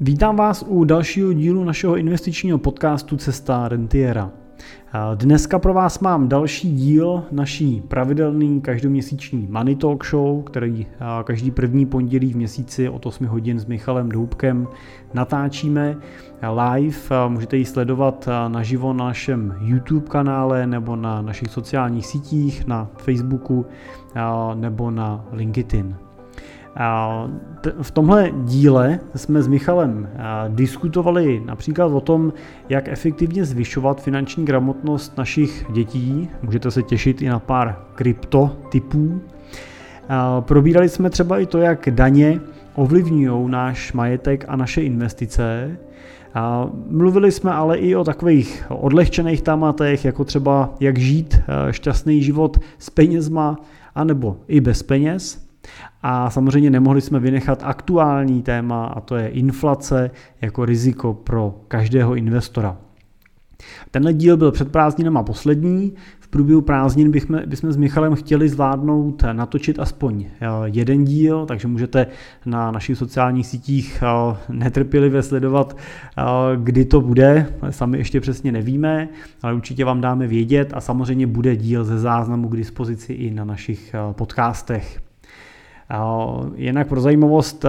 Vítám vás u dalšího dílu našeho investičního podcastu Cesta Rentiera. Dneska pro vás mám další díl naší pravidelný každoměsíční Money Talk Show, který každý první pondělí v měsíci od 8 hodin s Michalem Doubkem natáčíme live. Můžete ji sledovat naživo na našem YouTube kanále nebo na našich sociálních sítích, na Facebooku nebo na LinkedIn. V tomhle díle jsme s Michalem diskutovali například o tom, jak efektivně zvyšovat finanční gramotnost našich dětí. Můžete se těšit i na pár krypto typů. Probírali jsme třeba i to, jak daně ovlivňují náš majetek a naše investice. Mluvili jsme ale i o takových odlehčených tématech, jako třeba jak žít šťastný život s penězma, anebo i bez peněz. A samozřejmě nemohli jsme vynechat aktuální téma a to je inflace jako riziko pro každého investora. Tenhle díl byl před prázdninama poslední. V průběhu prázdnin bychom, bychom s Michalem chtěli zvládnout natočit aspoň eh, jeden díl, takže můžete na našich sociálních sítích eh, netrpělivě sledovat, eh, kdy to bude. Sami ještě přesně nevíme, ale určitě vám dáme vědět a samozřejmě bude díl ze záznamu k dispozici i na našich podcastech. Jinak pro zajímavost,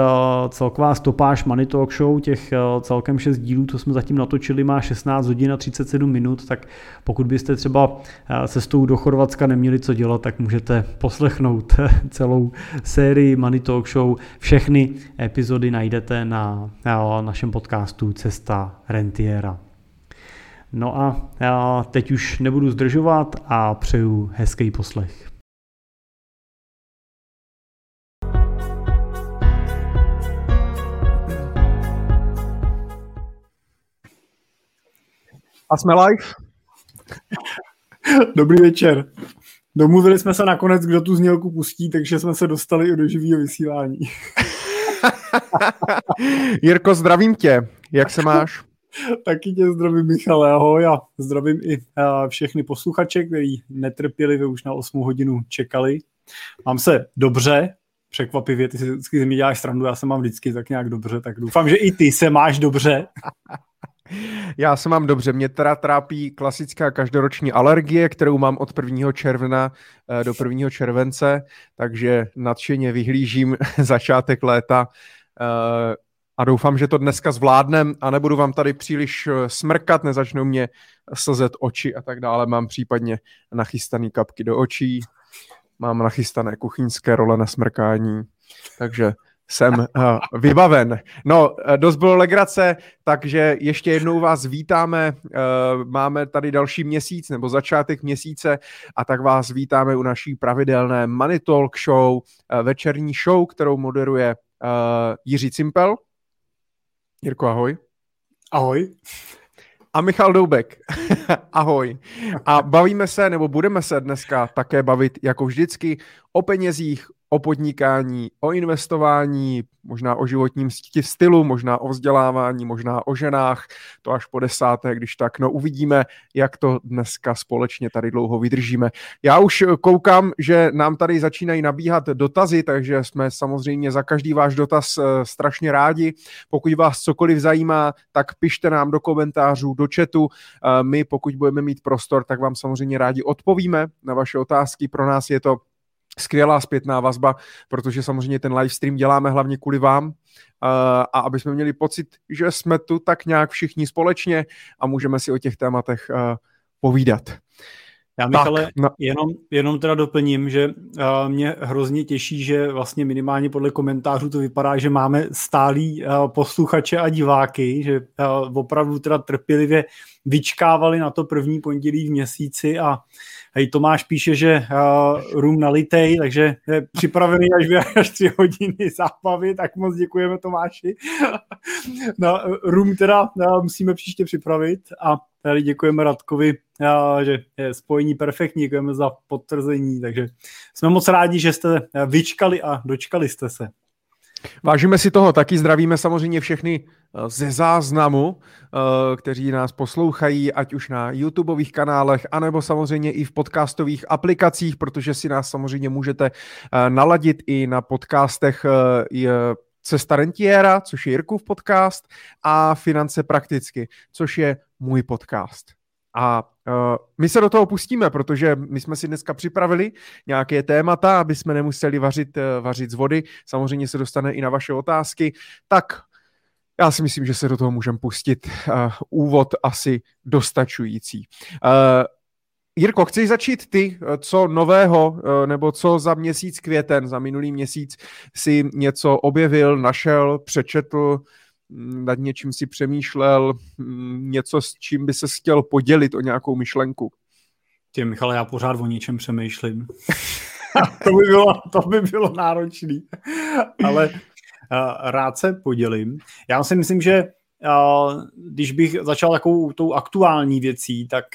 celková stopáž Money Talk Show, těch celkem 6 dílů, co jsme zatím natočili, má 16 hodin a 37 minut, tak pokud byste třeba cestou do Chorvatska neměli co dělat, tak můžete poslechnout celou sérii Money Talk Show. Všechny epizody najdete na našem podcastu Cesta Rentiera. No a teď už nebudu zdržovat a přeju hezký poslech. A jsme live? Dobrý večer. Domluvili jsme se nakonec, kdo tu znělku pustí, takže jsme se dostali i do živého vysílání. Jirko, zdravím tě. Jak se máš? Taky tě zdravím, Michale, ahoj a zdravím i všechny posluchače, kteří netrpěli, už na 8 hodinu čekali. Mám se dobře, překvapivě, ty si vždycky mi děláš srandu, já se mám vždycky tak nějak dobře, tak doufám, že i ty se máš dobře. Já se mám dobře. Mě teda trápí klasická každoroční alergie, kterou mám od 1. června eh, do 1. července, takže nadšeně vyhlížím začátek léta eh, a doufám, že to dneska zvládnem a nebudu vám tady příliš eh, smrkat, nezačnou mě slzet oči a tak dále. Mám případně nachystaný kapky do očí, mám nachystané kuchyňské role na smrkání, takže jsem uh, vybaven. No, eh, dost bylo legrace, takže ještě jednou vás vítáme. Uh, máme tady další měsíc nebo začátek měsíce a tak vás vítáme u naší pravidelné Money Talk show, uh, večerní show, kterou moderuje uh, Jiří Cimpel. Jirko, ahoj. Ahoj. A Michal Doubek. ahoj. A bavíme se, nebo budeme se dneska také bavit, jako vždycky, o penězích, o podnikání, o investování, možná o životním stylu, možná o vzdělávání, možná o ženách, to až po desáté, když tak, no uvidíme, jak to dneska společně tady dlouho vydržíme. Já už koukám, že nám tady začínají nabíhat dotazy, takže jsme samozřejmě za každý váš dotaz eh, strašně rádi. Pokud vás cokoliv zajímá, tak pište nám do komentářů, do chatu. Eh, my, pokud budeme mít prostor, tak vám samozřejmě rádi odpovíme na vaše otázky. Pro nás je to skvělá zpětná vazba, protože samozřejmě ten live stream děláme hlavně kvůli vám a aby jsme měli pocit, že jsme tu tak nějak všichni společně a můžeme si o těch tématech povídat. Já Michale, tak, no. jenom, jenom teda doplním, že uh, mě hrozně těší, že vlastně minimálně podle komentářů to vypadá, že máme stálí uh, posluchače a diváky, že uh, opravdu teda trpělivě vyčkávali na to první pondělí v měsíci a hej, Tomáš píše, že uh, room nalitej, takže je připravený až, až tři hodiny zábavy, tak moc děkujeme Tomáši. no, room teda uh, musíme příště připravit a tady děkujeme Radkovi, uh, že je spojení perfektní, děkujeme za potvrzení, takže jsme moc rádi, že jste vyčkali a dočkali jste se. Vážíme si toho, taky zdravíme samozřejmě všechny eh, ze záznamu, eh, kteří nás poslouchají, ať už na YouTubeových kanálech, anebo samozřejmě i v podcastových aplikacích, protože si nás samozřejmě můžete eh, naladit i na podcastech Cesta rentiera, což je Jirkův podcast, a Finance prakticky, což je můj podcast. A uh, my se do toho pustíme, protože my jsme si dneska připravili nějaké témata, aby jsme nemuseli vařit, uh, vařit z vody. Samozřejmě se dostane i na vaše otázky. Tak já si myslím, že se do toho můžeme pustit. Uh, úvod asi dostačující. Uh, Jirko, chceš začít ty, co nového, nebo co za měsíc květen, za minulý měsíc si něco objevil, našel, přečetl, nad něčím si přemýšlel, mm, něco, s čím by se chtěl podělit o nějakou myšlenku? Tě, Michale, já pořád o něčem přemýšlím. to, by bylo, to by bylo náročný. Ale uh, rád se podělím. Já si myslím, že když bych začal takovou tou aktuální věcí, tak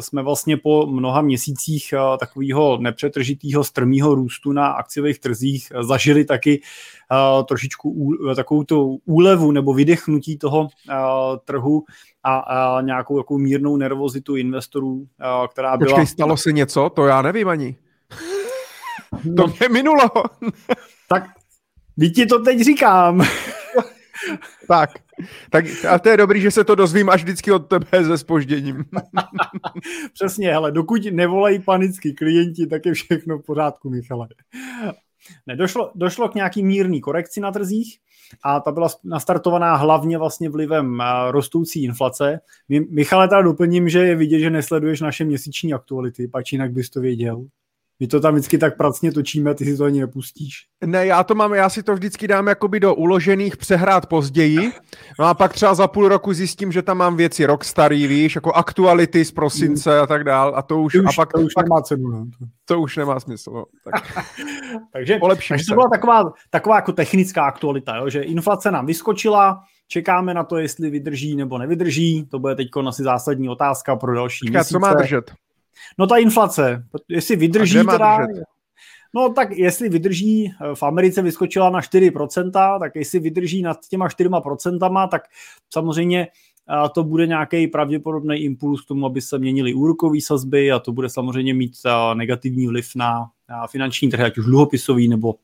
jsme vlastně po mnoha měsících takového nepřetržitého strmého růstu na akciových trzích zažili taky trošičku takovou tu úlevu nebo vydechnutí toho trhu a, nějakou takovou mírnou nervozitu investorů, která byla... Počkej, stalo se něco? To já nevím ani. to mě minulo. tak, ti to teď říkám. tak. Tak a to je dobrý, že se to dozvím až vždycky od tebe se spožděním. Přesně, hele, dokud nevolají panicky klienti, tak je všechno v pořádku, Michale. Ne, došlo, došlo k nějaký mírný korekci na trzích a ta byla nastartovaná hlavně vlastně vlivem eh, rostoucí inflace. Michale, teda doplním, že je vidět, že nesleduješ naše měsíční aktuality, pač jinak bys to věděl. My to tam vždycky tak pracně točíme, ty si to ani nepustíš. Ne, já to mám, já si to vždycky dám jakoby do uložených přehrát později, no a pak třeba za půl roku zjistím, že tam mám věci rok starý, víš, jako aktuality z prosince a tak dál a to už, už a pak, to už pak, nemá cenu. Ne? To už nemá smysl. No. Tak. takže, takže to byla taková, taková jako technická aktualita, jo, že inflace nám vyskočila, čekáme na to, jestli vydrží nebo nevydrží, to bude teď asi zásadní otázka pro další Počká, měsíce. co má držet? No ta inflace, jestli vydrží teda... Držet? No tak jestli vydrží, eh, v Americe vyskočila na 4%, tak jestli vydrží nad těma 4%, tak samozřejmě eh, to bude nějaký pravděpodobný impuls k tomu, aby se měnily úrokové sazby a to bude samozřejmě mít eh, negativní vliv na finanční trhy, ať už dluhopisový nebo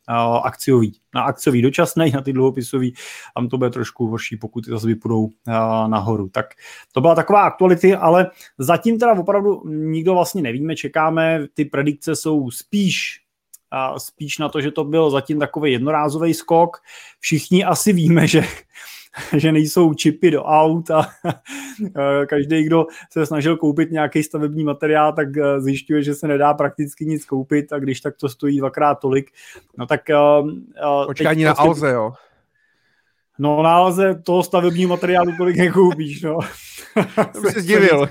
akciový. Na akciový dočasný, na ty dluhopisový, tam to bude trošku horší, pokud ty zase půjdou nahoru. Tak to byla taková aktuality, ale zatím teda opravdu nikdo vlastně nevíme, čekáme, ty predikce jsou spíš spíš na to, že to byl zatím takový jednorázový skok. Všichni asi víme, že že nejsou čipy do aut a každý, kdo se snažil koupit nějaký stavební materiál, tak eh, zjišťuje, že se nedá prakticky nic koupit a když tak to stojí dvakrát tolik. No tak... Eh, Počkej, ani na prostě... Alze, jo? No na Alze toho stavebního materiálu tolik nekoupíš, no. To se zdivil.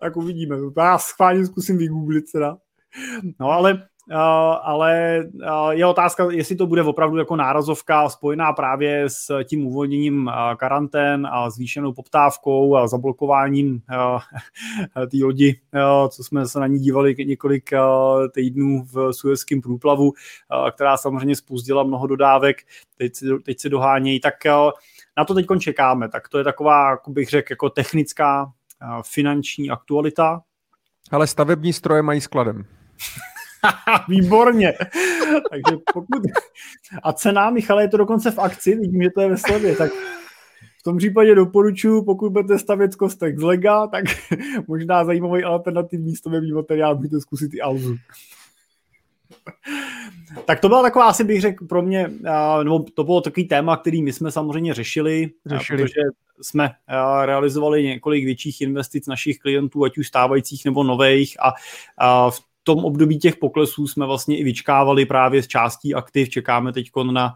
tak uvidíme. Já schválně zkusím vygooglit teda. No ale ale je otázka, jestli to bude opravdu jako nárazovka spojená právě s tím uvolněním karantén a zvýšenou poptávkou a zablokováním té lodi, co jsme se na ní dívali několik týdnů v Suezském průplavu, která samozřejmě spozdila mnoho dodávek, teď se, teď se dohánějí, tak na to teď čekáme. Tak to je taková, jak bych řekl, jako technická finanční aktualita. Ale stavební stroje mají skladem. Výborně. Takže pokud... A cena, Michale, je to dokonce v akci, vidím, že to je ve slevě, tak v tom případě doporučuji, pokud budete stavět kostek z lega, tak možná zajímavý alternativní stavební materiál můžete zkusit i Alzu. Tak to byla taková, asi bych řekl pro mě, nebo to bylo takový téma, který my jsme samozřejmě řešili, řešili. protože jsme realizovali několik větších investic našich klientů, ať už stávajících nebo nových a v tom období těch poklesů jsme vlastně i vyčkávali právě z částí aktiv. Čekáme teď na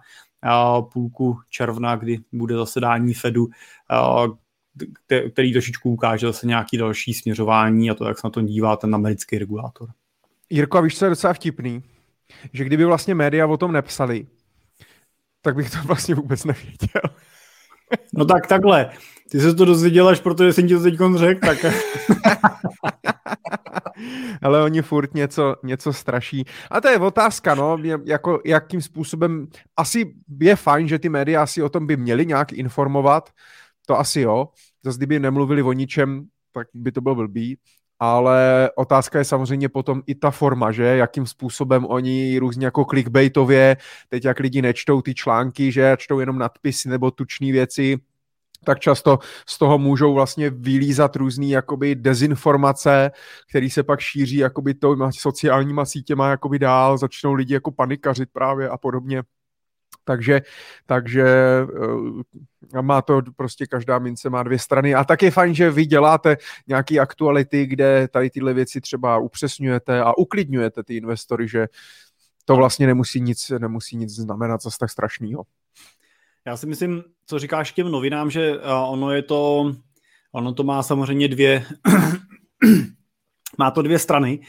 půlku června, kdy bude zasedání Fedu, který trošičku ukáže zase nějaký další směřování a to, jak se na to dívá ten americký regulátor. Jirko, a víš, co je docela vtipný? Že kdyby vlastně média o tom nepsali, tak bych to vlastně vůbec nevěděl. No tak takhle. Ty se to dozvěděl až protože jsem ti to teď řekl, tak... Ale oni furt něco, něco straší. A to je otázka, no, jako, jakým způsobem, asi je fajn, že ty média asi o tom by měly nějak informovat, to asi jo, zase kdyby nemluvili o ničem, tak by to bylo blbý, ale otázka je samozřejmě potom i ta forma, že? Jakým způsobem oni různě jako clickbaitově, teď jak lidi nečtou ty články, že? Čtou jenom nadpisy nebo tučné věci, tak často z toho můžou vlastně vylízat různé jakoby dezinformace, které se pak šíří jakoby to sociálníma sítěma jakoby dál, začnou lidi jako panikařit právě a podobně. Takže, takže uh, má to prostě každá mince má dvě strany. A tak je fajn, že vy děláte nějaké aktuality, kde tady tyhle věci třeba upřesňujete a uklidňujete ty investory, že to vlastně nemusí nic, nemusí nic znamenat zase tak strašného. Já si myslím, co říkáš těm novinám, že ono je to, ono to má samozřejmě dvě, má to dvě strany,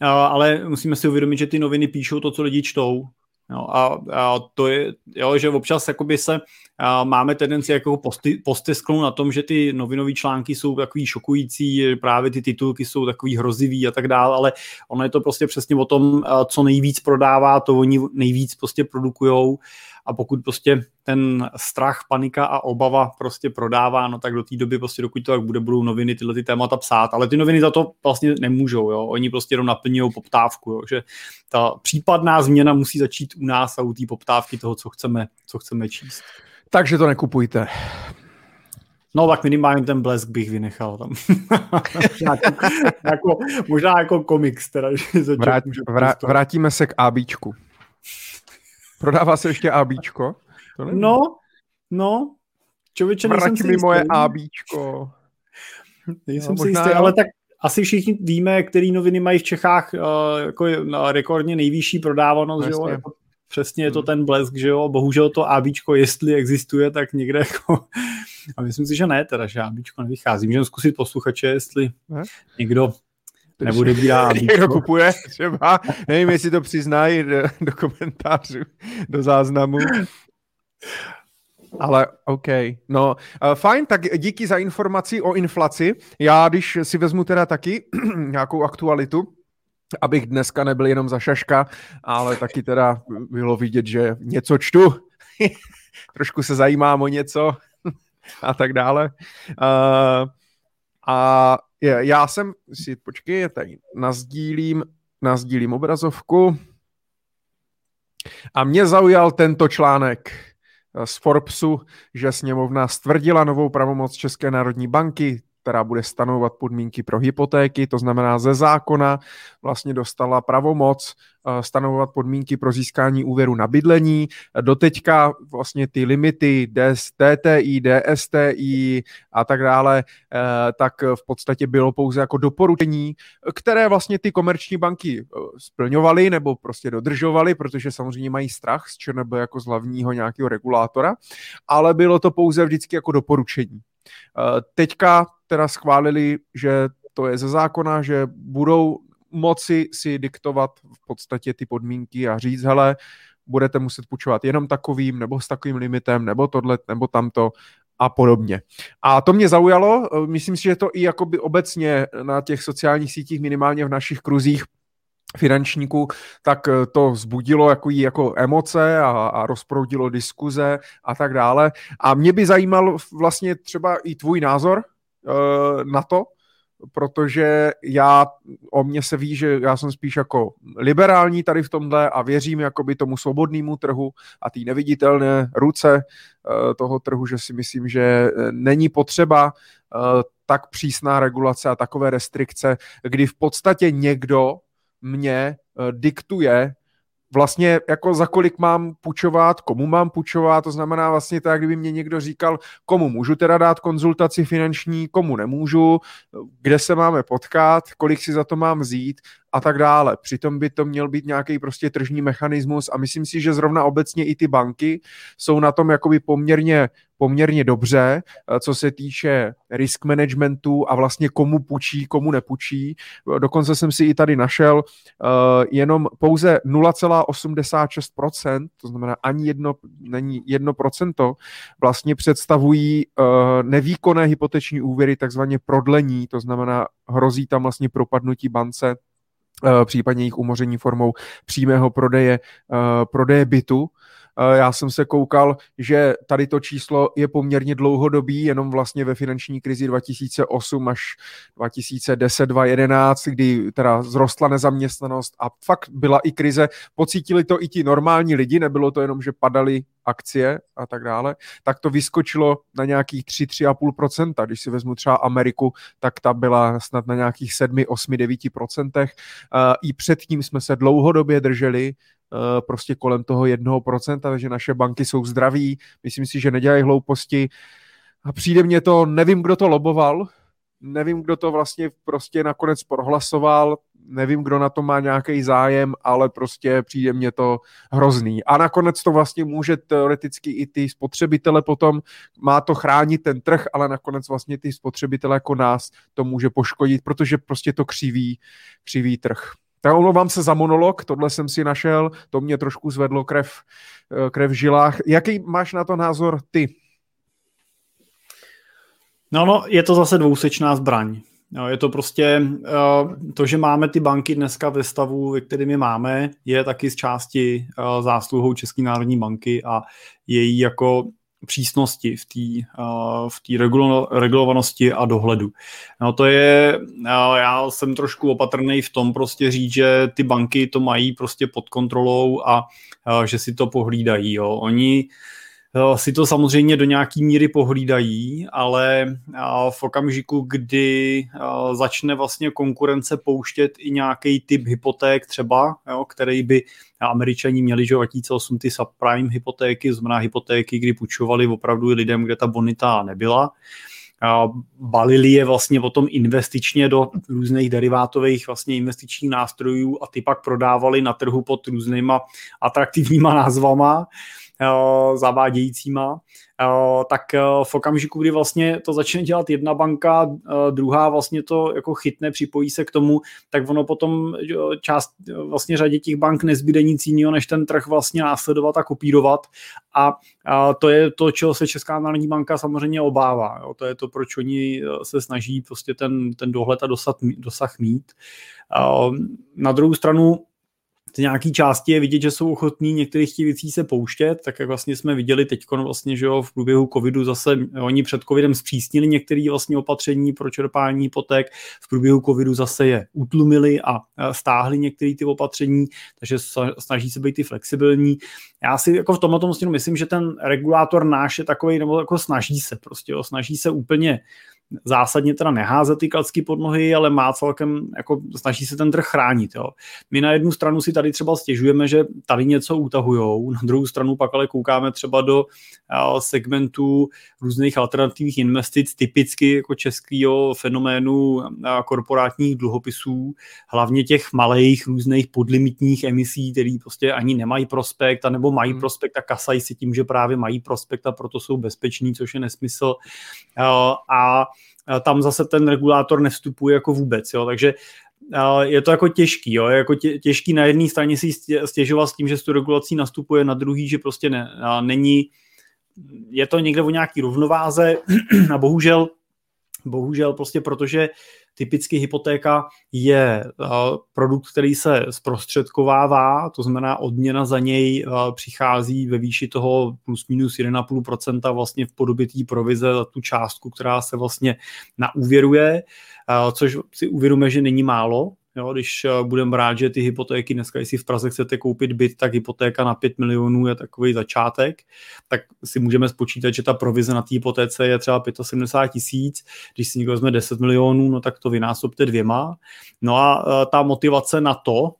ale musíme si uvědomit, že ty noviny píšou to, co lidi čtou. Jo, a, a to je, jo, že občas jakoby se a máme tendenci jako posty, postesknout na tom, že ty novinové články jsou takový šokující, právě ty titulky jsou takový hrozivý a tak dále, ale ono je to prostě přesně o tom, co nejvíc prodává, to oni nejvíc prostě produkujou a pokud prostě ten strach, panika a obava prostě prodává, no tak do té doby prostě dokud to tak bude, budou noviny tyhle ty témata psát, ale ty noviny za to vlastně nemůžou, jo? oni prostě jenom naplňují poptávku, jo? že ta případná změna musí začít u nás a u té poptávky toho, co chceme, co chceme číst. Takže to nekupujte. No tak minimálně ten blesk bych vynechal tam. jako, možná jako komiks teda. Že Vrát, vrát, vrátíme se k ABčku. Prodává se ještě ABčko? To no, no. Člověče, nejsem si mi jistý. moje ABčko. Nejsem no, si jistý, ale tak asi všichni víme, který noviny mají v Čechách uh, jako rekordně nejvyšší prodávanost, že jo? Jako, přesně je to hmm. ten blesk, že jo? Bohužel to ABčko, jestli existuje, tak někde jako... A myslím si, že ne, teda, že ABčko nevychází. Můžeme zkusit posluchače, jestli ne? někdo nebude bírá Někdo kupuje třeba, nevím, jestli to přiznají do, do komentářů, do záznamu. Ale OK, no uh, fajn, tak díky za informaci o inflaci. Já, když si vezmu teda taky nějakou aktualitu, abych dneska nebyl jenom za šaška, ale taky teda bylo vidět, že něco čtu, trošku se zajímám o něco a tak dále. Uh, a je, já jsem si, počkej, tady. Nazdílím, nazdílím obrazovku. A mě zaujal tento článek z Forbesu, že sněmovna stvrdila novou pravomoc České národní banky, která bude stanovat podmínky pro hypotéky, to znamená ze zákona vlastně dostala pravomoc eh, stanovovat podmínky pro získání úvěru na bydlení. Doteďka vlastně ty limity DS, TTI, DSTI a tak dále, eh, tak v podstatě bylo pouze jako doporučení, které vlastně ty komerční banky eh, splňovaly nebo prostě dodržovaly, protože samozřejmě mají strach z ČNB jako z hlavního nějakého regulátora, ale bylo to pouze vždycky jako doporučení. Teďka teda schválili, že to je ze zákona, že budou moci si diktovat v podstatě ty podmínky a říct, hele, budete muset půjčovat jenom takovým, nebo s takovým limitem, nebo tohle, nebo tamto a podobně. A to mě zaujalo, myslím si, že to i jakoby obecně na těch sociálních sítích, minimálně v našich kruzích, finančníků, tak to vzbudilo jako, jako emoce a, a rozproudilo diskuze a tak dále. A mě by zajímal vlastně třeba i tvůj názor uh, na to, protože já, o mě se ví, že já jsem spíš jako liberální tady v tomhle a věřím jakoby tomu svobodnému trhu a té neviditelné ruce uh, toho trhu, že si myslím, že eh, není potřeba tak přísná regulace a takové restrikce, kdy v podstatě někdo mě diktuje, vlastně jako za kolik mám půjčovat, komu mám půjčovat, to znamená vlastně tak, kdyby mě někdo říkal, komu můžu teda dát konzultaci finanční, komu nemůžu, kde se máme potkat, kolik si za to mám vzít a tak dále. Přitom by to měl být nějaký prostě tržní mechanismus a myslím si, že zrovna obecně i ty banky jsou na tom jakoby poměrně, poměrně dobře, eh, co se týče risk managementu a vlastně komu půjčí, komu nepůjčí. Dokonce jsem si i tady našel uh, jenom pouze 0,86%, to znamená ani jedno, není 1%, vlastně představují uh, nevýkonné hypoteční úvěry, takzvaně prodlení, to znamená hrozí tam vlastně propadnutí bance případně jejich umoření formou přímého prodeje, eh, prodeje bytu. Já jsem se koukal, že tady to číslo je poměrně dlouhodobý, jenom vlastně ve finanční krizi 2008 až 2010, 2011, kdy teda zrostla nezaměstnanost a fakt byla i krize. Pocítili to i ti normální lidi, nebylo to jenom, že padali akcie a tak dále, tak to vyskočilo na nějakých 3-3,5%. Když si vezmu třeba Ameriku, tak ta byla snad na nějakých 7, 8, 9%. I předtím jsme se dlouhodobě drželi prostě kolem toho 1%, takže naše banky jsou zdraví, myslím si, že nedělají hlouposti. A přijde mně to, nevím, kdo to loboval, nevím, kdo to vlastně prostě nakonec prohlasoval, nevím, kdo na to má nějaký zájem, ale prostě přijde mně to hrozný. A nakonec to vlastně může teoreticky i ty spotřebitele potom, má to chránit ten trh, ale nakonec vlastně ty spotřebitele jako nás to může poškodit, protože prostě to křiví, křiví trh. Tak omlouvám se za monolog, tohle jsem si našel, to mě trošku zvedlo krev, eh, krev v žilách. Jaký máš na to názor ty? No, no, je to zase dvousečná zbraň. No, je to prostě uh, to, že máme ty banky dneska ve stavu, ve kterém je máme, je taky z části uh, zásluhou České národní banky a její jako přísnosti v té v tý regulo, regulovanosti a dohledu. No to je, já jsem trošku opatrný v tom prostě říct, že ty banky to mají prostě pod kontrolou a že si to pohlídají. Jo. Oni si to samozřejmě do nějaký míry pohlídají, ale v okamžiku, kdy začne vlastně konkurence pouštět i nějaký typ hypoték třeba, jo, který by američani měli, že 2008 ty subprime hypotéky, znamená hypotéky, kdy půjčovali opravdu lidem, kde ta bonita nebyla, balili je vlastně potom investičně do různých derivátových vlastně investičních nástrojů a ty pak prodávali na trhu pod různýma atraktivníma názvama zavádějícíma, eh, tak eh, v okamžiku, kdy vlastně to začne dělat jedna banka, druhá vlastně to jako chytne, připojí se k tomu, tak ono potom část vlastně řadě těch bank nezbyde nic jiného, než ten trh vlastně následovat a kopírovat a to je to, čeho se Česká národní banka samozřejmě obává. Jo. To je to, proč oni se snaží prostě ten, ten dohled a dosah, dosah mít. Na druhou stranu z nějaký části je vidět, že jsou ochotní některých těch věcí se pouštět, tak jak vlastně jsme viděli teď vlastně, že jo, v průběhu covidu zase oni před covidem zpřísnili některé vlastně opatření pro čerpání hypoték, v průběhu covidu zase je utlumili a stáhli některé ty opatření, takže snaží se být i flexibilní. Já si jako v tomhle tomu myslím, že ten regulátor náš je takový, nebo jako snaží se prostě, jo, snaží se úplně zásadně teda neházet ty klacky pod nohy, ale má celkem, jako snaží se ten trh chránit. Jo. My na jednu stranu si tady třeba stěžujeme, že tady něco utahujou, na druhou stranu pak ale koukáme třeba do segmentu různých alternativních investic, typicky jako českého fenoménu korporátních dluhopisů, hlavně těch malých různých podlimitních emisí, které prostě ani nemají prospekt, anebo mají hmm. prospekt a kasají si tím, že právě mají prospekt a proto jsou bezpeční, což je nesmysl. A tam zase ten regulátor nevstupuje jako vůbec, jo, takže je to jako těžký, jo? jako tě, těžký na jedné straně si stěžovat s tím, že s tu regulací nastupuje, na druhý, že prostě ne, není, je to někde o nějaký rovnováze a bohužel, bohužel prostě protože Typicky hypotéka je uh, produkt, který se zprostředkovává, to znamená odměna za něj uh, přichází ve výši toho plus minus 1,5% vlastně v podobě té provize za tu částku, která se vlastně naúvěruje, uh, což si uvědomíme, že není málo, Jo, když eh, budeme brát, že ty hypotéky dneska, jestli v Praze chcete koupit byt, tak hypotéka na 5 milionů je takový začátek, tak si můžeme spočítat, že ta provize na té hypotéce je třeba 75 tisíc, když si někdo vezme 10 milionů, no tak to vynásobte dvěma. No a eh, ta motivace na to,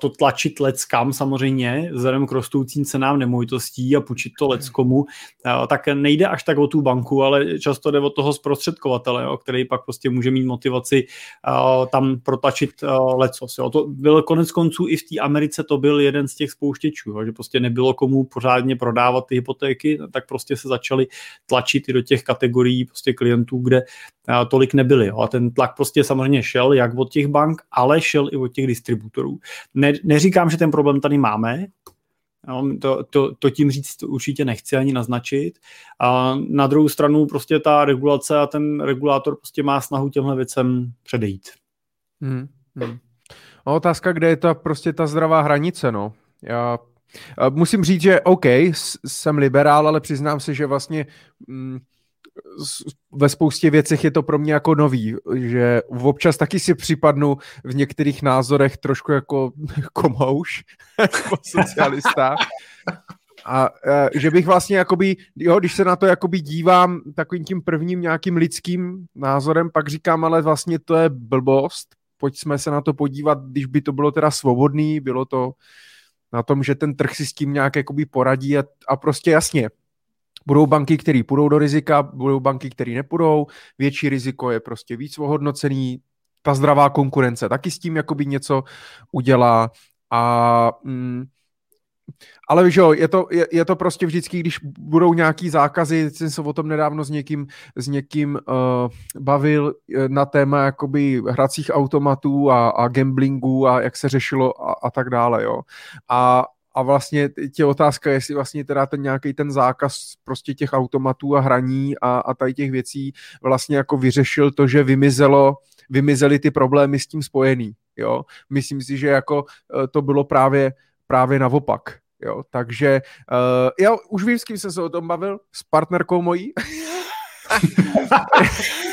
to tlačit leckam samozřejmě, vzhledem k rostoucím cenám nemovitostí a půjčit to leckomu, tak nejde až tak o tu banku, ale často jde o toho zprostředkovatele, jo, který pak prostě může mít motivaci tam protlačit lecos. Jo. To byl konec konců i v té Americe to byl jeden z těch spouštěčů, jo, že prostě nebylo komu pořádně prodávat ty hypotéky, tak prostě se začali tlačit i do těch kategorií prostě klientů, kde tolik nebyly. Jo. A ten tlak prostě samozřejmě šel jak od těch bank, ale šel i od těch distributorů. Ne, neříkám, že ten problém tady máme, to, to, to tím říct určitě nechci ani naznačit. A na druhou stranu prostě ta regulace a ten regulátor prostě má snahu těmhle věcem předejít. Hmm, hmm. A otázka, kde je ta prostě ta zdravá hranice, no. Já Musím říct, že OK, jsem liberál, ale přiznám se, že vlastně mm, ve spoustě věcech je to pro mě jako nový, že občas taky si připadnu v některých názorech trošku jako komouš, jako socialista. A e, že bych vlastně jakoby, jo, když se na to jakoby dívám takovým tím prvním nějakým lidským názorem, pak říkám, ale vlastně to je blbost, pojďme se na to podívat, když by to bylo teda svobodný, bylo to na tom, že ten trh si s tím nějak jakoby poradí a, a prostě jasně, Budou banky, které půjdou do rizika, budou banky, které nepůjdou, větší riziko je prostě víc ohodnocený, ta zdravá konkurence taky s tím jakoby něco udělá. A mm, ale víš jo, je to, je, je to prostě vždycky, když budou nějaký zákazy, jsem se o tom nedávno s někým, s někým uh, bavil eh, na téma jakoby hracích automatů a, a gamblingu a jak se řešilo a, a tak dále, jo. A, a vlastně tě otázka, jestli vlastně teda ten nějaký ten zákaz prostě těch automatů a hraní a, a tady těch věcí vlastně jako vyřešil to, že vymizelo, vymizely ty problémy s tím spojený, jo. Myslím si, že jako eh, to bylo právě, právě naopak, jo. Takže uh, já už vím, s kým jsem se o tom bavil, s partnerkou mojí.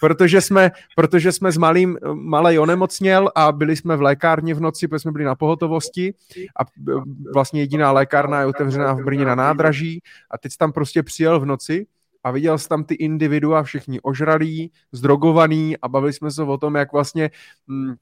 protože jsme, protože jsme s malým, malej onemocněl a byli jsme v lékárně v noci, protože jsme byli na pohotovosti a vlastně jediná lékárna je otevřená v Brně na nádraží a teď tam prostě přijel v noci a viděl jsem tam ty individua všichni ožralí, zdrogovaný a bavili jsme se o tom, jak vlastně, hm,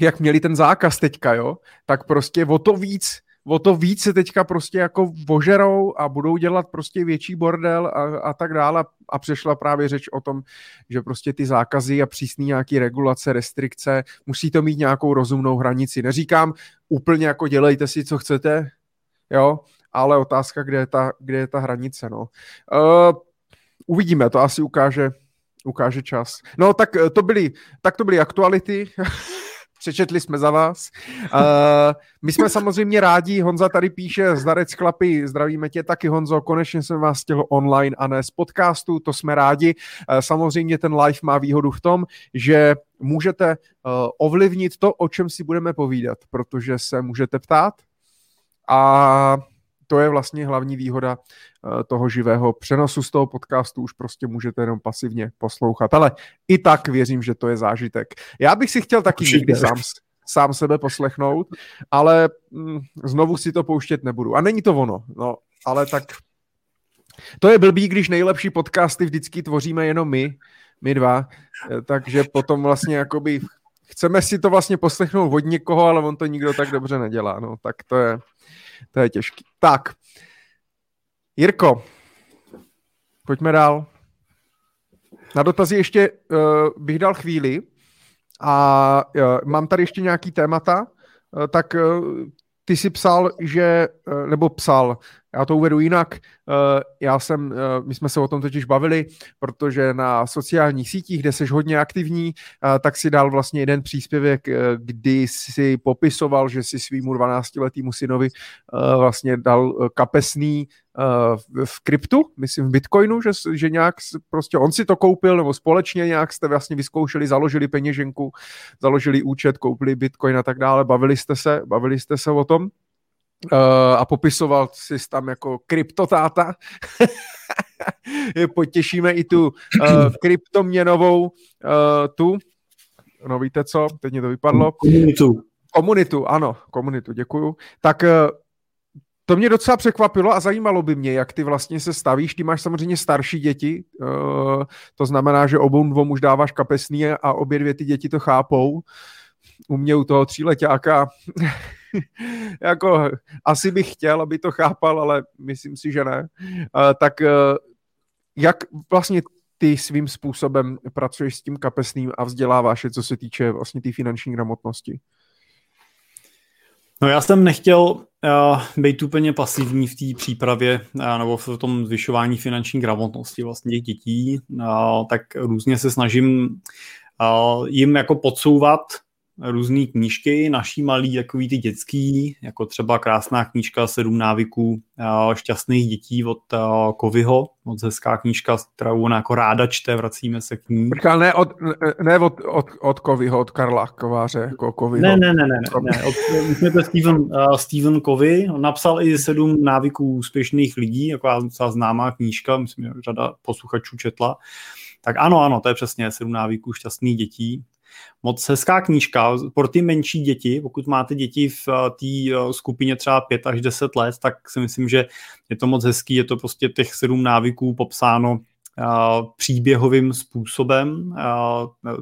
jak měli ten zákaz teďka, jo, tak prostě o to víc o to víc se teďka prostě jako vožerou a budou dělat prostě větší bordel a, a tak dále a přešla právě řeč o tom, že prostě ty zákazy a přísný nějaký regulace, restrikce, musí to mít nějakou rozumnou hranici. Neříkám úplně jako dělejte si, co chcete, jo, ale otázka, kde je ta, kde je ta hranice, no. Uh, uvidíme, to asi ukáže, ukáže čas. No tak to byly, tak to byly aktuality. přečetli jsme za vás. Uh, my jsme samozřejmě rádi, Honza tady píše, zdarec chlapi, zdravíme tě taky Honzo, konečně jsem vás chtěl online a ne z podcastu, to jsme rádi. Uh, samozřejmě ten live má výhodu v tom, že můžete uh, ovlivnit to, o čem si budeme povídat, protože se můžete ptát a to je vlastně hlavní výhoda eh, toho živého přenosu z toho podcastu, už prostě můžete jenom pasivně poslouchat, ale i tak věřím, že to je zážitek. Já bych si chtěl taky Určitě. někdy sám, sám sebe poslechnout, ale mm, znovu si to pouštět nebudu. A není to ono, no, ale tak to je blbý, když nejlepší podcasty vždycky tvoříme jenom my, my dva, eh, takže potom vlastně jakoby chceme si to vlastně poslechnout od někoho, ale on to nikdo tak dobře nedělá, no, tak to je, to je těžký. Tak, Jirko, pojďme dál. Na dotazy ještě uh, bych dal chvíli a uh, mám tady ještě nějaký témata, uh, tak uh, ty si psal, že, uh, nebo psal, já to uvedu jinak. Eh, já jsem, eh, my jsme se o tom totiž bavili, protože na sociálních sítích, kde jsi hodně aktivní, eh, tak si dal vlastně jeden příspěvek, kdy si popisoval, že si svýmu 12-letýmu synovi vlastně dal kapesný v kryptu, myslím v Bitcoinu, že, že nějak prostě on si to koupil, nebo společně nějak jste vlastně vyzkoušeli, založili peněženku, založili účet, koupili Bitcoin a tak dále, bavili jste se, bavili jste se o tom. Uh, a popisoval si tam jako kryptotáta. Potěšíme i tu uh, kryptoměnovou uh, tu, no víte co, teď mě to vypadlo. Komunitu. Komunitu, ano, komunitu, děkuju. Tak to mě docela překvapilo a zajímalo by mě, jak ty vlastně se stavíš. Ty máš samozřejmě starší děti, to znamená, že obou dvou už dáváš kapesný a obě dvě ty děti to chápou. U mě u toho tříletáka jako asi bych chtěl, aby to chápal, ale myslím si, že ne. Tak uh, jak vlastně ty svým způsobem pracuješ s tím kapesným a vzděláváš je, co se týče vlastně té tý finanční gramotnosti? No já jsem nechtěl uh, být úplně pasivní v té přípravě uh, nebo v tom zvyšování finanční gramotnosti vlastně těch dětí, uh, tak různě se snažím uh, jim jako podsouvat různé knížky, naší malý, takový ty dětský, jako třeba krásná knížka Sedm návyků šťastných dětí od Kovyho, moc hezká knížka, kterou ona jako ráda čte, vracíme se k ní. Počká, ne od, ne od, od, od Kovyho, od Karla Kováře, jako Kovyho. Ne, ne, ne, ne, ne, ne. Od, myslím, to Steven, uh, Steven Kovy, on napsal i sedm návyků úspěšných lidí, jako docela známá knížka, myslím, že řada posluchačů četla. Tak ano, ano, to je přesně sedm návyků šťastných dětí. Moc hezká knížka pro ty menší děti, pokud máte děti v eh, té eh, skupině třeba 5 až 10 let, tak si myslím, že je to moc hezký, je to prostě těch sedm návyků popsáno eh, příběhovým způsobem,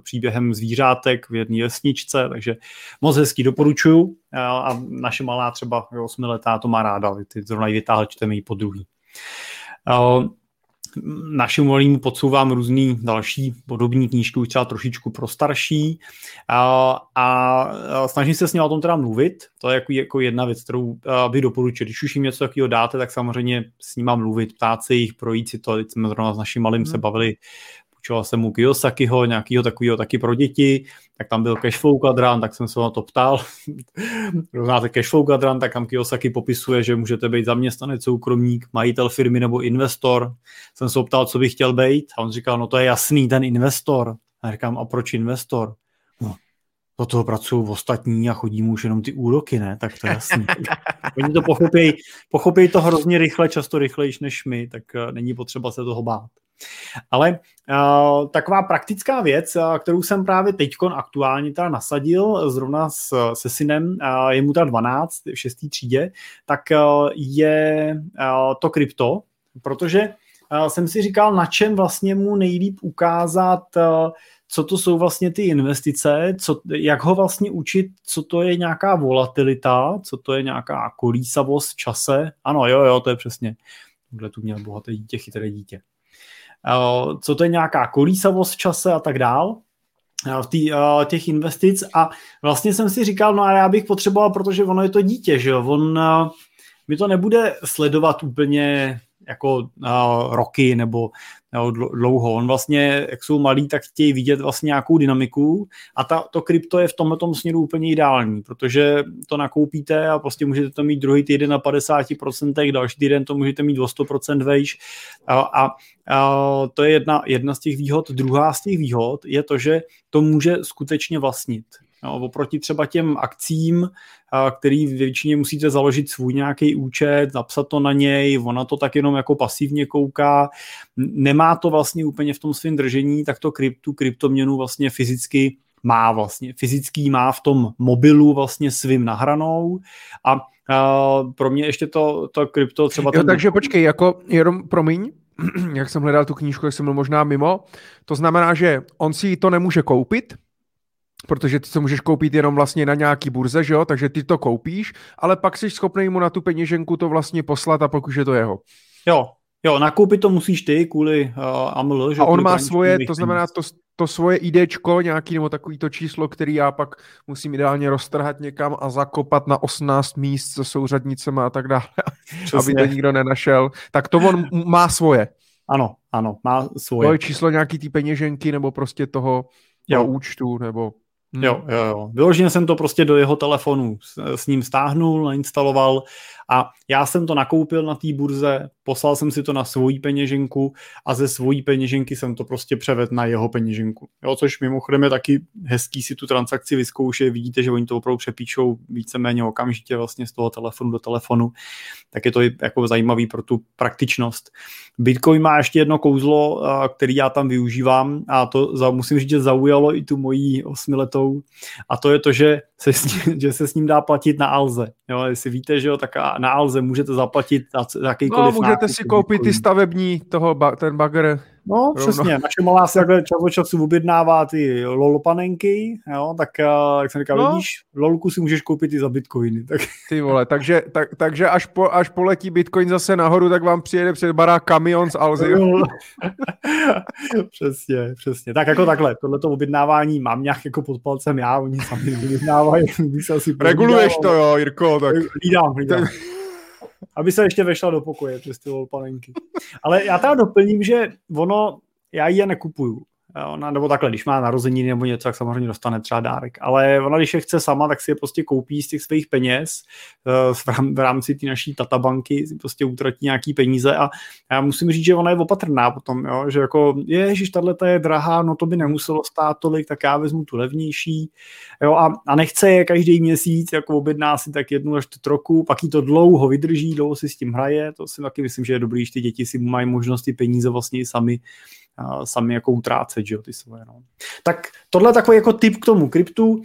příběhem zvířátek v jedné vesničce, takže moc hezký doporučuju. A naše malá třeba 8 letá to má ráda, ty zrovna ji vytáhl, čteme ji po druhý našemu malému podsouvám různý další podobní knížky, už třeba trošičku pro starší a, a snažím se s ním o tom teda mluvit, to je jako, jako jedna věc, kterou bych doporučil. Když už jim něco takového dáte, tak samozřejmě s ním mluvit, ptát se jich, projít si to, teď jsme zrovna s naším malým hmm. se bavili půjčoval jsem mu Kiyosakiho, nějakého takového taky pro děti, tak tam byl cashflow kadran, tak jsem se na to ptal. Znáte cashflow kadran, tak tam Kiyosaki popisuje, že můžete být zaměstnanec, soukromník, majitel firmy nebo investor. Jsem se ptal, co bych chtěl být a on říkal, no to je jasný, ten investor. A říkám, a proč investor? No, do toho pracují ostatní a chodí mu už jenom ty úroky, ne? Tak to je jasný. Oni to pochopí, pochopí to hrozně rychle, často rychlejš než my, tak uh, není potřeba se toho bát. Ale uh, taková praktická věc, uh, kterou jsem právě teď aktuálně teda nasadil, zrovna s, se synem, uh, je mu ta 12 v 6. třídě, tak uh, je uh, to krypto, protože uh, jsem si říkal, na čem vlastně mu nejlíp ukázat uh, co to jsou vlastně ty investice, co, jak ho vlastně učit, co to je nějaká volatilita, co to je nějaká kolísavost čase. Ano, jo, jo, to je přesně. Tohle tu měl bohaté dítě, chytré dítě. Eh, co to je nějaká kolísavost v čase a tak dál eh, v tý, uh, těch investic. A vlastně jsem si říkal, no a já bych potřeboval, protože ono je to dítě, že jo, on mi to nebude sledovat úplně jako uh, roky nebo jo, dlouho. On vlastně, jak jsou malí, tak chtějí vidět vlastně nějakou dynamiku a ta, to krypto je v tomto směru úplně ideální, protože to nakoupíte a prostě můžete to mít druhý týden na 50%, další týden to můžete mít o 100% vejš a, a, a to je jedna, jedna z těch výhod. Druhá z těch výhod je to, že to může skutečně vlastnit. No, oproti třeba těm akcím, který většině musíte založit svůj nějaký účet, napsat to na něj, ona to tak jenom jako pasivně kouká, nemá to vlastně úplně v tom svém držení, tak to kryptu, kryptoměnu vlastně fyzicky má vlastně, fyzický má v tom mobilu vlastně svým nahranou. A a pro mě ještě to, to krypto třeba... Jo, ten... takže počkej, jako jenom promiň, jak jsem hledal tu knížku, jak jsem byl možná mimo, to znamená, že on si to nemůže koupit, protože ty to můžeš koupit jenom vlastně na nějaký burze, že jo? takže ty to koupíš, ale pak jsi schopný mu na tu peněženku to vlastně poslat a pak už je to jeho. Jo, jo, nakoupit to musíš ty kvůli uh, AML. Že a on má svoje, to znamená to, to svoje IDčko, nějaký nebo takový to číslo, který já pak musím ideálně roztrhat někam a zakopat na 18 míst se souřadnicemi a tak dále, Přesně. aby to nikdo nenašel. Tak to on má svoje. Ano, ano, má svoje. To je číslo nějaký ty peněženky nebo prostě toho, toho účtu nebo... Hmm. Jo, jo, jo. Vyloženě jsem to prostě do jeho telefonu s, s ním stáhnul, nainstaloval a já jsem to nakoupil na té burze, poslal jsem si to na svoji peněženku a ze svojí peněženky jsem to prostě převedl na jeho peněženku. Jo, což mimochodem je taky hezký si tu transakci vyzkoušet. Vidíte, že oni to opravdu přepíčou víceméně okamžitě vlastně z toho telefonu do telefonu. Tak je to jako zajímavý pro tu praktičnost. Bitcoin má ještě jedno kouzlo, který já tam využívám a to musím říct, že zaujalo i tu mojí osmiletou a to je to, že se s ním, že se s ním dá platit na Alze. Jo, jestli víte, že jo, tak na Alze můžete zaplatit za jakýkoliv No, můžete si koupit ty stavební, toho, ten bagger. No, rovno. přesně. Naše malá si takhle čas od času objednává ty lolopanenky, jo, tak jak jsem říkal, no. vidíš, lolku si můžeš koupit i za bitcoiny. Tak. Ty vole, takže, tak, takže až, po, až poletí bitcoin zase nahoru, tak vám přijede před barák kamion z Alzy. přesně, přesně. Tak jako takhle, tohleto objednávání mám nějak jako pod palcem já, oni sami objednávají. Reguluješ to jo, Jirko, tak. Lídám, lídám aby se ještě vešla do pokoje přes ty panenky. Ale já teda doplním, že ono, já ji je nekupuju. Ona, nebo takhle, když má narozeniny nebo něco, tak samozřejmě dostane třeba dárek. Ale ona, když je chce sama, tak si je prostě koupí z těch svých peněz uh, v rámci té naší tatabanky, si prostě utratí nějaký peníze a já musím říct, že ona je opatrná potom, jo? že jako, ježiš, tahle je drahá, no to by nemuselo stát tolik, tak já vezmu tu levnější. Jo? A, a nechce je každý měsíc, jako objedná si tak jednu až trochu, pak jí to dlouho vydrží, dlouho si s tím hraje, to si taky myslím, že je dobrý, že ty děti si mají možnost ty peníze vlastně sami sami jako utrácet, že jo, ty svoje. No. Tak tohle je takový jako tip k tomu kryptu,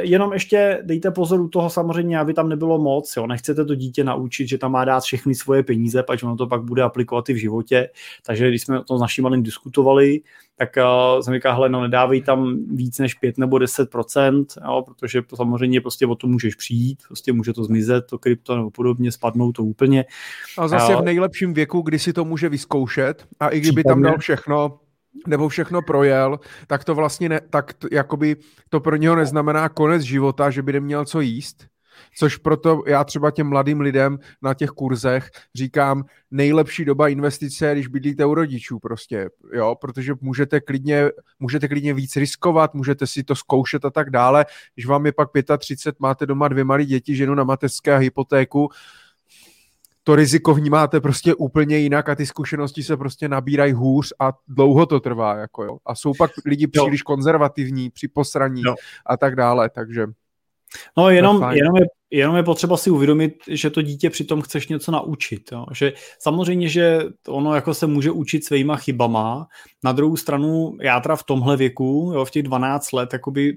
jenom ještě dejte pozor u toho samozřejmě, aby tam nebylo moc, jo. nechcete to dítě naučit, že tam má dát všechny svoje peníze, pač ono to pak bude aplikovat i v životě, takže když jsme to s naším malým diskutovali, tak uh, jsem říkal, hele, no nedávej tam víc než 5 nebo 10%, jo, protože samozřejmě prostě o to můžeš přijít, prostě může to zmizet, to krypto nebo podobně, spadnou to úplně. A zase uh, v nejlepším věku, kdy si to může vyzkoušet a i kdyby tam dal všechno, nebo všechno projel, tak to vlastně ne, tak to, jakoby to pro něho neznamená konec života, že by neměl co jíst, což proto já třeba těm mladým lidem na těch kurzech říkám, nejlepší doba investice, když bydlíte u rodičů prostě, jo, protože můžete klidně, můžete klidně víc riskovat, můžete si to zkoušet a tak dále, když vám je pak 35, máte doma dvě malé děti, ženu na mateřské a hypotéku, to riziko vnímáte prostě úplně jinak a ty zkušenosti se prostě nabírají hůř a dlouho to trvá, jako jo. A jsou pak lidi příliš jo. konzervativní, při posraní jo. a tak dále, takže... No jenom, jenom, je, jenom je potřeba si uvědomit, že to dítě přitom chceš něco naučit. Jo? Že samozřejmě, že ono jako se může učit svýma chybama. Na druhou stranu, já teda v tomhle věku, jo, v těch 12 let, jakoby,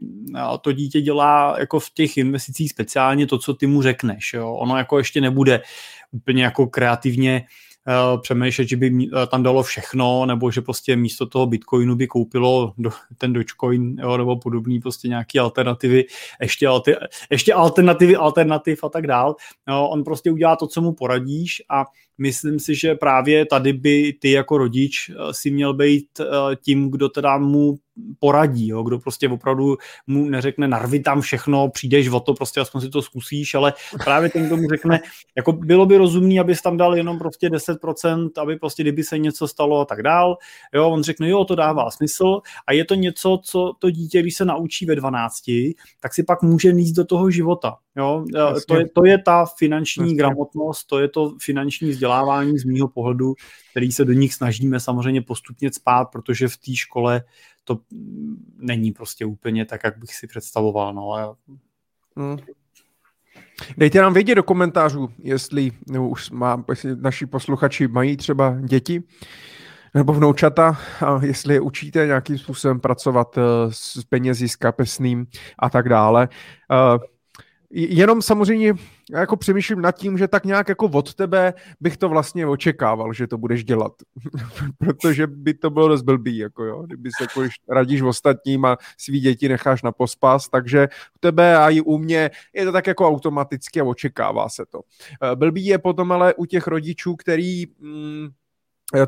to dítě dělá jako v těch investicích speciálně to, co ty mu řekneš. Jo? Ono jako ještě nebude úplně jako kreativně uh, přemýšlet, že by uh, tam dalo všechno, nebo že prostě místo toho Bitcoinu by koupilo ten Dogecoin, jo, nebo podobný prostě nějaký alternativy, ještě, alter, ještě alternativy, alternativ a tak dál. No, on prostě udělá to, co mu poradíš a myslím si, že právě tady by ty jako rodič eh, si měl být tím, kdo teda mu poradí, jo, kdo prostě opravdu mu neřekne narvi tam všechno, přijdeš o to, prostě aspoň si to zkusíš, ale právě ten, kdo mu řekne, jako bylo by rozumný, abys tam dal jenom prostě 10%, aby prostě kdyby se něco stalo a tak dál, jo, on řekne, jo, to dává smysl a je to něco, co to dítě, když se naučí ve 12, tak si pak může níst do toho života, jo, to je, to je ta finanční Jasně. gramotnost, to je to finanční vzdělávání z mýho pohledu, který se do nich snažíme samozřejmě postupně spát, protože v té škole to není prostě úplně tak, jak bych si představoval. No. Hmm. Dejte nám vědět do komentářů, jestli nebo už má, jestli naši posluchači mají třeba děti nebo vnoučata, a jestli je učíte nějakým způsobem pracovat eh, s penězi, s kapesným a tak dále. Uh, Jenom samozřejmě jako přemýšlím nad tím, že tak nějak jako od tebe bych to vlastně očekával, že to budeš dělat. Protože by to bylo dost blbý, jako jo, kdyby se jako radíš ostatním a svý děti necháš na pospas, takže u tebe a i u mě je to tak jako automaticky a očekává se to. Eh, blbý je potom ale u těch rodičů, který mm,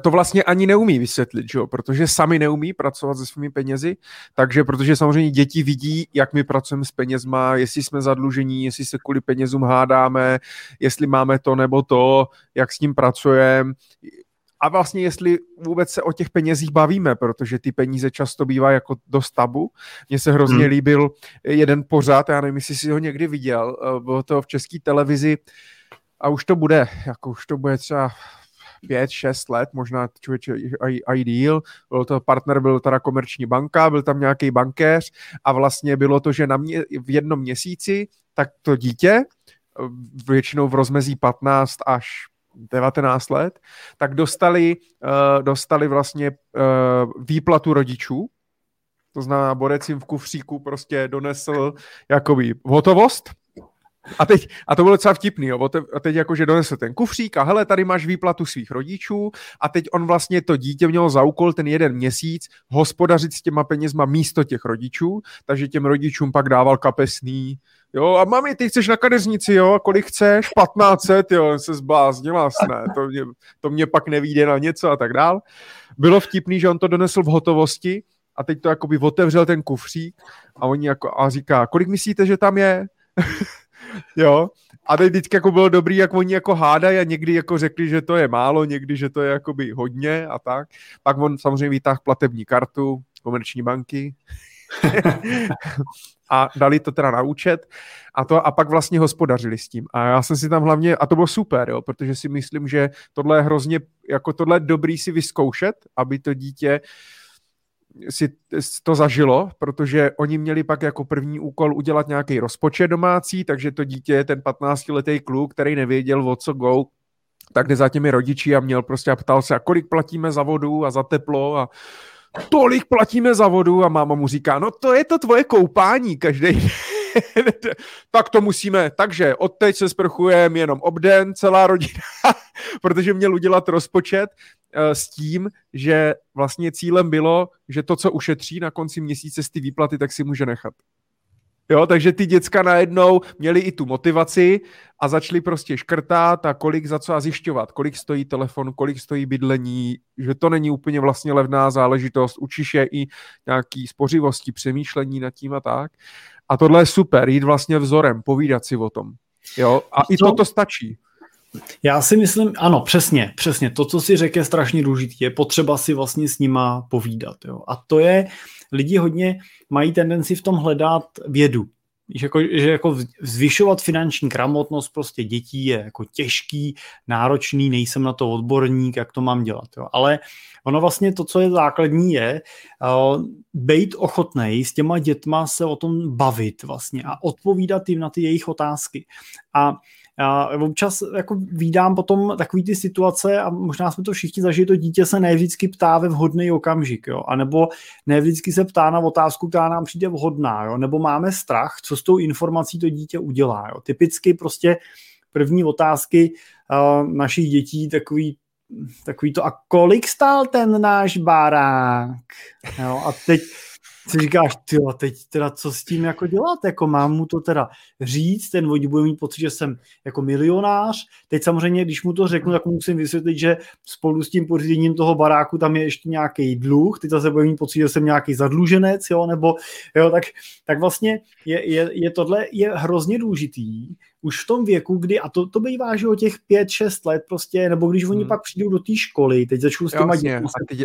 to vlastně ani neumí vysvětlit, že jo? protože sami neumí pracovat se svými penězi, takže protože samozřejmě děti vidí, jak my pracujeme s penězma, jestli jsme zadlužení, jestli se kvůli penězům hádáme, jestli máme to nebo to, jak s ním pracujeme a vlastně jestli vůbec se o těch penězích bavíme, protože ty peníze často bývají jako dost tabu. Mně se hrozně hmm. líbil jeden pořád, já nevím, jestli jsi ho někdy viděl, eh, bylo to v české televizi a už to bude, jako už to bude třeba pět, šest let, možná člověče i, díl. Byl to partner, byl teda komerční banka, byl tam nějaký bankéř a vlastně bylo to, že na mě, v jednom měsíci tak to dítě, většinou v rozmezí 15 až 19 let, tak dostali, uh, dostali vlastně uh, výplatu rodičů, to znamená, borec jim v kufříku prostě donesl jakoby hotovost a teď, a to bylo docela vtipný, jo, a teď jakože donesl ten kufřík a hele, tady máš výplatu svých rodičů a teď on vlastně to dítě mělo za úkol ten jeden měsíc hospodařit s těma penězma místo těch rodičů, takže těm rodičům pak dával kapesný, jo, a mami, ty chceš na kadeřnici, jo, kolik chceš, 1500, jo, se zbláznila, ne, to mě, to mě pak nevíde na něco a tak dál. Bylo vtipný, že on to donesl v hotovosti a teď to jakoby otevřel ten kufřík a oni jako, a říká, kolik myslíte, že tam je? Jo. A teď vždycky jako bylo dobrý, jak oni jako hádají a někdy jako řekli, že to je málo, někdy, že to je jakoby hodně a tak. Pak on samozřejmě vytáhl platební kartu komerční banky, a dali to teda na účet a, to, a pak vlastně hospodařili s tím. A já jsem si tam hlavně, a to bylo super, jo, protože si myslím, že tohle je hrozně, jako tohle je dobrý si vyzkoušet, aby to dítě si to zažilo, protože oni měli pak jako první úkol udělat nějaký rozpočet domácí, takže to dítě je ten 15-letý kluk, který nevěděl o co go, tak jde za těmi rodiči a měl prostě a ptal se, a kolik platíme za vodu a za teplo a tolik platíme za vodu? A máma mu říká, no to je to tvoje koupání každý tak to musíme, takže od teď se sprchujeme jenom obden, celá rodina, protože měl udělat rozpočet uh, s tím, že vlastně cílem bylo, že to, co ušetří na konci měsíce z ty výplaty, tak si může nechat. Jo, takže ty děcka najednou měli i tu motivaci a začali prostě škrtat a kolik za co a zjišťovat, kolik stojí telefon, kolik stojí bydlení, že to není úplně vlastně levná záležitost, učíš je i nějaký spořivosti, přemýšlení nad tím a tak. A tohle je super, jít vlastně vzorem, povídat si o tom. Jo, a i toto stačí. Já si myslím, ano, přesně, přesně. To, co si řekl, je strašně důležité. Je potřeba si vlastně s nima povídat. Jo. A to je, lidi hodně mají tendenci v tom hledat vědu. Že jako, že jako zvyšovat finanční gramotnost prostě dětí je jako těžký, náročný, nejsem na to odborník, jak to mám dělat. Jo. Ale ono vlastně to, co je základní, je uh, být ochotný s těma dětma se o tom bavit vlastně a odpovídat jim na ty jejich otázky. A já občas jako vídám potom takový ty situace a možná jsme to všichni zažili, to dítě se ne vždycky ptá ve vhodný okamžik, jo, a nebo ne vždycky se ptá na otázku, která nám přijde vhodná, jo, nebo máme strach, co s tou informací to dítě udělá, jo. Typicky prostě první otázky uh, našich dětí takový takový to, a kolik stál ten náš barák? Jo, a teď si říkáš, ty teď teda co s tím jako dělat, jako mám mu to teda říct, ten vodí bude mít pocit, že jsem jako milionář, teď samozřejmě, když mu to řeknu, tak musím vysvětlit, že spolu s tím pořízením toho baráku tam je ještě nějaký dluh, teď zase bude mít pocit, že jsem nějaký zadluženec, jo, nebo jo, tak, tak vlastně je, je, je tohle je hrozně důležitý, už v tom věku, kdy, a to, to bývá, že o těch 5-6 let prostě, nebo když oni hmm. pak přijdou do té školy, teď začnou s těma dětmi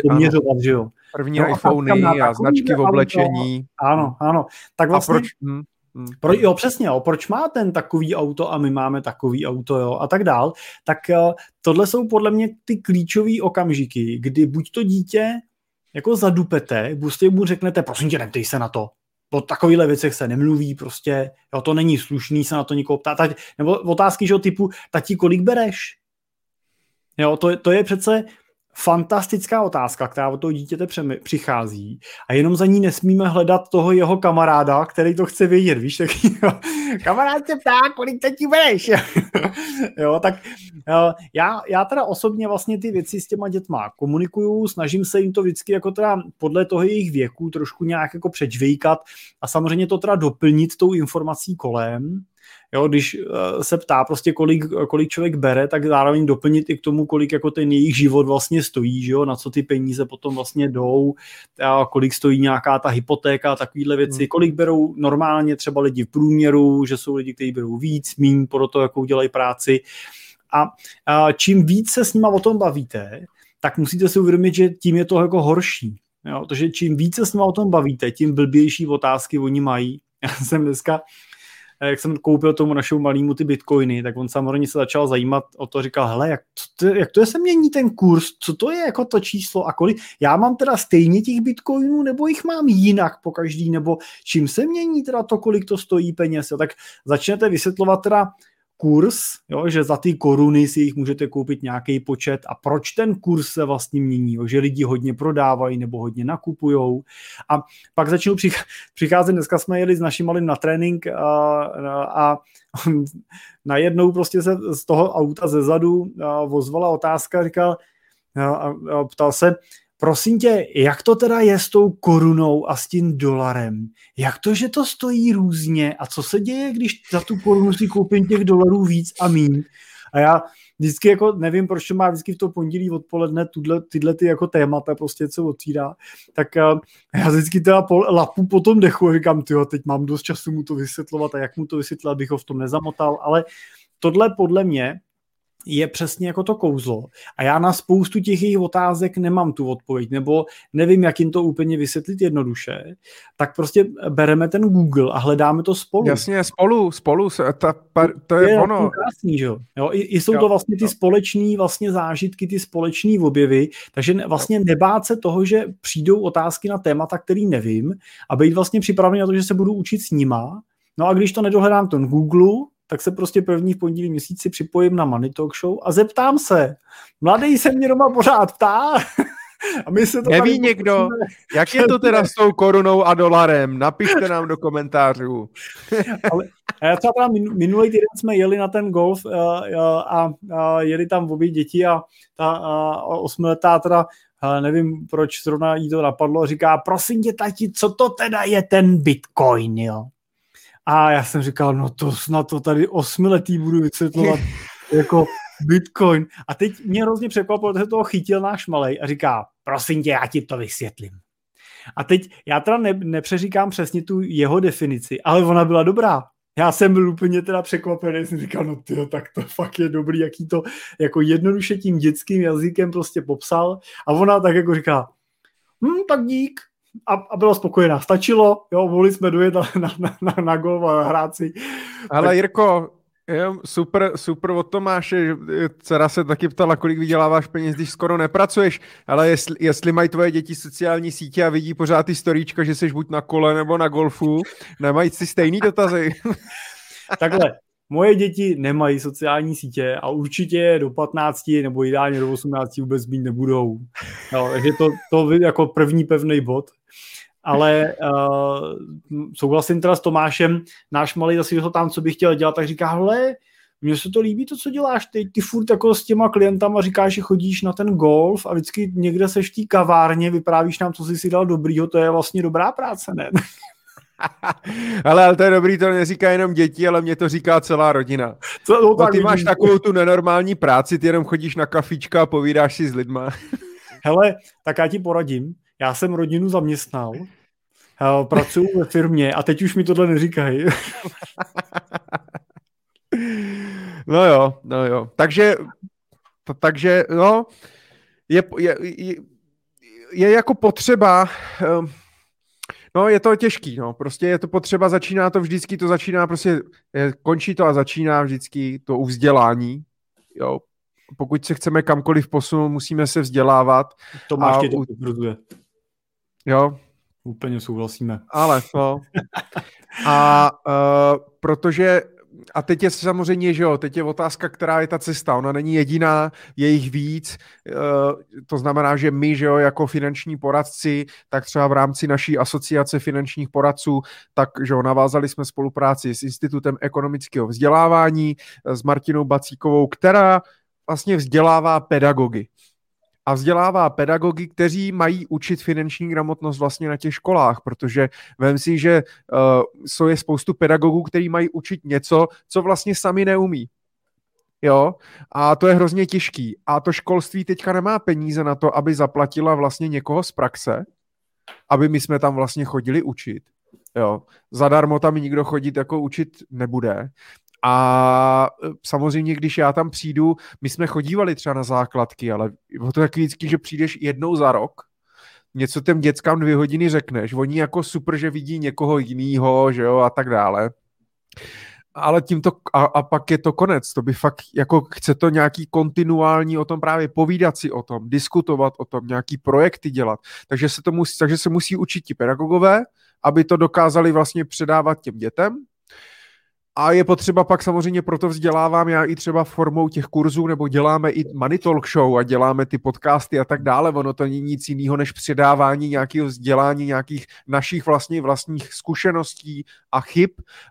poměřovat, že jo. První no, iPhony a, a značky v oblečení. Ano, ano. Tak vlastně, a proč? Hmm. Hmm. Pro, jo, přesně, jo, proč má ten takový auto a my máme takový auto, jo, a tak dál, tak uh, tohle jsou podle mě ty klíčové okamžiky, kdy buď to dítě jako zadupete, prostě mu řeknete, prosím tě, neptej se na to, o takovýchhle věcech se nemluví, prostě, jo, to není slušný se na to někoho ptát. Nebo otázky, že typu, tati, kolik bereš? Jo, to, to je přece, fantastická otázka, která od toho dítěte přichází a jenom za ní nesmíme hledat toho jeho kamaráda, který to chce vědět, víš, tak kamarád se ptá, kolik teď ti budeš. jo, tak já, já teda osobně vlastně ty věci s těma dětma komunikuju, snažím se jim to vždycky jako teda podle toho jejich věku trošku nějak jako přečvejkat a samozřejmě to teda doplnit tou informací kolem, Jo, když uh, se ptá prostě, kolik, kolik člověk bere, tak zároveň doplnit i k tomu, kolik jako ten jejich život vlastně stojí, že jo, na co ty peníze potom vlastně jdou, a kolik stojí nějaká ta hypotéka a takovéhle věci, hmm. kolik berou normálně třeba lidi v průměru, že jsou lidi, kteří berou víc, míň pro to, jakou dělají práci. A, a čím víc se s nima o tom bavíte, tak musíte si uvědomit, že tím je to jako horší. Jo, protože čím více s nima o tom bavíte, tím blbější otázky oni mají. Já jsem dneska jak jsem koupil tomu našemu malému ty bitcoiny, tak on samozřejmě se začal zajímat o to, říkal, hele, jak to, jak to je, se mění ten kurz, co to je jako to číslo? A kolik, já mám teda stejně těch bitcoinů, nebo jich mám jinak po každý, nebo čím se mění teda to, kolik to stojí peněz, jo? tak začnete vysvětlovat teda, kurz, jo, že za ty koruny si jich můžete koupit nějaký počet. A proč ten kurz se vlastně mění, jo, že lidi hodně prodávají nebo hodně nakupujou. A pak začnou přicházet, dneska jsme jeli s naším malým na trénink a, a, a najednou prostě se z toho auta ze zadu vozvala otázka, říkal, a, a ptal se, prosím tě, jak to teda je s tou korunou a s tím dolarem? Jak to, že to stojí různě a co se děje, když za tu korunu si koupím těch dolarů víc a míň? A já vždycky jako nevím, proč to má vždycky v to pondělí odpoledne tuhle, tyhle ty jako témata prostě co otvírá, tak uh, já vždycky teda po, lapu po tom dechu a říkám, tyjo, teď mám dost času mu to vysvětlovat a jak mu to vysvětlit, abych ho v tom nezamotal, ale tohle podle mě je přesně jako to kouzlo. A já na spoustu těch jejich otázek nemám tu odpověď, nebo nevím, jak jim to úplně vysvětlit jednoduše, tak prostě bereme ten Google a hledáme to spolu. Jasně, spolu, spolu, ta, par, to je, je ono. Krásný, že jo? i, I jsou jo, to vlastně ty jo. společní vlastně zážitky, ty společní objevy, takže vlastně nebát se toho, že přijdou otázky na témata, který nevím a být vlastně připravený na to, že se budu učit s nima, No a když to nedohledám ten Google, tak se prostě první v pondělí měsíci připojím na Money Talk Show a zeptám se. Mladý se mě doma pořád ptá. A my se to Neví někdo, pokusíme. jak je to teda s tou korunou a dolarem? Napište nám do komentářů. Ale, já třeba teda minulý týden jsme jeli na ten golf a, eh, a, a jeli tam obě děti a ta osmiletá teda nevím, proč zrovna jí to napadlo, říká, prosím tě, tati, co to teda je ten Bitcoin, jo? A já jsem říkal, no to snad to tady osmiletý budu vysvětlovat jako Bitcoin. A teď mě hrozně překvapilo, že toho chytil náš malej a říká, prosím tě, já ti to vysvětlím. A teď já teda ne, nepřeříkám přesně tu jeho definici, ale ona byla dobrá. Já jsem byl úplně teda překvapený, jsem říkal, no tyjo, tak to fakt je dobrý, jaký to jako jednoduše tím dětským jazykem prostě popsal. A ona tak jako říká, hm, tak dík, a, a byla spokojená. Stačilo, jo, mohli jsme dojet na, na, na, na gol a hrát si. Ale tak... Jirko, Jo, super, super od Tomáše, dcera se taky ptala, kolik vyděláváš peněz, když skoro nepracuješ, ale jestli, jestli mají tvoje děti sociální sítě a vidí pořád ty storíčka, že jsi buď na kole nebo na golfu, nemají si stejný dotazy. Takhle, moje děti nemají sociální sítě a určitě do 15 nebo ideálně do 18 vůbec mít nebudou. No, takže to, to jako první pevný bod ale uh, souhlasím teda s Tomášem, náš malý zase to tam, co by chtěl dělat, tak říká, hele, mně se to líbí, to, co děláš ty, ty furt jako s těma klientama říkáš, že chodíš na ten golf a vždycky někde seš v té kavárně, vyprávíš nám, co jsi si dal dobrýho, to je vlastně dobrá práce, ne? ale, ale to je dobrý, to neříká jenom děti, ale mě to říká celá rodina. Co, no, tak ty máš takovou tu nenormální práci, ty jenom chodíš na kafička a povídáš si s lidma. Hele, tak já ti poradím, já jsem rodinu zaměstnal, pracuju ve firmě a teď už mi tohle neříkají. no jo, no jo. Takže, takže no, je, je, je, je jako potřeba, um, no je to těžký, no, prostě je to potřeba, začíná to vždycky, to začíná prostě, končí to a začíná vždycky to u vzdělání, jo, pokud se chceme kamkoliv posunout, musíme se vzdělávat. To máš tě to Jo. Úplně souhlasíme. Ale no. A uh, protože a teď je samozřejmě, že jo, teď je otázka, která je ta cesta. Ona není jediná, je jich víc. Uh, to znamená, že my, že jo, jako finanční poradci, tak třeba v rámci naší asociace finančních poradců, tak, že jo, navázali jsme spolupráci s Institutem ekonomického vzdělávání, s Martinou Bacíkovou, která vlastně vzdělává pedagogy a vzdělává pedagogy, kteří mají učit finanční gramotnost vlastně na těch školách, protože vím si, že uh, jsou je spoustu pedagogů, kteří mají učit něco, co vlastně sami neumí. Jo, a to je hrozně těžký. A to školství teďka nemá peníze na to, aby zaplatila vlastně někoho z praxe, aby my jsme tam vlastně chodili učit. Jo, zadarmo tam nikdo chodit jako učit nebude. A e, samozřejmě, když já tam přijdu, my jsme chodívali třeba na základky, ale je to taky vždycky, že přijdeš jednou za rok, něco těm dětskám dvě hodiny řekneš, oni jako super, že vidí někoho jiného, že jo, a tak dále. Ale tím to, a, a pak je to konec, to by fakt, jako chce to nějaký kontinuální o tom právě povídat si o tom, diskutovat o tom, nějaký projekty dělat. Takže se, to musí, takže se musí učit ti pedagogové, aby to dokázali vlastně předávat těm dětem, a je potřeba pak samozřejmě proto vzdělávám já i třeba formou těch kurzů, nebo děláme i Money Talk Show a děláme ty podcasty a tak dále. Ono to není nic jiného než předávání nějakého vzdělání, nějakých našich vlastně vlastních zkušeností a chyb,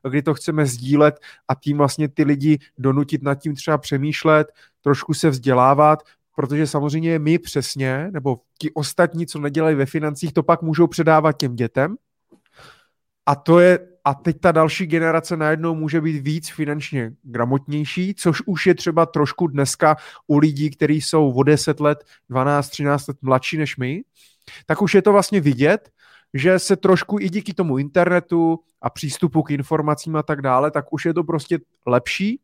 kdy to chceme sdílet a tím vlastně ty lidi donutit nad tím třeba přemýšlet, trošku se vzdělávat, protože samozřejmě my přesně, nebo ti ostatní, co nedělají ve financích, to pak můžou předávat těm dětem. A to je a teď ta další generace najednou může být víc finančně gramotnější, což už je třeba trošku dneska u lidí, kteří jsou o 10 let, 12, 13 let mladší než my, tak už je to vlastně vidět, že se trošku i díky tomu internetu a přístupu k informacím a tak dále, tak už je to prostě lepší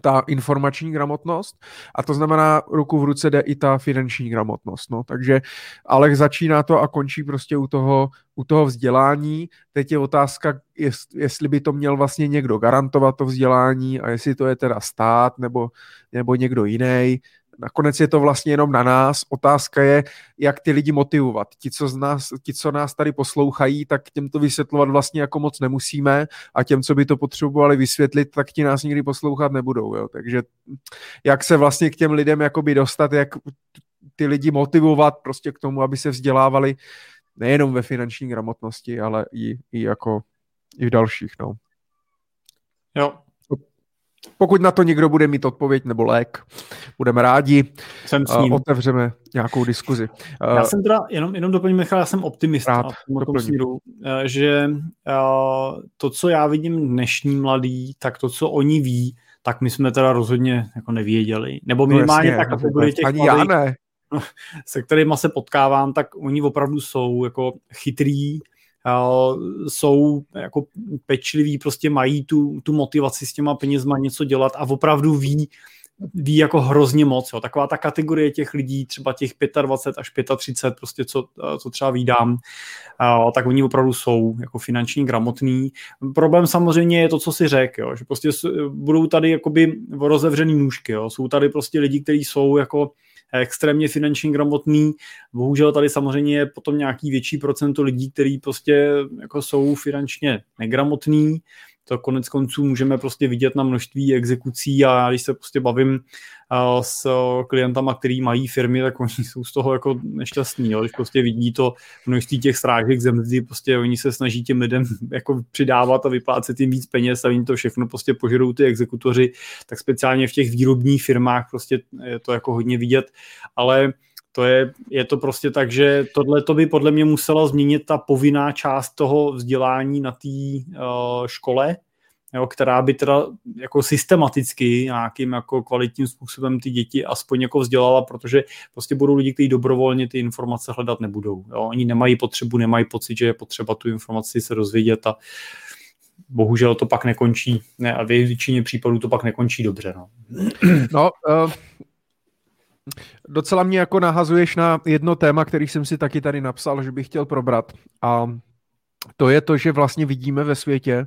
ta informační gramotnost a to znamená ruku v ruce jde i ta finanční gramotnost. No. Takže ale začíná to a končí prostě u toho, u toho vzdělání. Teď je otázka, jest, jestli by to měl vlastně někdo garantovat to vzdělání a jestli to je teda stát nebo, nebo někdo jiný. Nakonec je to vlastně jenom na nás. Otázka je, jak ty lidi motivovat. Ti, co, z nás, ti, co nás tady poslouchají, tak těm to vysvětlovat vlastně jako moc nemusíme a těm, co by to potřebovali vysvětlit, tak ti nás nikdy poslouchat nebudou. Jo. Takže jak se vlastně k těm lidem jakoby dostat, jak ty lidi motivovat prostě k tomu, aby se vzdělávali nejenom ve finanční gramotnosti, ale i, i jako i v dalších. No. Jo, pokud na to někdo bude mít odpověď nebo lék, budeme rádi. Jsem s ním. Otevřeme nějakou diskuzi. Já jsem teda, jenom, jenom doplním, Michal, já jsem optimista Rád, v tom směru, eh, že eh, to, co já vidím dnešní mladý, tak to, co oni ví, tak my jsme teda rozhodně jako nevěděli. Nebo no minimálně no jasně, tak kategorie těch ani mladých, já ne. se kterými se potkávám, tak oni opravdu jsou jako chytrý, jsou jako pečliví, prostě mají tu, tu motivaci s těma penězma něco dělat a opravdu ví, ví jako hrozně moc. Jo. Taková ta kategorie těch lidí, třeba těch 25 až 35, prostě co, co třeba vídám, tak oni opravdu jsou jako finanční gramotní. Problém samozřejmě je to, co si řekl, že prostě budou tady jakoby rozevřený nůžky. Jo. Jsou tady prostě lidi, kteří jsou jako extrémně finančně gramotný. Bohužel tady samozřejmě je potom nějaký větší procento lidí, kteří prostě jako jsou finančně negramotní, to konec konců můžeme prostě vidět na množství exekucí a když se prostě bavím s klientama, který mají firmy, tak oni jsou z toho jako nešťastní, jo? když prostě vidí to množství těch strážek zemdy, prostě oni se snaží těm lidem jako přidávat a vyplácet jim víc peněz a oni to všechno prostě požerou ty exekutoři, tak speciálně v těch výrobních firmách prostě je to jako hodně vidět, ale to je, je to prostě tak, že tohle to by podle mě musela změnit ta povinná část toho vzdělání na té uh, škole, jo, která by teda jako systematicky nějakým jako kvalitním způsobem ty děti aspoň jako vzdělala, protože prostě budou lidi, kteří dobrovolně ty informace hledat nebudou. Jo. Oni nemají potřebu, nemají pocit, že je potřeba tu informaci se rozvědět a bohužel to pak nekončí, ne, a většině případů to pak nekončí dobře. No, no uh, Docela mě jako nahazuješ na jedno téma, který jsem si taky tady napsal, že bych chtěl probrat. A to je to, že vlastně vidíme ve světě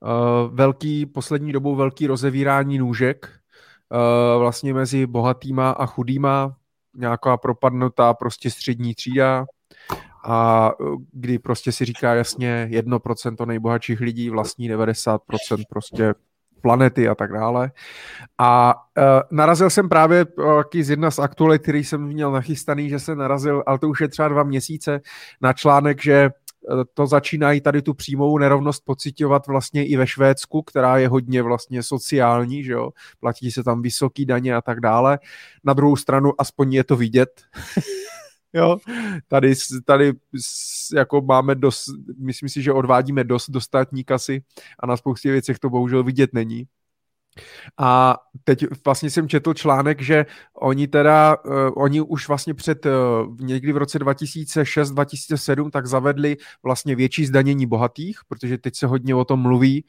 uh, velký, poslední dobou velký rozevírání nůžek uh, vlastně mezi bohatýma a chudýma, nějaká propadnutá prostě střední třída, a kdy prostě si říká jasně 1% nejbohatších lidí vlastní 90% prostě planety a tak dále. A uh, narazil jsem právě uh, z jedna z aktualit, který jsem měl nachystaný, že se narazil, ale to už je třeba dva měsíce, na článek, že uh, to začínají tady tu přímou nerovnost pocitovat vlastně i ve Švédsku, která je hodně vlastně sociální, že jo, platí se tam vysoký daně a tak dále. Na druhou stranu aspoň je to vidět. Jo, tady, tady jako máme dost, myslím si, že odvádíme dost do státní kasy a na spoustě věcech to bohužel vidět není. A teď vlastně jsem četl článek, že oni teda, uh, oni už vlastně před uh, někdy v roce 2006-2007 tak zavedli vlastně větší zdanění bohatých, protože teď se hodně o tom mluví,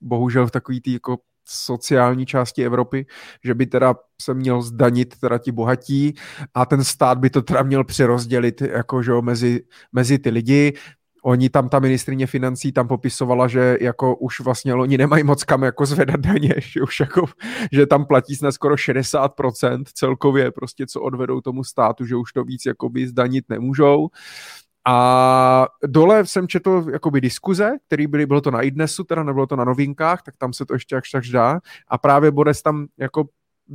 bohužel v takový tý jako sociální části Evropy, že by teda se měl zdanit teda ti bohatí a ten stát by to teda měl přerozdělit jako, že mezi, mezi ty lidi. Oni tam, ta ministrině financí tam popisovala, že jako už vlastně oni nemají moc kam jako zvedat daně, že už jako, že tam platí snad skoro 60% celkově prostě, co odvedou tomu státu, že už to víc jakoby zdanit nemůžou. A dole jsem četl jakoby diskuze, který byly, bylo to na iDnesu, teda nebylo to na novinkách, tak tam se to ještě až tak dá. A právě Boris tam jako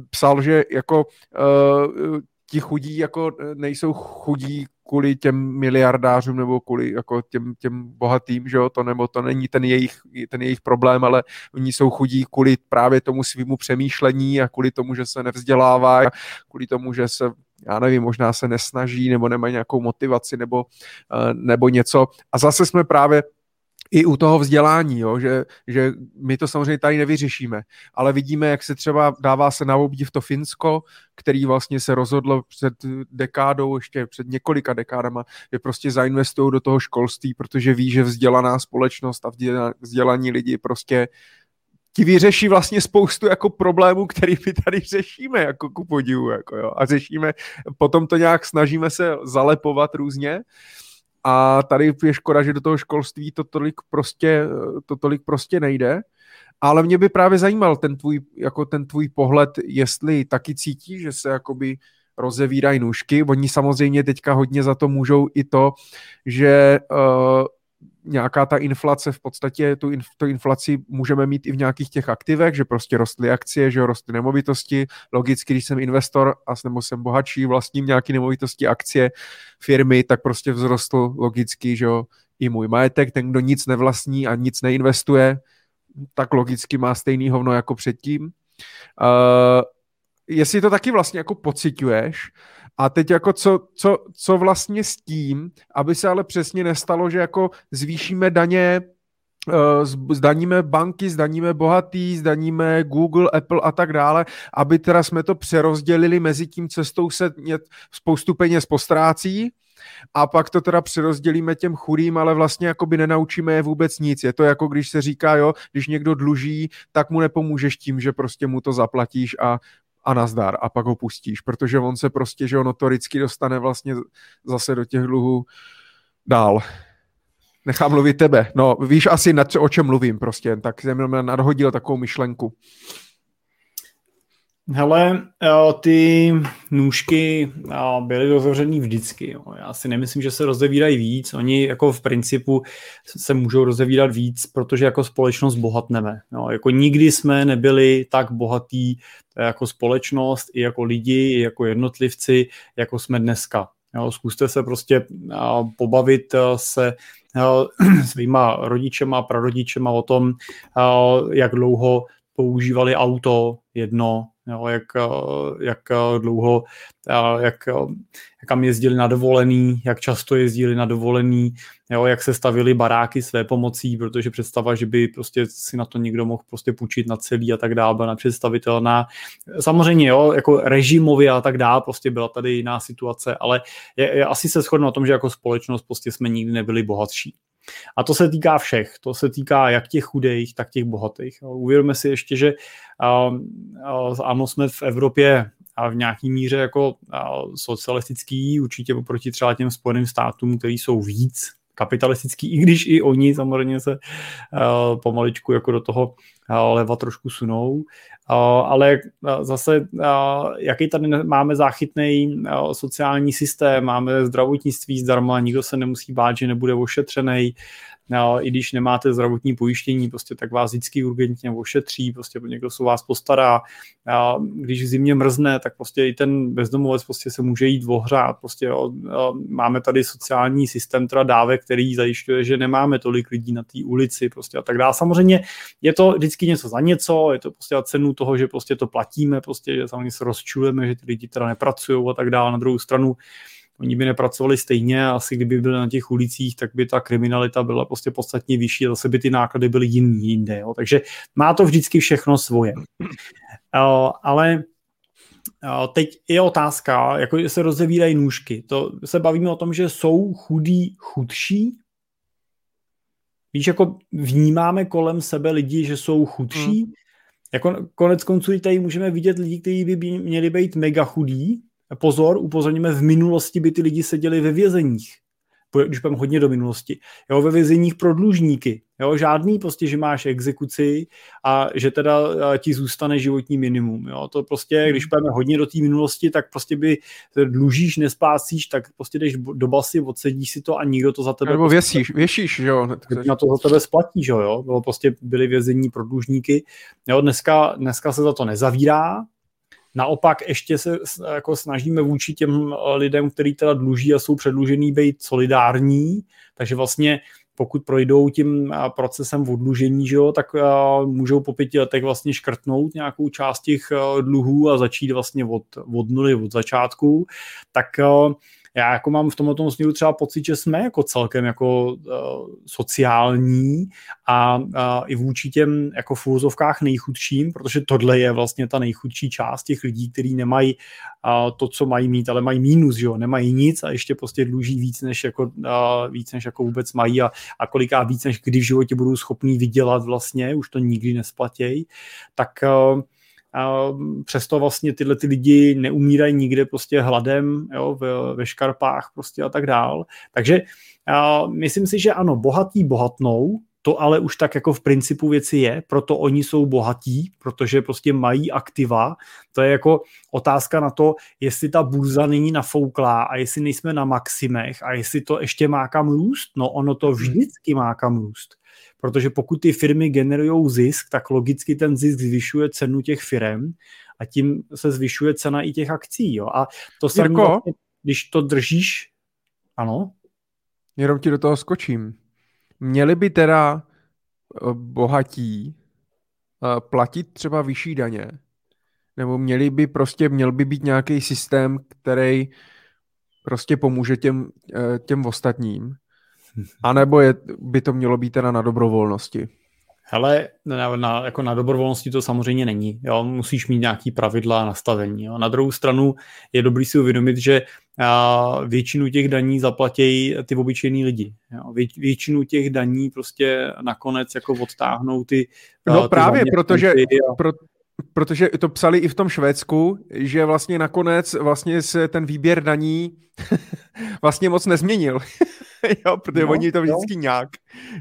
psal, že jako uh, ti chudí jako nejsou chudí kvůli těm miliardářům nebo kvůli jako těm, těm bohatým, že jo, to nebo to není ten jejich, ten jejich problém, ale oni jsou chudí kvůli právě tomu svýmu přemýšlení a kvůli tomu, že se nevzdělávají, kvůli tomu, že se já nevím, možná se nesnaží nebo nemají nějakou motivaci nebo, eh, nebo něco. A zase jsme právě i u toho vzdělání, jo, že, že my to samozřejmě tady nevyřešíme, ale vidíme, jak se třeba dává se na obdiv to Finsko, který vlastně se rozhodlo před dekádou, ještě před několika dekádama, že prostě zainvestují do toho školství, protože ví, že vzdělaná společnost a vzdělaní lidi prostě ti vyřeší vlastně spoustu jako problémů, který my tady řešíme jako ku podivu, jako jo, a řešíme, potom to nějak snažíme se zalepovat různě, a tady je škoda, že do toho školství to tolik prostě, to tolik prostě nejde. Ale mě by právě zajímal ten tvůj, jako ten tvůj pohled, jestli taky cítí, že se jakoby rozevírají nůžky. Oni samozřejmě teďka hodně za to můžou i to, že uh, nějaká ta inflace, v podstatě tu, inf, tu inflaci můžeme mít i v nějakých těch aktivech, že prostě rostly akcie, že rostly nemovitosti. Logicky, když jsem investor a nebo jsem bohatší, vlastním nějaké nemovitosti, akcie, firmy, tak prostě vzrostl logicky, že jo, i můj majetek. Ten, kdo nic nevlastní a nic neinvestuje, tak logicky má stejný hovno jako předtím. Uh, jestli to taky vlastně jako pociťuješ, a teď jako co, co, co vlastně s tím, aby se ale přesně nestalo, že jako zvýšíme daně eh, zdaníme banky, zdaníme bohatý, zdaníme Google, Apple a tak dále, aby teda jsme to přerozdělili mezi tím cestou se spoustu peněz postrácí a pak to teda přerozdělíme těm chudým, ale vlastně jakoby nenaučíme je vůbec nic. Je to jako když se říká, jo, když někdo dluží, tak mu nepomůžeš tím, že prostě mu to zaplatíš a a nazdar a pak ho pustíš, protože on se prostě, že on notoricky dostane vlastně zase do těch dluhů dál. Nechám mluvit tebe. No, víš asi, na co, o čem mluvím prostě, tak jsem nadhodil takovou myšlenku. Hele, eh, ty nůžky eh, byly rozevřený vždycky. Já si nemyslím, že se rozevírají víc. Oni jako v principu se můžou rozevírat víc, protože jako společnost bohatneme. Jako nikdy jsme nebyli tak bohatí jako společnost, i jako lidi, i jako jednotlivci, jako jsme dneska. Jo, zkuste se prostě pobavit se svýma rodičema, prarodičema o tom, jak dlouho používali auto jedno, jo, jak, jak dlouho, jak, jak kam jezdili na dovolený, jak často jezdili na dovolený, jo, jak se stavili baráky své pomocí, protože představa, že by prostě si na to někdo mohl prostě půjčit na celý a tak dále, byla nepředstavitelná. Samozřejmě, jo, jako režimově a tak dále, prostě byla tady jiná situace, ale je, je, asi se shodnu na tom, že jako společnost prostě jsme nikdy nebyli bohatší. A to se týká všech. To se týká jak těch chudých, tak těch bohatých. Uvědomme si ještě, že ano, jsme v Evropě a v nějaký míře jako socialistický, určitě oproti třeba těm Spojeným státům, který jsou víc kapitalistický, i když i oni samozřejmě se uh, pomaličku jako do toho uh, leva trošku sunou. Uh, ale zase, jaký tady máme záchytný sociální systém, máme zdravotnictví zdarma, nikdo se nemusí bát, že nebude ošetřený, no, i když nemáte zdravotní pojištění, prostě tak vás vždycky urgentně ošetří, prostě někdo se vás postará. A když v zimě mrzne, tak prostě i ten bezdomovec prostě se může jít ohřát. Prostě jo, máme tady sociální systém teda dávek, který zajišťuje, že nemáme tolik lidí na té ulici prostě a tak dále. Samozřejmě je to vždycky něco za něco, je to prostě cenu toho, že prostě to platíme, prostě, že samozřejmě se rozčulujeme, že ty lidi teda nepracují a tak dále. Na druhou stranu oni by nepracovali stejně a asi kdyby byli na těch ulicích, tak by ta kriminalita byla prostě podstatně vyšší, zase by ty náklady byly jiný jinde. Jo. Takže má to vždycky všechno svoje. Ale Teď je otázka, jako se rozevírají nůžky. To se bavíme o tom, že jsou chudí chudší. Víš, jako vnímáme kolem sebe lidi, že jsou chudší. Hmm. Jako konec konců tady můžeme vidět lidi, kteří by měli být mega chudí, pozor, upozorněme, v minulosti by ty lidi seděli ve vězeních, když půjdeme hodně do minulosti, jo, ve vězeních pro dlužníky, jo, žádný prostě, že máš exekuci a že teda ti zůstane životní minimum, jo, to prostě, hmm. když půjdeme hodně do té minulosti, tak prostě by dlužíš, nesplácíš, tak prostě jdeš do basy, odsedíš si to a nikdo to za tebe... Nebo prostě, věsíš, věšíš, jo. Na to za tebe splatí, že jo, bylo prostě byly vězení pro dlužníky, jo, dneska, dneska se za to nezavírá, Naopak ještě se jako snažíme vůči těm eh, lidem, kteří teda dluží a jsou předlužený, být solidární, takže vlastně pokud projdou tím eh, procesem odlužení, že jo, tak uh, můžou po pěti letech vlastně škrtnout nějakou část těch uh, dluhů a začít vlastně od, od nuly, od začátku, tak já jako mám v tomto směru třeba pocit, že jsme jako celkem jako uh, sociální a uh, i vůči těm jako v úzovkách nejchudším, protože tohle je vlastně ta nejchudší část těch lidí, kteří nemají uh, to, co mají mít, ale mají mínus, jo, nemají nic a ještě prostě dluží víc, než jako, uh, víc, než jako vůbec mají a, a koliká víc, než kdy v životě budou schopní vydělat vlastně, už to nikdy nesplatějí, tak uh, a přesto vlastně tyhle ty lidi neumírají nikde prostě hladem jo, ve, ve škarpách prostě a tak dál. Takže a myslím si, že ano, bohatí bohatnou, to ale už tak jako v principu věci je, proto oni jsou bohatí, protože prostě mají aktiva. To je jako otázka na to, jestli ta burza není nafouklá a jestli nejsme na maximech a jestli to ještě má kam růst. No ono to vždycky má kam růst protože pokud ty firmy generují zisk, tak logicky ten zisk zvyšuje cenu těch firm a tím se zvyšuje cena i těch akcí. Jo? A to se vlastně, když to držíš, ano? Jenom ti do toho skočím. Měli by teda eh, bohatí eh, platit třeba vyšší daně, nebo měli by prostě, měl by být nějaký systém, který prostě pomůže těm, eh, těm ostatním, a nebo je, by to mělo být teda na dobrovolnosti? Hele, na, na, jako na dobrovolnosti to samozřejmě není. Jo? Musíš mít nějaký pravidla a nastavení. Jo? Na druhou stranu je dobrý si uvědomit, že a, většinu těch daní zaplatí ty obyčejní lidi. Jo? Vě, většinu těch daní prostě nakonec jako odtáhnou ty No ty právě, protože, a... pro, protože to psali i v tom Švédsku, že vlastně nakonec vlastně se ten výběr daní vlastně moc nezměnil. jo, protože no, oni to vždycky jo. nějak,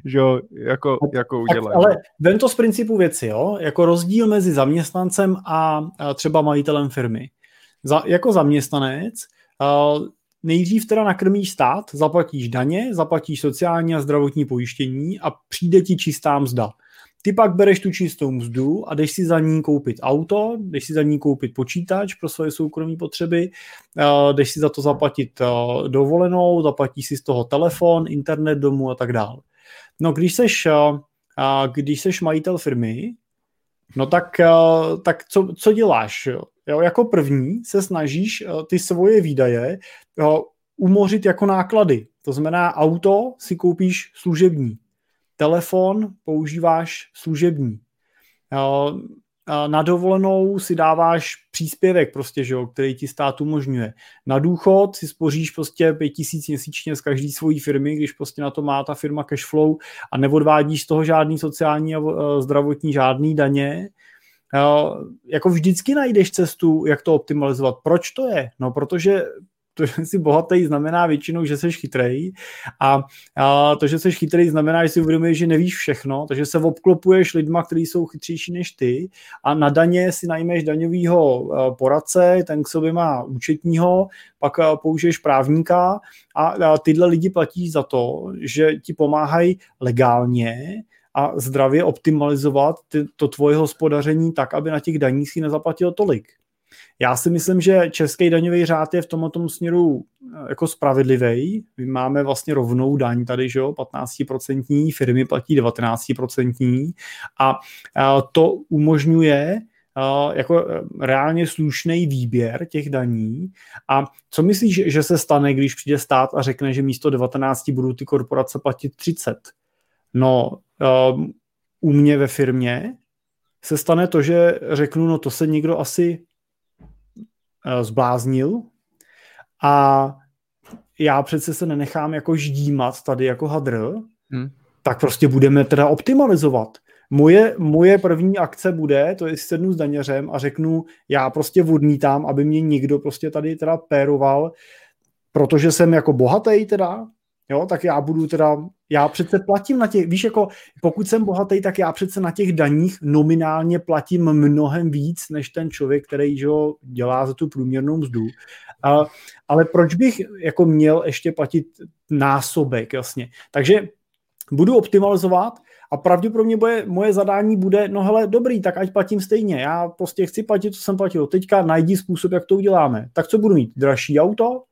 že jo, jako, jako udělají. Ale vem to z principu věci, jo, jako rozdíl mezi zaměstnancem a, třeba majitelem firmy. Za, jako zaměstnanec a, nejdřív teda nakrmíš stát, zaplatíš daně, zaplatíš sociální a zdravotní pojištění a přijde ti čistá mzda. Ty pak bereš tu čistou mzdu a jdeš si za ní koupit auto, jdeš si za ní koupit počítač pro svoje soukromé potřeby, jdeš si za to zaplatit dovolenou, zaplatíš si z toho telefon, internet domu a tak dále. No když seš, když seš majitel firmy, no tak, tak co, co děláš? Jo, jako první se snažíš ty svoje výdaje umořit jako náklady. To znamená, auto si koupíš služební, telefon používáš služební. Na dovolenou si dáváš příspěvek, prostě, že jo, který ti stát umožňuje. Na důchod si spoříš prostě 5 tisíc měsíčně z každé svojí firmy, když prostě na to má ta firma cash flow a neodvádíš z toho žádný sociální a e, zdravotní, žádný daně. Jako vždycky najdeš cestu, jak to optimalizovat. Proč to je? No, protože to, že jsi bohatý, znamená většinou, že jsi chytrej. A, a to, že jsi chytrej, znamená, že si uvědomuješ, že nevíš všechno, takže se obklopuješ lidma, kteří jsou chytřejší než ty. A na daně si najmeš daňového poradce, ten k sobě má účetního, pak použiješ právníka. A, a tyhle lidi platíš za to, že ti pomáhají legálně a zdravě optimalizovat ty, to tvoje hospodaření tak, aby na těch daních si nezaplatil tolik. Já si myslím, že český daňový řád je v tomto směru eh, jako spravedlivý. My máme vlastně rovnou daň tady, že jo, 15% firmy platí 19% a to umožňuje eh, jako eh, reálně slušný výběr těch daní. A co myslíš, že se stane, když přijde stát a řekne, že místo 19 budou ty korporace platit 30? No, u mě ve firmě se stane to, že řeknu, no to se nikdo asi Eh, zbláznil a já přece se nenechám jako ždímat tady jako hadr, hmm. tak prostě budeme teda optimalizovat. Moje, moje první akce bude, to je sednu s daněřem a řeknu, já prostě odmítám, aby mě někdo prostě tady teda péroval, protože jsem jako bohatý teda, jo, tak já budu teda, já přece platím na těch, víš, jako pokud jsem bohatý, tak já přece na těch daních nominálně platím mnohem víc, než ten člověk, který že dělá za tu průměrnou mzdu. A, ale proč bych jako měl ještě platit násobek, jasně. Takže budu optimalizovat a pravděpodobně bude, moje zadání bude, no hele, dobrý, tak ať platím stejně. Já prostě chci platit, co jsem platil. Teďka najdi způsob, jak to uděláme. Tak co budu mít? Dražší auto?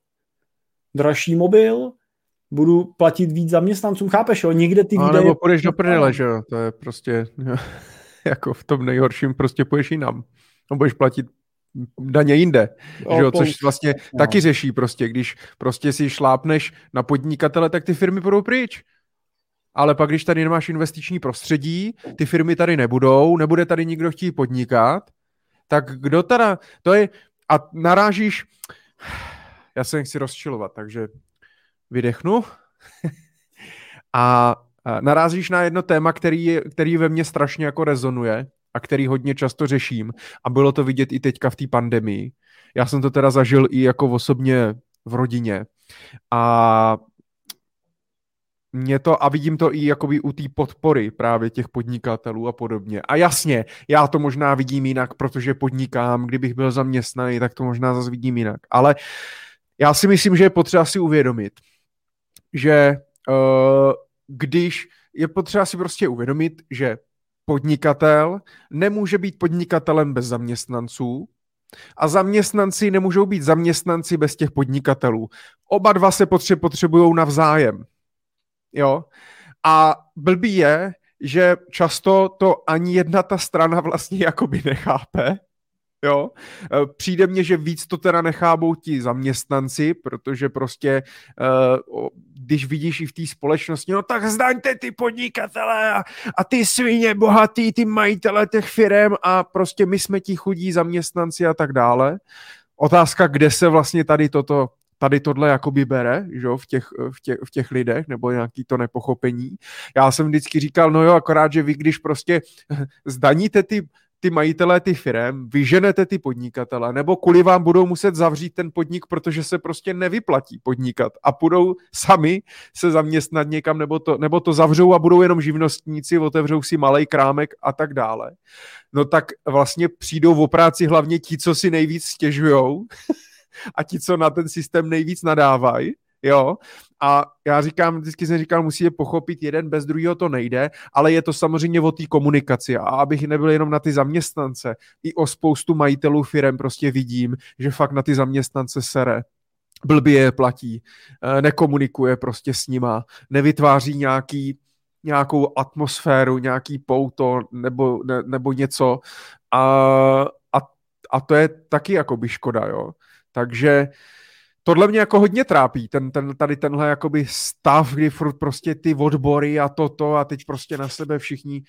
Dražší mobil? Budu platit víc zaměstnancům, chápeš, jo? Někde ty výdaje... A nebo půjdeš do prdele, že jo? To je prostě, jako v tom nejhorším prostě půjdeš jinam. No budeš platit daně jinde, o, že jo, což vlastně no. taky řeší prostě, když prostě si šlápneš na podnikatele, tak ty firmy budou pryč. Ale pak, když tady nemáš investiční prostředí, ty firmy tady nebudou, nebude tady nikdo chtít podnikat, tak kdo teda, to je, a narážíš, já se nechci rozčilovat, takže vydechnu a narazíš na jedno téma, který, který ve mně strašně jako rezonuje a který hodně často řeším a bylo to vidět i teďka v té pandemii. Já jsem to teda zažil i jako osobně v rodině a mě to, a vidím to i jakoby u té podpory právě těch podnikatelů a podobně. A jasně, já to možná vidím jinak, protože podnikám, kdybych byl zaměstnaný, tak to možná zase vidím jinak. Ale já si myslím, že je potřeba si uvědomit, že uh, když je potřeba si prostě uvědomit, že podnikatel nemůže být podnikatelem bez zaměstnanců a zaměstnanci nemůžou být zaměstnanci bez těch podnikatelů. Oba dva se potřebují navzájem. Jo? A blbý je, že často to ani jedna ta strana vlastně jakoby nechápe, Jo, e, přijde mně, že víc to teda nechábou ti zaměstnanci, protože prostě, uh, když vidíš i v té společnosti, no tak zdaňte ty podnikatele a, a ty svině bohatý, ty majitele těch firm a prostě my jsme ti chudí zaměstnanci a tak dále. Otázka, kde se vlastně tady toto tady tohle jakoby bere, že v, těch, v, těch, v těch lidech, nebo nějaký to nepochopení. Já jsem vždycky říkal, no jo, akorát, že vy, když prostě zdaníte ty ty majitelé ty firm, vyženete ty podnikatele, nebo kvůli vám budou muset zavřít ten podnik, protože se prostě nevyplatí podnikat a budou sami se zaměstnat někam, nebo to, nebo to zavřou a budou jenom živnostníci, otevřou si malý krámek a tak dále. No tak vlastně přijdou v práci hlavně ti, co si nejvíc stěžujou a ti, co na ten systém nejvíc nadávají jo. A já říkám, vždycky jsem říkal, musí je pochopit, jeden bez druhého to nejde, ale je to samozřejmě o té komunikaci. A abych nebyl jenom na ty zaměstnance, i o spoustu majitelů firem prostě vidím, že fakt na ty zaměstnance sere blbě je platí, eh, nekomunikuje prostě s nima, nevytváří nějaký, nějakou atmosféru, nějaký pouto nebo, ne, nebo něco a, a, a to je taky jakoby škoda, jo. Takže uh, tohle mě jako hodně trápí, ten, ten, tady tenhle jakoby stav, kdy furt prostě ty odbory a toto a teď prostě na sebe všichni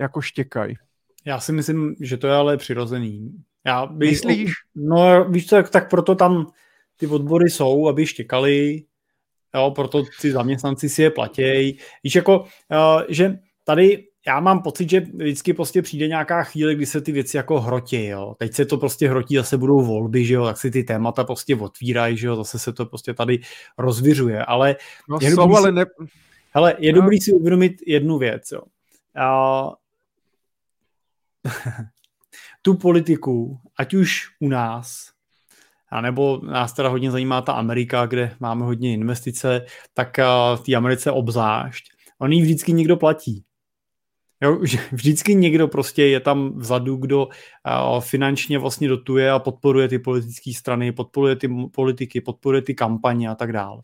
jako štěkají. Já si myslím, že to je ale přirozený. Já bych, Myslíš? No víš co, tak proto tam ty odbory jsou, aby štěkali, jo, proto ty zaměstnanci si je platějí. Víš, jako, uh, že tady já mám pocit, že vždycky prostě přijde nějaká chvíle, kdy se ty věci jako hrotí, jo. Teď se to prostě hrotí, zase budou volby, že jo, tak si ty témata prostě otvírají, že jo, zase se to prostě tady rozviřuje, ale... No je jsou, ale si, ne... Hele, je no. dobrý si uvědomit jednu věc, jo. A... tu politiku, ať už u nás, a nebo nás teda hodně zajímá ta Amerika, kde máme hodně investice, tak v té Americe obzvlášť, on jí vždycky někdo platí. Jo, vždycky někdo prostě je tam vzadu, kdo finančně vlastně dotuje a podporuje ty politické strany, podporuje ty politiky, podporuje ty kampaně a tak dále.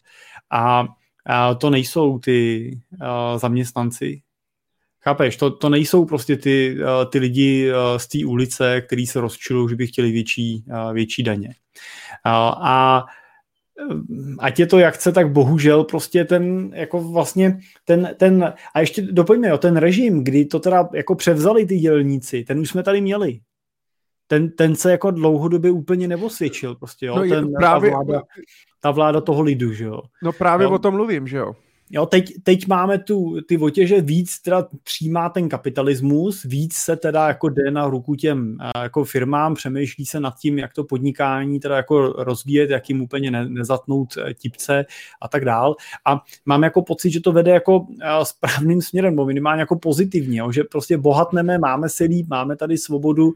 A, to nejsou ty zaměstnanci, Chápeš, to, to nejsou prostě ty, ty lidi z té ulice, kteří se rozčilují, že by chtěli větší, větší daně. A ať je to jak chce, tak bohužel prostě ten, jako vlastně ten, ten a ještě doplňme, jo, ten režim, kdy to teda jako převzali ty dělníci, ten už jsme tady měli. Ten, ten se jako dlouhodobě úplně neosvědčil prostě, jo, no, ten, právě, ta, vláda, ta vláda toho lidu, že jo. No právě jo. o tom mluvím, že jo. Jo, teď, teď máme tu, ty otěže, víc teda přijímá ten kapitalismus, víc se teda jako jde na ruku těm jako firmám, přemýšlí se nad tím, jak to podnikání teda jako rozvíjet, jak jim úplně ne, nezatnout e, tipce a tak dál. A mám jako pocit, že to vede jako e, správným směrem, nebo minimálně jako pozitivně, jo, že prostě bohatneme, máme se líp, máme tady svobodu,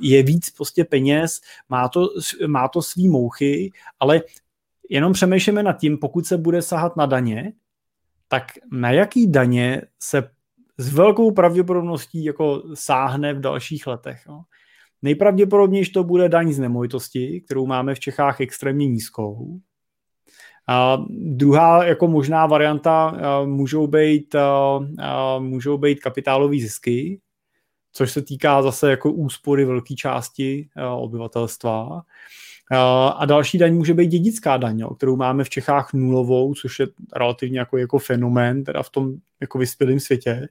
je víc prostě peněz, má to, má to svý mouchy, ale jenom přemýšlíme nad tím, pokud se bude sahat na daně, tak na jaký daně se s velkou pravděpodobností jako sáhne v dalších letech. No. Nejpravděpodobnější to bude daň z nemovitosti, kterou máme v Čechách extrémně nízkou. A druhá jako možná varianta můžou být, můžou být kapitálové zisky, což se týká zase jako úspory velké části obyvatelstva. A další daň může být dědická daň, jo, kterou máme v Čechách nulovou, což je relativně jako, jako fenomén teda v tom jako vyspělém světě.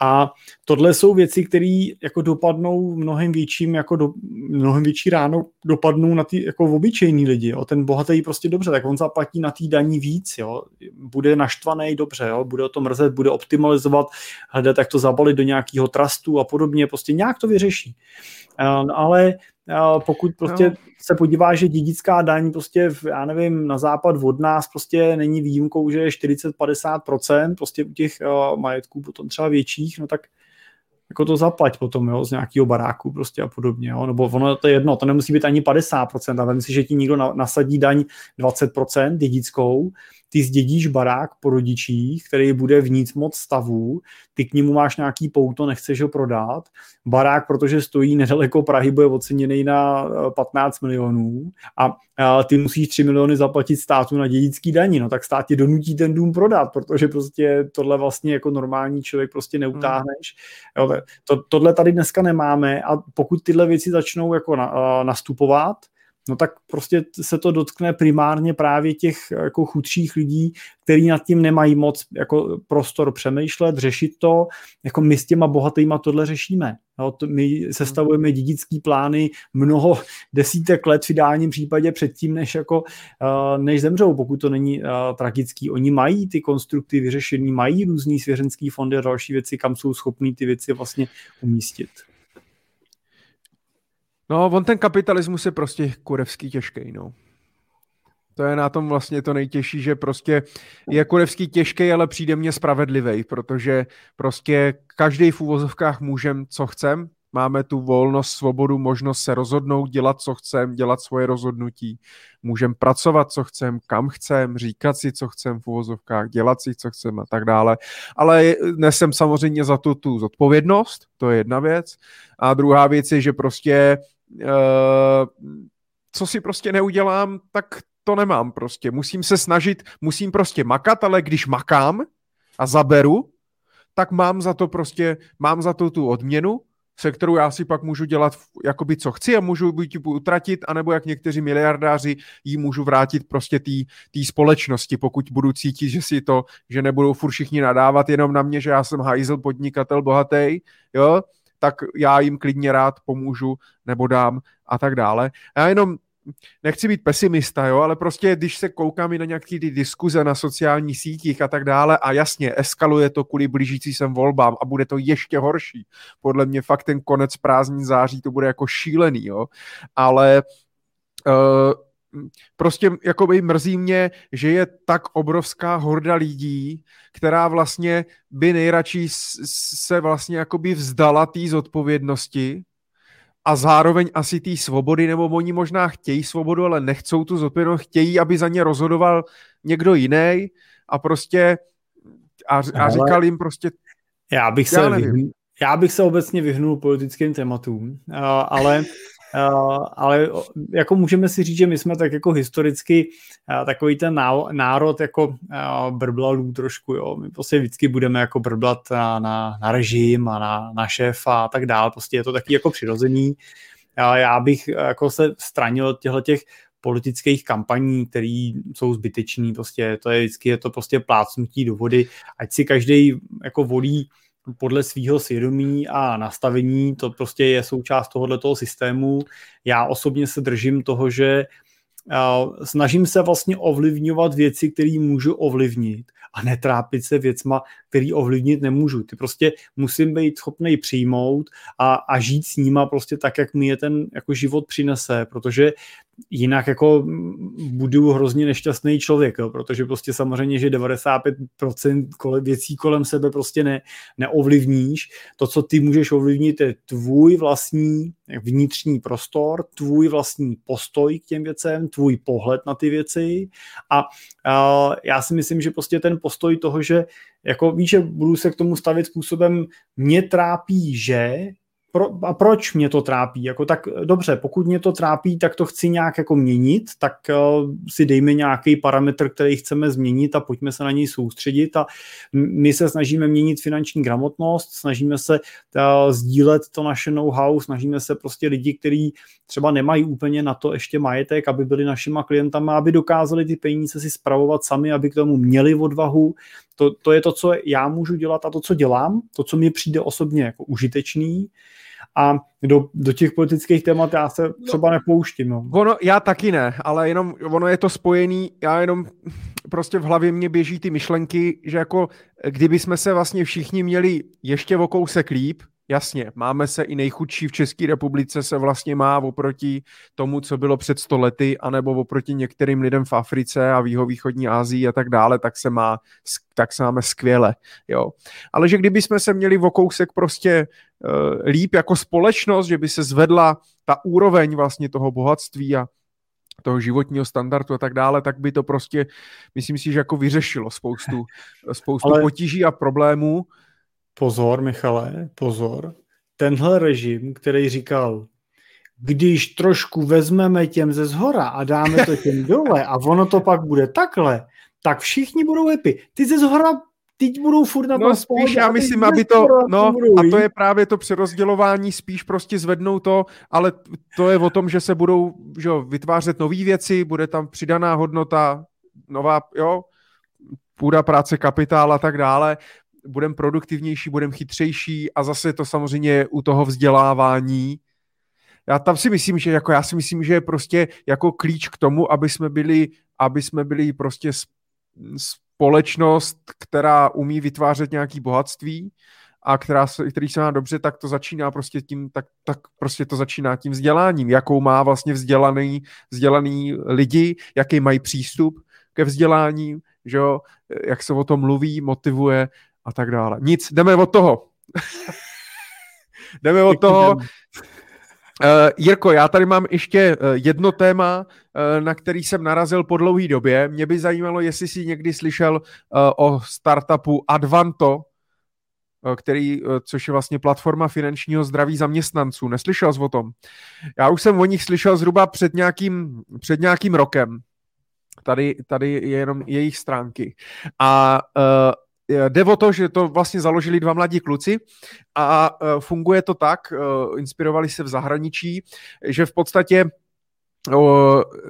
A tohle jsou věci, které jako dopadnou mnohem větším, jako do, mnohem větší ráno dopadnou na ty jako obyčejní lidi. Jo. Ten bohatý prostě dobře, tak on zaplatí na té daní víc, jo. bude naštvaný dobře, jo. bude o to mrzet, bude optimalizovat, hledat, jak to zabalit do nějakého trustu a podobně, prostě nějak to vyřeší. Ale pokud prostě no. se podívá, že dědická daň prostě, v, já nevím, na západ od nás prostě není výjimkou, že je 40-50%, prostě u těch uh, majetků potom třeba větších, no tak jako to zaplať potom, jo, z nějakého baráku prostě a podobně, jo, nebo ono to je jedno, to nemusí být ani 50%, ale myslím, že ti někdo nasadí daň 20% dědickou, ty zdědíš barák po rodičích, který bude v nic moc stavu, ty k němu máš nějaký pouto, nechceš ho prodat, barák, protože stojí nedaleko Prahy, bude oceněný na 15 eh, milionů a, ty musíš 3 miliony zaplatit státu na dědický daní, no tak stát tě donutí ten dům prodat, protože prostě tohle vlastně jako normální člověk prostě neutáhneš. Hmm. Jo, to, tohle tady dneska nemáme a pokud tyhle věci začnou jako na, nastupovat, no tak prostě se to dotkne primárně právě těch jako chudších lidí, kteří nad tím nemají moc jako prostor přemýšlet, řešit to, jako my s těma bohatýma tohle řešíme. No, to my sestavujeme dědický plány mnoho desítek let v ideálním případě předtím, než, jako, uh, než zemřou, pokud to není uh, tragický. Oni mají ty konstrukty vyřešený, mají různý svěřenský fondy a další věci, kam jsou schopní ty věci vlastně umístit. No, on ten kapitalismus je prostě kurevský těžký, no. To je na tom vlastně to nejtěžší, že prostě je kurevský těžký, ale přijde mně spravedlivý, protože prostě každý v úvozovkách můžem, co chcem, máme tu volnost, svobodu, možnost se rozhodnout, dělat, co chcem, dělat svoje rozhodnutí. Můžem pracovat, co chcem, kam chcem, říkat si, co chcem v úvozovkách, dělat si, co chcem a tak dále. Ale nesem samozřejmě za to tu zodpovědnost, to je jedna věc. A druhá věc je, že prostě co si prostě neudělám, tak to nemám prostě. Musím se snažit, musím prostě makat, ale když makám a zaberu, tak mám za to prostě, mám za to tu odměnu, se kterou já si pak můžu dělat jakoby co chci a můžu buď utratit, anebo jak někteří miliardáři ji můžu vrátit prostě té společnosti, pokud budu cítit, že si to, že nebudou furt všichni nadávat jenom na mě, že já jsem hajzl, podnikatel, bohatý, jo, tak já jim klidně rád pomůžu nebo dám a tak dále. Já jenom nechci být pesimista, jo, ale prostě když se koukám i na nějaké ty diskuze na sociálních sítích a tak dále a jasně, eskaluje to kvůli blížící sem volbám a bude to ještě horší. Podle mě fakt ten konec prázdní září to bude jako šílený, jo, ale uh, prostě jakoby mrzí mě, že je tak obrovská horda lidí, která vlastně by nejradši se vlastně jakoby vzdala té zodpovědnosti a zároveň asi té svobody, nebo oni možná chtějí svobodu, ale nechcou tu zodpovědnost, chtějí, aby za ně rozhodoval někdo jiný a prostě a, a říkal jim prostě já bych se já, vyhnul, já bych se obecně vyhnul politickým tématům, ale ale jako můžeme si říct, že my jsme tak jako historicky uh, takový ten národ jako uh, brblalů trošku, jo. My prostě vždycky budeme jako brblat na, na, na režim a na, na šéfa a tak dále. Prostě je to taky jako přirozený. Já bych jako se stranil od těchto těch politických kampaní, které jsou zbytečný, prostě to je vždycky je to prostě plácnutí do vody, ať si každý jako volí podle svého svědomí a nastavení, to prostě je součást tohoto systému. Já osobně se držím toho, že snažím se vlastně ovlivňovat věci, které můžu ovlivnit a netrápit se věcma, který ovlivnit nemůžu. Ty prostě musím být schopný přijmout a, a žít s nima prostě tak, jak mi je ten jako život přinese, protože jinak jako budu hrozně nešťastný člověk, jo, protože prostě samozřejmě, že 95% kole, věcí kolem sebe prostě ne, neovlivníš. To, co ty můžeš ovlivnit, je tvůj vlastní vnitřní prostor, tvůj vlastní postoj k těm věcem, tvůj pohled na ty věci a, a já si myslím, že prostě ten postoj toho, že jako víš, že budu se k tomu stavit způsobem, mě trápí, že pro, a proč mě to trápí? Jako tak dobře, pokud mě to trápí, tak to chci nějak jako měnit, tak uh, si dejme nějaký parametr, který chceme změnit a pojďme se na něj soustředit a my se snažíme měnit finanční gramotnost, snažíme se uh, sdílet to naše know-how, snažíme se prostě lidi, kteří třeba nemají úplně na to ještě majetek, aby byli našima klientama, aby dokázali ty peníze si spravovat sami, aby k tomu měli odvahu. To, to je to, co já můžu dělat a to, co dělám, to, co mi přijde osobně jako užitečný a do, do těch politických témat já se no. třeba no, nepouštím. No. Ono, já taky ne, ale jenom ono je to spojený, já jenom prostě v hlavě mě běží ty myšlenky, že jako kdyby jsme se vlastně všichni měli ještě o kousek líp, Jasně, máme se i nejchudší v České republice se vlastně má oproti tomu, co bylo před stolety, anebo oproti některým lidem v Africe a v jihovýchodní Asii a tak dále, tak se, má, tak se máme skvěle. Jo. Ale že kdyby jsme se měli o kousek prostě uh, líp jako společnost, že by se zvedla ta úroveň vlastně toho bohatství a toho životního standardu a tak dále, tak by to prostě, myslím si, že jako vyřešilo spoustu, spoustu Ale... potíží a problémů pozor, Michale, pozor, tenhle režim, který říkal, když trošku vezmeme těm ze zhora a dáme to těm dole a ono to pak bude takhle, tak všichni budou happy. Ty ze zhora teď budou furt na No spíš já myslím, aby to, no a to je právě to přerozdělování, spíš prostě zvednou to, ale to je o tom, že se budou že jo, vytvářet nové věci, bude tam přidaná hodnota, nová, jo, půda práce, kapitál a tak dále budeme produktivnější, budeme chytřejší a zase to samozřejmě u toho vzdělávání. Já tam si myslím, že jako já si myslím, že je prostě jako klíč k tomu, aby jsme byli, aby jsme byli prostě společnost, která umí vytvářet nějaký bohatství a která se, který se má dobře, tak to začíná prostě tím, tak, tak prostě to začíná tím vzděláním, jakou má vlastně vzdělaný, vzdělaný lidi, jaký mají přístup ke vzdělání, že jo, jak se o tom mluví, motivuje a tak dále. Nic, jdeme od toho. jdeme od toho. Uh, Jirko, já tady mám ještě uh, jedno téma, uh, na který jsem narazil po dlouhé době. Mě by zajímalo, jestli jsi někdy slyšel uh, o startupu Advanto, který, což je vlastně platforma finančního zdraví zaměstnanců. Neslyšel jsi o tom? Já už jsem o nich slyšel zhruba před nějakým, před nějakým rokem. Tady, tady je jenom jejich stránky. A uh, jde o to, že to vlastně založili dva mladí kluci a e, funguje to tak, e, inspirovali se v zahraničí, že v podstatě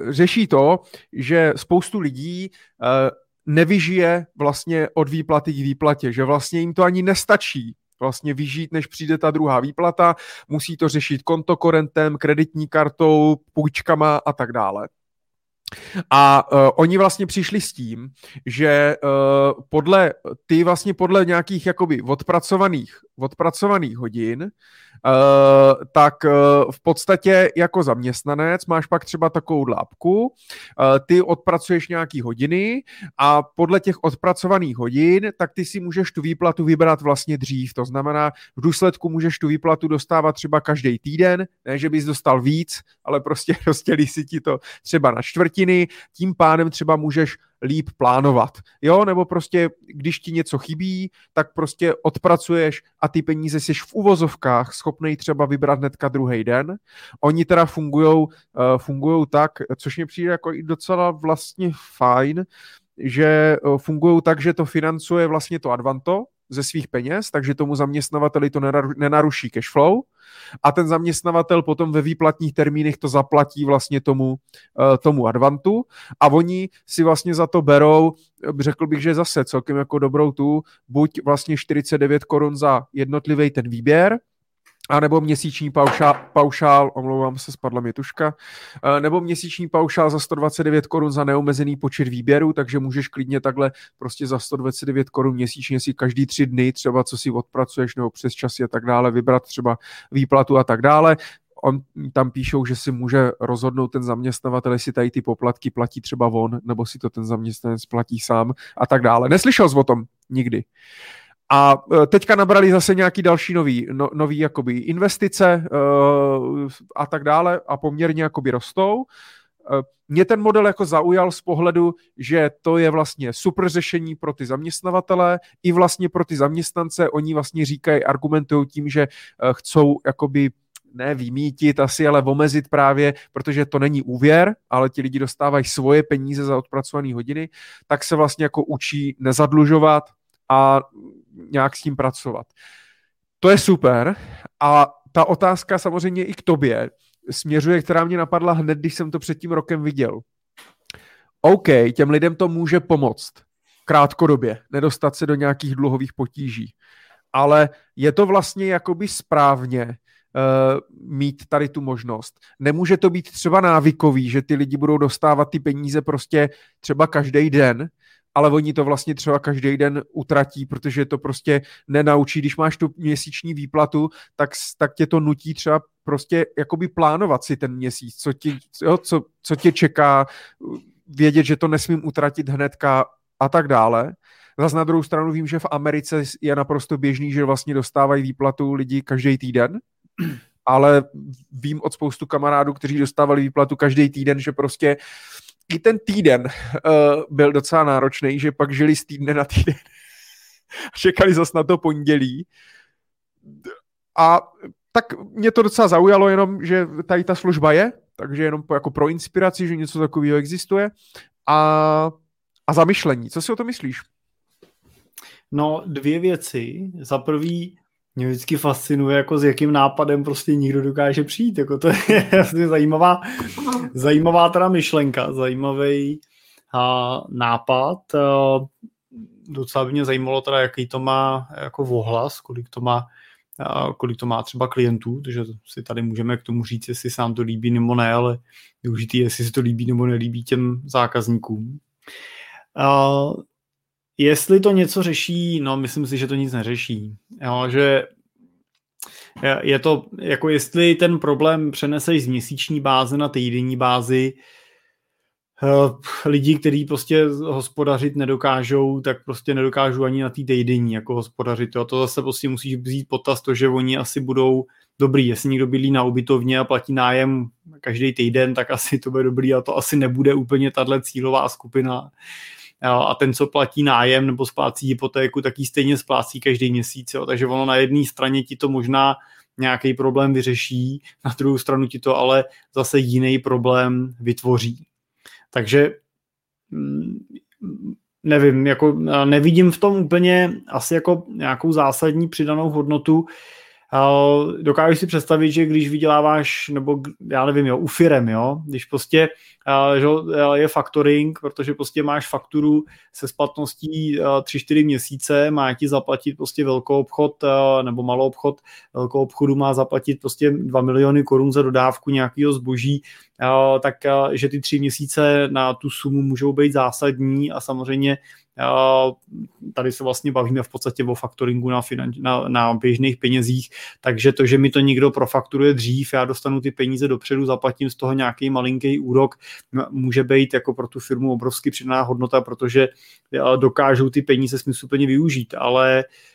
řeší to, že spoustu lidí nevyžije vlastně od výplaty k výplatě, že vlastně jim to ani nestačí vlastně vyžít, než přijde ta druhá výplata, musí to řešit kontokorentem, kreditní kartou, půjčkama a tak dále. A uh, oni vlastně přišli s tím, že uh, podle, ty vlastně podle nějakých jakoby odpracovaných, odpracovaných hodin tak uh, v podstatě jako zaměstnanec máš pak třeba takovou lápku, uh, ty odpracuješ nějaký hodiny a podle těch odpracovaných hodin, tak ty si můžeš tu výplatu vybrat vlastně dřív. To znamená, v důsledku můžeš tu výplatu dostávat třeba každý týden, ne, že bys dostal víc, ale prostě rozdělí si ti to třeba na čtvrtiny, tím pádem třeba můžeš líp plánovat. Jo, nebo prostě, když ti něco chybí, tak prostě odpracuješ a ty peníze jsi v uvozovkách schopný třeba vybrat hnedka druhý den. Oni teda fungují uh, fungujou tak, což mi přijde jako i docela vlastně fajn, že uh, fungují tak, že to financuje vlastně to Advanto, ze svých peněz, takže tomu zaměstnavateli to nenaruší cash flow. A ten zaměstnavatel potom ve výplatních termínech to zaplatí vlastně tomu, eh, tomu Advantu. A oni si vlastně za to berou, řekl bych, že zase celkem jako dobrou tu, buď vlastně 49 korun za jednotlivý ten výběr, a nebo měsíční paušál, paušál, omlouvám se, spadla mi tuška, eh, nebo měsíční paušál za 129 korun za neomezený počet výběrů, takže můžeš klidně takhle prostě za 129 korun měsíčně si každý tři dny třeba, co si odpracuješ nebo přes časy a tak dále, vybrat třeba výplatu a tak dále. On tam píšou, že si může rozhodnout ten zaměstnavatel, jestli tady ty poplatky platí třeba on, nebo si to ten zaměstnanec platí sám a tak dále. Neslyšel jsi o tom nikdy. A e, teďka nabrali zase nějaký další nový, no, nový jakoby investice uh, a tak dále a poměrně jakoby rostou. mě ten model jako zaujal z pohledu, že to je vlastně super řešení pro ty zaměstnavatele i vlastně pro ty zaměstnance. Oni vlastně říkají, argumentují tím, že chcou jakoby ne vymítit asi, ale omezit právě, protože to není úvěr, ale ti lidi dostávají svoje peníze za odpracované hodiny, tak se vlastně jako učí nezadlužovat a nějak s tím pracovat. To je super a ta otázka samozřejmě i k tobě směřuje, která mě napadla hned, když jsem to před tím rokem viděl. OK, těm lidem to může pomoct krátkodobě, nedostat se do nějakých dluhových potíží. Ale je to vlastně jakoby správně, uh, mít tady tu možnost. Nemůže to být třeba návykový, že ty lidi budou dostávat ty peníze prostě třeba každý den, ale oni to vlastně třeba každý den utratí, protože to prostě nenaučí. Když máš tu měsíční výplatu, tak, tak tě to nutí třeba prostě jakoby plánovat si ten měsíc, co, ti, jo, co, co tě čeká, vědět, že to nesmím utratit hnedka a tak dále. Zase na druhou stranu vím, že v Americe je naprosto běžný, že vlastně dostávají výplatu lidi každý týden, ale vím od spoustu kamarádů, kteří dostávali výplatu každý týden, že prostě i ten týden uh, byl docela náročný, že pak žili z týdne na týden. Čekali zas na to pondělí. A tak mě to docela zaujalo jenom, že tady ta služba je, takže jenom jako pro inspiraci, že něco takového existuje. A, a zamyšlení. Co si o to myslíš? No, dvě věci. Za prvý, mě vždycky fascinuje, jako s jakým nápadem prostě nikdo dokáže přijít. Jako to je vlastně zajímavá, zajímavá teda myšlenka, zajímavý a, nápad. A, docela by mě zajímalo teda, jaký to má jako vohlas, kolik to má a kolik to má třeba klientů, takže si tady můžeme k tomu říct, jestli se nám to líbí nebo ne, ale využitý, jestli se to líbí nebo nelíbí těm zákazníkům. Jestli to něco řeší, no myslím si, že to nic neřeší. Jo, že je to, jako jestli ten problém přeneseš z měsíční báze na týdenní bázi, eh, lidi, kteří prostě hospodařit nedokážou, tak prostě nedokážou ani na tý týdenní jako hospodařit. Jo. To zase prostě musíš vzít potaz to, že oni asi budou dobrý. Jestli někdo bydlí na ubytovně a platí nájem každý týden, tak asi to bude dobrý a to asi nebude úplně tahle cílová skupina a ten, co platí nájem nebo splácí hypotéku, tak ji stejně splácí každý měsíc. Jo. Takže ono na jedné straně ti to možná nějaký problém vyřeší, na druhou stranu ti to ale zase jiný problém vytvoří. Takže mm, nevím, jako nevidím v tom úplně asi jako nějakou zásadní přidanou hodnotu, dokážu si představit, že když vyděláváš, nebo já nevím, jo, u firem, jo, když prostě že je factoring, protože prostě máš fakturu se splatností 3-4 měsíce, má ti zaplatit prostě velkou obchod nebo malou obchod, velkou obchodu má zaplatit prostě 2 miliony korun za dodávku nějakého zboží, tak že ty tři měsíce na tu sumu můžou být zásadní a samozřejmě Tady se vlastně bavíme v podstatě o faktoringu na, na, na běžných penězích, takže to, že mi to někdo profakturuje dřív, já dostanu ty peníze dopředu, zaplatím z toho nějaký malinký úrok, může být jako pro tu firmu obrovský přidaná hodnota, protože dokážou ty peníze smysluplně využít, ale Uh,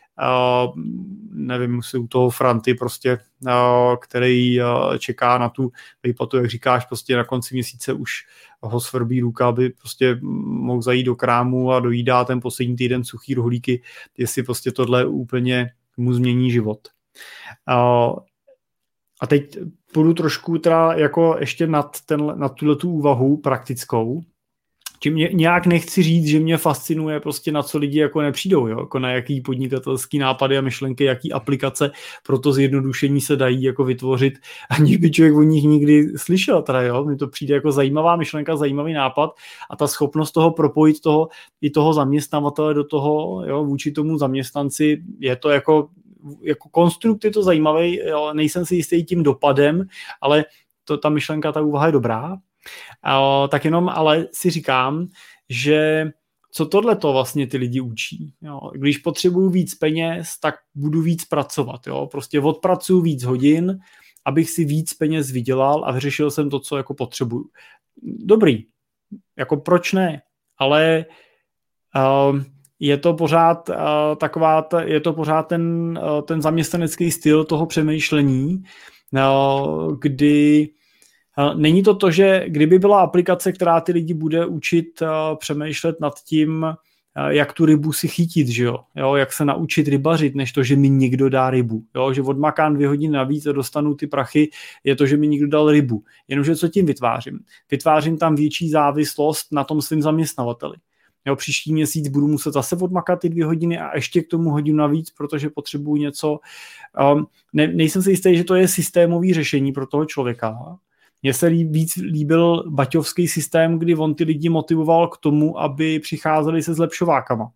nevím, jestli u toho Franty prostě, uh, který uh, čeká na tu výplatu, jak říkáš, prostě na konci měsíce už ho svrbí ruka, aby prostě mohl zajít do krámu a dojídá ten poslední týden suchý rohlíky, jestli prostě tohle úplně mu změní život. A teď půjdu trošku teda jako ještě nad, ten, nad tuhle tu úvahu praktickou, Čím mě, nějak nechci říct, že mě fascinuje prostě na co lidi jako nepřijdou, jo? jako na jaký podnikatelský nápady a myšlenky, jaký aplikace pro to zjednodušení se dají jako vytvořit, aniž by člověk o nich nikdy slyšel. Teda, jo? Mně to přijde jako zajímavá myšlenka, zajímavý nápad a ta schopnost toho propojit toho, i toho zaměstnavatele do toho, jo, vůči tomu zaměstnanci, je to jako jako konstrukt je to zajímavý, jo, nejsem si jistý tím dopadem, ale to, ta myšlenka, ta úvaha je dobrá tak jenom ale si říkám, že co tohle to vlastně ty lidi učí. Jo. Když potřebuju víc peněz, tak budu víc pracovat. Jo. Prostě odpracuju víc hodin, abych si víc peněz vydělal a vyřešil jsem to, co jako potřebuju. Dobrý, jako proč ne? Ale uh, je to pořád uh, taková, ta, je to pořád ten, uh, ten zaměstnanecký styl toho přemýšlení, uh, kdy Není to to, že kdyby byla aplikace, která ty lidi bude učit přemýšlet nad tím, jak tu rybu si chytit, že jo? jo? jak se naučit rybařit, než to, že mi někdo dá rybu. Jo? Že odmakám dvě hodiny navíc a dostanu ty prachy, je to, že mi někdo dal rybu. Jenomže co tím vytvářím? Vytvářím tam větší závislost na tom svým zaměstnavateli. Jo, příští měsíc budu muset zase odmakat ty dvě hodiny a ještě k tomu hodinu navíc, protože potřebuji něco. Um, ne, nejsem si jistý, že to je systémový řešení pro toho člověka. Mně se víc líbil baťovský systém, kdy on ty lidi motivoval k tomu, aby přicházeli se zlepšovákama.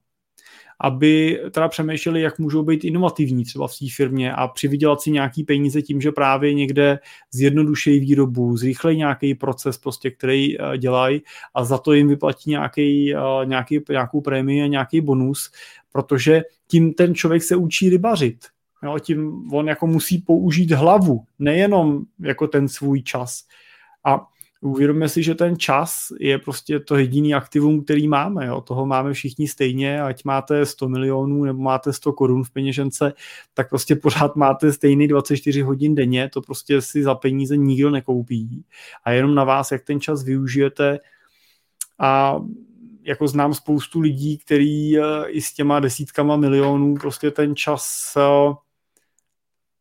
Aby teda přemýšleli, jak můžou být inovativní třeba v té firmě a přivydělat si nějaký peníze tím, že právě někde zjednodušejí výrobu, zrychlejí nějaký proces, prostě, který eh, dělají a za to jim vyplatí nějaký, eh, nějaký, nějakou prémii a nějaký bonus, protože tím ten člověk se učí rybařit Jo, tím on jako musí použít hlavu, nejenom jako ten svůj čas. A uvědomíme si, že ten čas je prostě to jediný aktivum, který máme. Jo. Toho máme všichni stejně, ať máte 100 milionů nebo máte 100 korun v peněžence, tak prostě pořád máte stejný 24 hodin denně, to prostě si za peníze nikdo nekoupí. A jenom na vás, jak ten čas využijete a jako znám spoustu lidí, který eh, i s těma desítkama milionů prostě ten čas eh,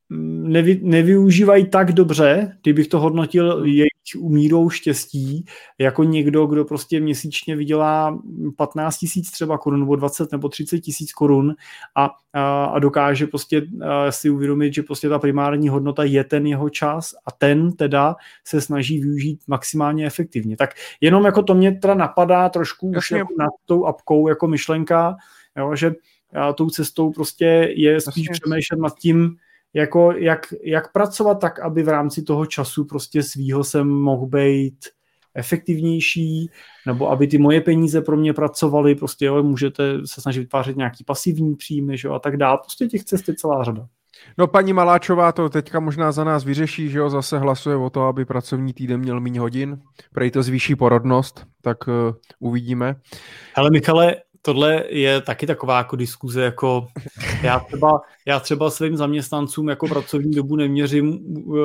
nevy, nevyužívají tak dobře, kdybych to hodnotil jejich mírou štěstí, jako někdo, kdo prostě měsíčně vydělá 15 tisíc třeba korun, nebo 20 nebo 30 tisíc korun a, a, a dokáže prostě a si uvědomit, že prostě ta primární hodnota je ten jeho čas a ten teda se snaží využít maximálně efektivně. Tak jenom jako to mě teda napadá trošku už jako nad tou apkou jako myšlenka, jo, že a tou cestou prostě je spíš Jasně. přemýšlet nad tím, jako jak, jak pracovat tak, aby v rámci toho času prostě svýho jsem mohl být efektivnější, nebo aby ty moje peníze pro mě pracovaly, prostě jo, můžete se snažit vytvářet nějaký pasivní příjmy, že jo, a tak dále. Prostě těch cest je celá řada. No paní Maláčová to teďka možná za nás vyřeší, že jo, zase hlasuje o to, aby pracovní týden měl méně hodin, prej to zvýší porodnost, tak uh, uvidíme. Ale Michale, tohle je taky taková jako diskuze, jako já třeba, já třeba svým zaměstnancům jako pracovní dobu neměřím,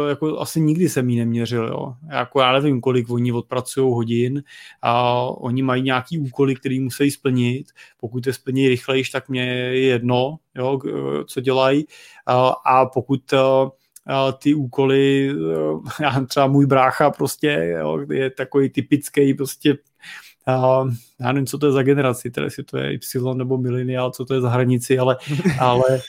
jako asi nikdy jsem ji neměřil, jo. Jako já nevím, kolik oni odpracují hodin a oni mají nějaký úkoly, který musí splnit. Pokud je splní rychleji, tak mě je jedno, jo, co dělají. A, a pokud ty úkoly, já třeba můj brácha prostě jo, je takový typický prostě Uh, já nevím, co to je za generaci, teda jestli to je Y nebo milenial, co to je za hranici, ale, ale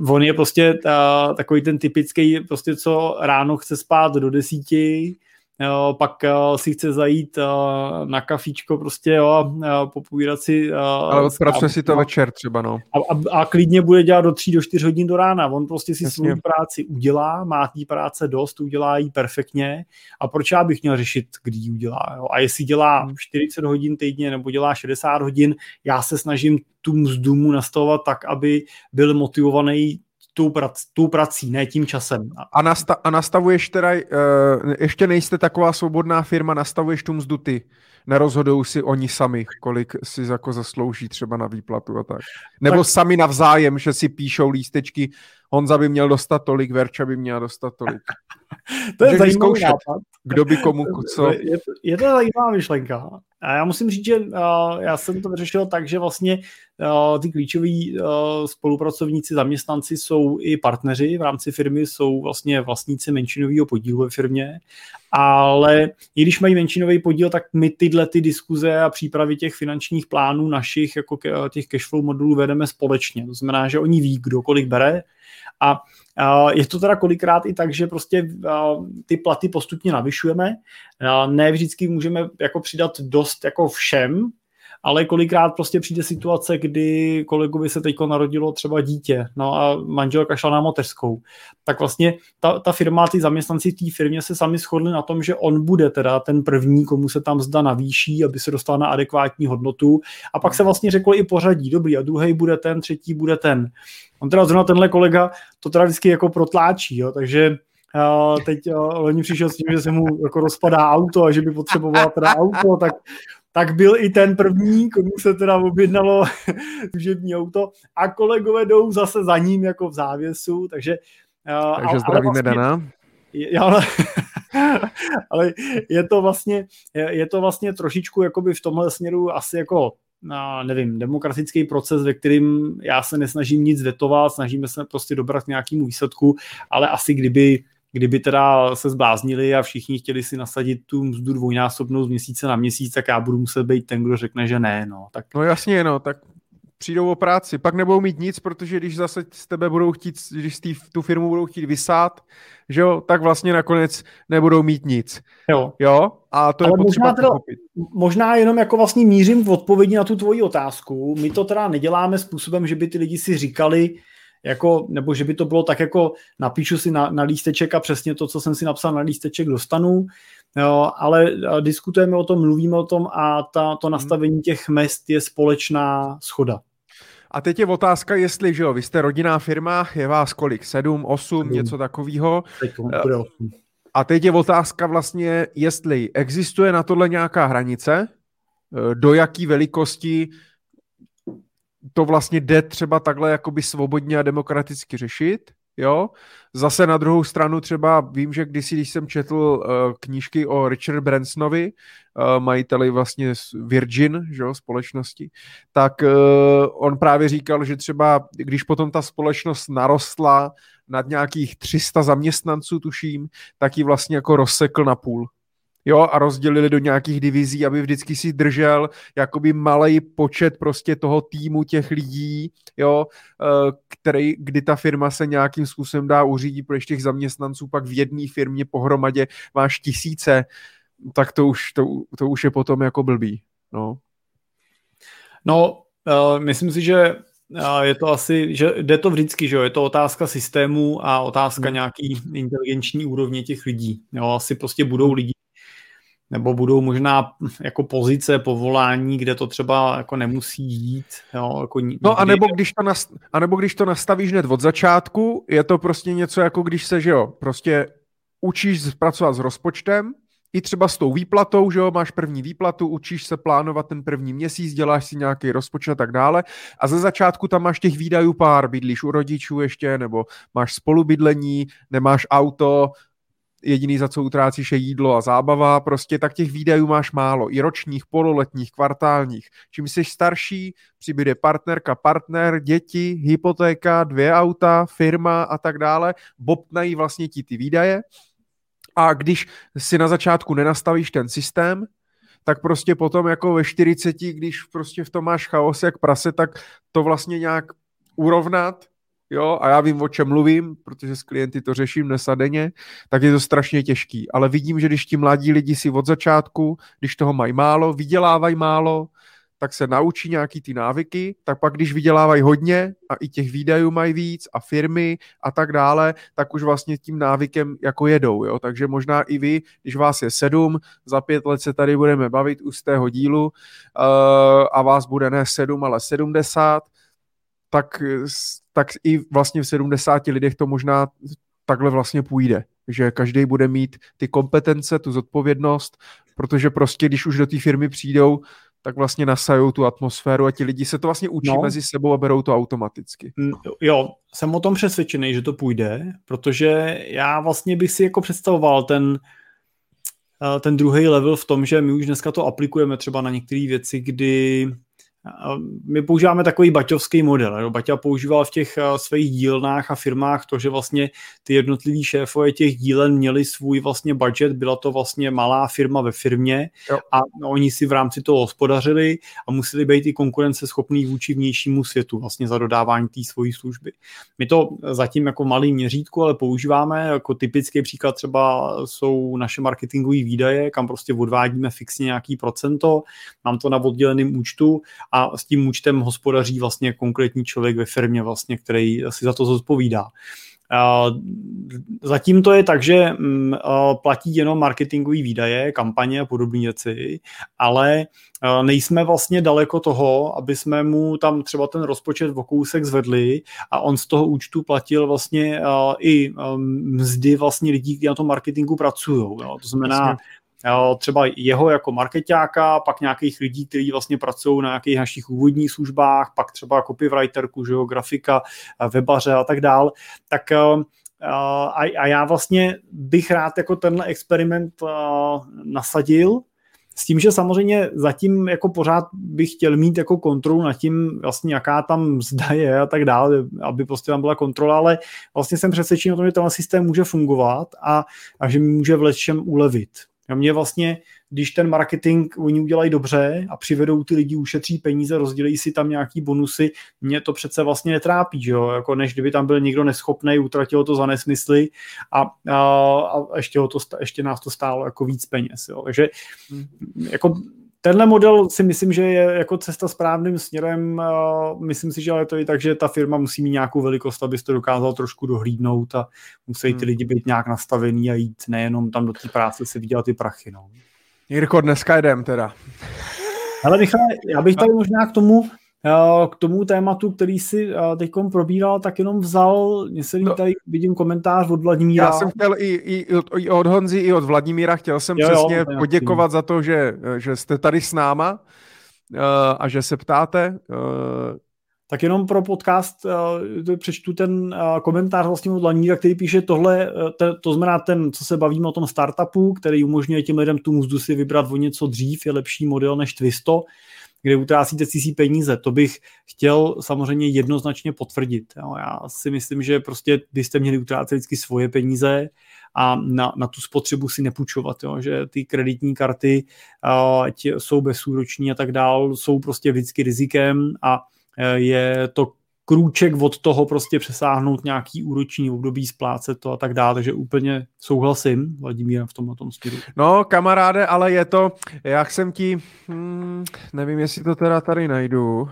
uh, on je prostě uh, takový ten typický, prostě co ráno chce spát do desíti, jo, pak uh, si chce zajít uh, na kafičko prostě, jo, uh, popovídat si. Uh, Ale odpracuje si to večer třeba, no. A, a, a klidně bude dělat do 3 do 4 hodin do rána. On prostě si svou práci udělá, má té práce dost, udělá ji perfektně a proč já bych měl řešit, kdy ji udělá. Jo? A jestli dělá 40 hmm. hodin týdně nebo dělá 60 hodin, já se snažím tu mzdu mu nastavovat tak, aby byl motivovaný tou, prac, tou prací, ne tím časem. A, nasta- a nastavuješ teda, uh, ještě nejste taková svobodná firma, nastavuješ tu mzdu ty. Nerozhodují si oni sami, kolik si jako zaslouží třeba na výplatu a tak. Nebo tak... sami navzájem, že si píšou lístečky, Honza by měl dostat tolik, Verča by měla dostat tolik. to je zajímavý nápad. Kdo by komu co. Je, to, je to zajímavá myšlenka. A já musím říct, že uh, já jsem to vyřešil tak, že vlastně uh, ty klíčoví uh, spolupracovníci, zaměstnanci jsou i partneři v rámci firmy, jsou vlastně vlastníci menšinového podílu ve firmě, ale i když mají menšinový podíl, tak my tyhle ty diskuze a přípravy těch finančních plánů našich, jako těch cashflow modulů vedeme společně. To znamená, že oni ví, kdo kolik bere, a je to teda kolikrát i tak, že prostě ty platy postupně navyšujeme. Ne vždycky můžeme jako přidat dost jako všem, ale kolikrát prostě přijde situace, kdy kolegovi se teďko narodilo třeba dítě, no a manželka šla na mateřskou. Tak vlastně ta, ta firma, ty zaměstnanci v té firmě se sami shodli na tom, že on bude teda ten první, komu se tam zda navýší, aby se dostal na adekvátní hodnotu. A pak se vlastně řeklo i pořadí, dobrý, a druhý bude ten, třetí bude ten. On teda zrovna tenhle kolega to teda vždycky jako protláčí, jo, takže teď loni přišel s tím, že se mu jako rozpadá auto a že by potřeboval teda auto, tak tak byl i ten první, komu se teda objednalo služební auto a kolegové jdou zase za ním jako v závěsu, takže takže zdravíme vlastně, Dana. Já, Ale je to vlastně, je, je to vlastně trošičku jakoby v tomhle směru asi jako na, nevím, demokratický proces, ve kterým já se nesnažím nic vetovat, snažíme se prostě dobrat k nějakému výsledku, ale asi kdyby kdyby teda se zbláznili a všichni chtěli si nasadit tu mzdu dvojnásobnou z měsíce na měsíc, tak já budu muset být ten, kdo řekne, že ne. No, tak... no jasně, no, tak přijdou o práci, pak nebudou mít nic, protože když zase z tebe budou chtít, když tý, tu firmu budou chtít vysát, že jo, tak vlastně nakonec nebudou mít nic. Jo. Jo? A to Ale je možná, teda, možná jenom jako vlastně mířím v odpovědi na tu tvoji otázku. My to teda neděláme způsobem, že by ty lidi si říkali, jako, nebo že by to bylo tak jako napíšu si na, na lísteček a přesně to, co jsem si napsal na lísteček, dostanu, jo, ale diskutujeme o tom, mluvíme o tom a ta, to hmm. nastavení těch mest je společná schoda. A teď je otázka, jestli, že jo, vy jste rodinná firma, je vás kolik, sedm, osm, něco takového. A teď je otázka vlastně, jestli existuje na tohle nějaká hranice, eh, do jaký velikosti to vlastně jde třeba takhle jakoby svobodně a demokraticky řešit, jo. Zase na druhou stranu třeba vím, že když jsem četl uh, knížky o Richard Bransonovi, uh, majiteli vlastně Virgin, že jo, společnosti, tak uh, on právě říkal, že třeba když potom ta společnost narostla nad nějakých 300 zaměstnanců, tuším, tak ji vlastně jako rozsekl na půl jo, a rozdělili do nějakých divizí, aby vždycky si držel jakoby malý počet prostě toho týmu těch lidí, jo, eh, který, kdy ta firma se nějakým způsobem dá uřídit, protože těch zaměstnanců pak v jedné firmě pohromadě máš tisíce, tak to už, to, to už je potom jako blbý, no. No, uh, myslím si, že uh, je to asi, že jde to vždycky, že jo, je to otázka systému a otázka hmm. nějaký inteligenční úrovně těch lidí. Jo, asi prostě budou lidi, nebo budou možná jako pozice, povolání, kde to třeba jako nemusí jít. Jo, jako no a nebo, když to nast- a nebo když to nastavíš hned od začátku, je to prostě něco jako když se, že jo, prostě učíš pracovat s rozpočtem, i třeba s tou výplatou, že jo, máš první výplatu, učíš se plánovat ten první měsíc, děláš si nějaký rozpočet a tak dále a ze začátku tam máš těch výdajů pár, bydlíš u rodičů ještě, nebo máš spolubydlení, nemáš auto, jediný, za co utrácíš, je jídlo a zábava, prostě tak těch výdajů máš málo, i ročních, pololetních, kvartálních. Čím jsi starší, přibude partnerka, partner, děti, hypotéka, dvě auta, firma a tak dále, bobtnají vlastně ti ty výdaje. A když si na začátku nenastavíš ten systém, tak prostě potom jako ve 40, když prostě v tom máš chaos jak prase, tak to vlastně nějak urovnat jo, a já vím, o čem mluvím, protože s klienty to řeším denně, tak je to strašně těžký. Ale vidím, že když ti mladí lidi si od začátku, když toho mají málo, vydělávají málo, tak se naučí nějaký ty návyky, tak pak když vydělávají hodně a i těch výdajů mají víc a firmy a tak dále, tak už vlastně tím návykem jako jedou, jo? takže možná i vy, když vás je sedm, za pět let se tady budeme bavit u z tého dílu uh, a vás bude ne sedm, ale sedmdesát, tak, tak i vlastně v 70 lidech to možná takhle vlastně půjde, že každý bude mít ty kompetence, tu zodpovědnost, protože prostě když už do té firmy přijdou, tak vlastně nasajou tu atmosféru a ti lidi se to vlastně učí no. mezi sebou a berou to automaticky. Jo, jsem o tom přesvědčený, že to půjde, protože já vlastně bych si jako představoval ten, eh, ten druhý level v tom, že my už dneska to aplikujeme třeba na některé věci, kdy my používáme takový baťovský model. Baťa používal v těch eh, svých dílnách a firmách to, že vlastně ty jednotliví šéfové těch dílen měli svůj vlastně budget, byla to vlastně malá firma ve firmě jo. a oni si v rámci toho hospodařili a museli být i konkurenceschopný vůči vnějšímu světu vlastně za dodávání té svojí služby. My to zatím jako malý měřítku, ale používáme, jako typický příklad třeba jsou naše marketingové výdaje, kam prostě odvádíme fixně nějaký procento, mám to na odděleném účtu a s tím účtem hospodaří vlastně konkrétní člověk ve firmě, vlastně, který si za to zodpovídá. Zatím to je tak, že mm, platí jenom marketingové výdaje, kampaně a podobné věci, ale nejsme vlastně daleko toho, aby jsme mu tam třeba ten rozpočet v kousek zvedli a on z toho účtu platil vlastně i mzdy vlastně lidí, kteří na tom marketingu pracují. To znamená, třeba jeho jako marketáka, pak nějakých lidí, kteří vlastně pracují na nějakých našich úvodních službách, pak třeba copywriterku, že jo, grafika, webaře a tak dál, tak a, a já vlastně bych rád jako tenhle experiment nasadil, s tím, že samozřejmě zatím jako pořád bych chtěl mít jako kontrolu nad tím, vlastně jaká tam zda je a tak dále, aby prostě tam byla kontrola, ale vlastně jsem přesvědčen o tom, že tenhle systém může fungovat a, a že může v lecčem ulevit. A mě vlastně když ten marketing oni udělají dobře a přivedou ty lidi, ušetří peníze, rozdělí si tam nějaký bonusy, mě to přece vlastně netrápí, že jo? Jako než kdyby tam byl někdo neschopný, utratil to za nesmysly a, a, a ještě, ho to, ještě nás to stálo jako víc peněz. Jo? Takže hmm. jako tenhle model si myslím, že je jako cesta správným směrem. Myslím si, že ale to je tak, že ta firma musí mít nějakou velikost, aby to dokázal trošku dohlídnout a musí ty hmm. lidi být nějak nastavený a jít nejenom tam do té práce si vydělat ty prachy. No. Jirko, dneska jdem teda. Ale Michale, já bych tady možná k tomu, k tomu tématu, který si eh, teď probíral, tak jenom vzal, mě se no, tady vidím komentář od Vladimíra. Já jsem chtěl i, i, i od Honzy, i od Vladimíra, chtěl jsem jo, přesně jo, poděkovat za to, že, že jste tady s náma uh, a že se ptáte. Tak jenom pro podcast uh, přečtu ten uh, komentář vlastně od Laníra, který píše tohle, te, to znamená ten, co se bavíme o tom startupu, který umožňuje těm lidem tu mzdu si vybrat o něco dřív, je lepší model než Twisto, kde utrácíte cizí peníze. To bych chtěl samozřejmě jednoznačně potvrdit. Jo. Já si myslím, že prostě byste měli utrácet vždycky svoje peníze a na, na tu spotřebu si nepůjčovat, jo. že ty kreditní karty uh, jsou bezúroční a tak dál, jsou prostě vždycky rizikem a Eh, je to krůček od toho prostě přesáhnout nějaký úroční období, splácet to a tak dále, takže úplně souhlasím Vladimír v tomhle tom směru. No kamaráde, ale je to, jak jsem ti, hmm, nevím, jestli to teda tady najdu, uh,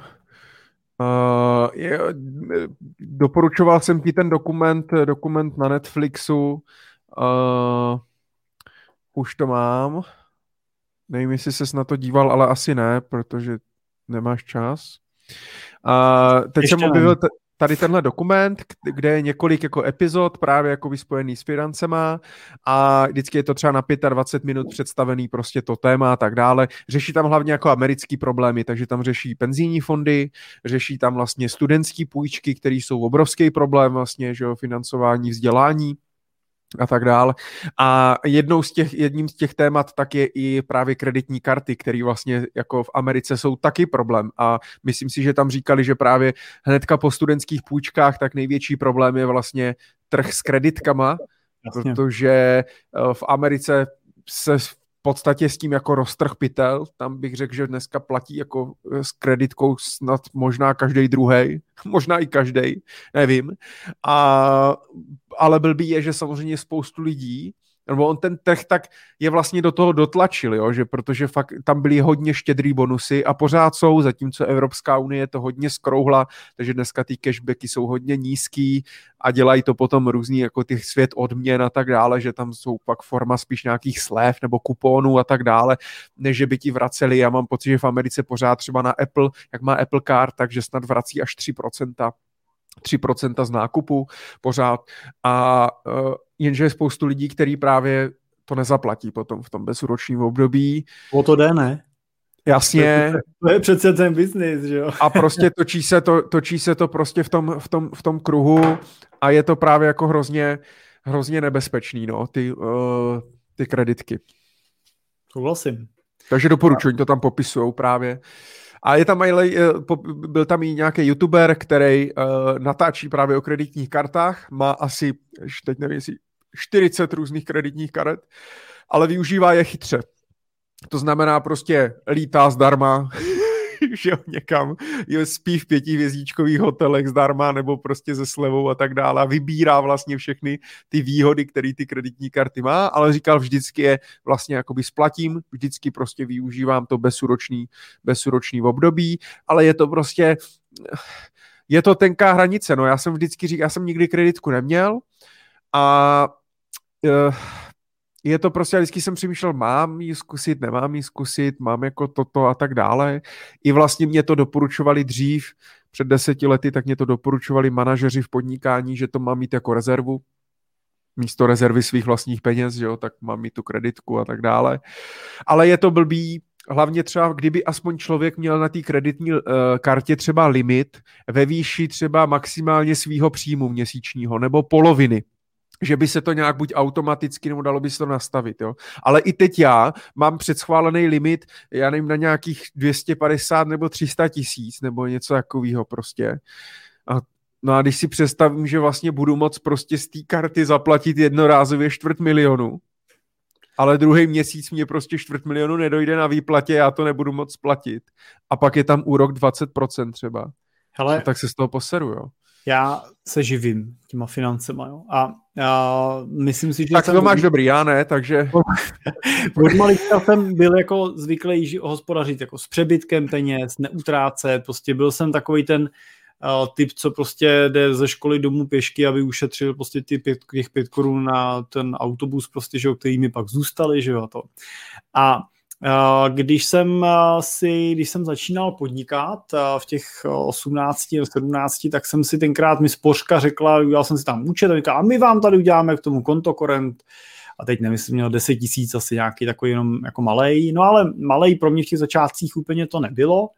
je, doporučoval jsem ti ten dokument, dokument na Netflixu, uh, už to mám, nevím, jestli ses na to díval, ale asi ne, protože nemáš čas. A teď Ještě jsem objevil tady tenhle dokument, kde je několik jako epizod právě jako spojený s financema a vždycky je to třeba na 25 minut představený prostě to téma a tak dále. Řeší tam hlavně jako americký problémy, takže tam řeší penzijní fondy, řeší tam vlastně studentský půjčky, které jsou obrovský problém vlastně, že jo, financování vzdělání a tak dál. A jednou z těch, jedním z těch témat tak je i právě kreditní karty, které vlastně jako v Americe jsou taky problém. A myslím si, že tam říkali, že právě hnedka po studentských půjčkách tak největší problém je vlastně trh s kreditkama, Jasně. protože eh, v Americe se podstatě s tím jako roztrh pytel. Tam bych řekl, že dneska platí jako eh, s kreditkou snad možná každý druhý, možná i každý, nevím. A, ale blbý je, že samozřejmě spoustu lidí nebo on ten trh tak je vlastně do toho dotlačil, jo, že protože fakt tam byly hodně štědrý bonusy a pořád jsou, zatímco Evropská unie to hodně skrouhla, takže dneska ty cashbacky jsou hodně nízký a dělají to potom různý jako těch svět odměn a tak dále, že tam jsou pak forma spíš nějakých slev nebo kuponů a tak dále, než že by ti vraceli. Já mám pocit, že v Americe pořád třeba na Apple, jak má Apple Card, takže snad vrací až 3% 3% z nákupu pořád a uh, jenže je spoustu lidí, který právě to nezaplatí potom v tom bezúročním období. O to jde, ne? Jasně. To je přece ten biznis, že jo? A prostě točí se to, točí se to prostě v tom, v, tom, v tom kruhu a je to právě jako hrozně, hrozně nebezpečný, no, ty, uh, ty kreditky. Souhlasím. Takže doporučuji, to tam popisují právě. A je tam i, eh, byl tam i nějaký youtuber, který uh, natáčí právě o kreditních kartách, má asi, teď nevím, jestli 40 různých kreditních karet, ale využívá je chytře. To znamená prostě lítá zdarma, že jo, někam, jo, spí v pětihvězdíčkových hotelech zdarma nebo prostě ze slevou a tak dále a vybírá vlastně všechny ty výhody, které ty kreditní karty má, ale říkal vždycky je vlastně jakoby splatím, vždycky prostě využívám to bezúročný, bezúročný období, ale je to prostě je to tenká hranice, no já jsem vždycky říkal, já jsem nikdy kreditku neměl a uh, je to prostě, vždycky jsem přemýšlel, mám ji zkusit, nemám ji zkusit, mám jako toto a tak dále. I vlastně mě to doporučovali dřív, před deseti lety, tak mě to doporučovali manažeři v podnikání, že to mám mít jako rezervu, místo rezervy svých vlastních peněz, že jo, tak mám mít tu kreditku a tak dále. Ale je to blbý, hlavně třeba, kdyby aspoň člověk měl na té kreditní uh, kartě třeba limit ve výši třeba maximálně svýho příjmu měsíčního nebo poloviny že by se to nějak buď automaticky, nebo dalo by se to nastavit, jo. Ale i teď já mám předschválený limit, já nevím, na nějakých 250 nebo 300 tisíc, nebo něco takového prostě. A, no a když si představím, že vlastně budu moc prostě z té karty zaplatit jednorázově čtvrt milionu, ale druhý měsíc mě prostě čtvrt milionu nedojde na výplatě, já to nebudu moc platit. A pak je tam úrok 20% třeba. Hele, a tak se z toho poseru, jo já se živím těma financema, jo. A, a myslím si, že Tak to máš dobrý, já ne, takže... Od malička jsem byl jako zvyklý hospodařit jako s přebytkem peněz, neutrácet, prostě byl jsem takový ten uh, typ, co prostě jde ze školy domů pěšky, aby ušetřil prostě ty pět, těch pět korun na ten autobus, prostě, že jo, který mi pak zůstali, že jo, a to. A když jsem si, když jsem začínal podnikat v těch 18, 17, tak jsem si tenkrát mi spořka řekla, udělal jsem si tam účet a říkala, a my vám tady uděláme k tomu kontokorent a teď jestli měl 10 tisíc, asi nějaký takový jenom jako malej, no ale malej pro mě v těch začátcích úplně to nebylo.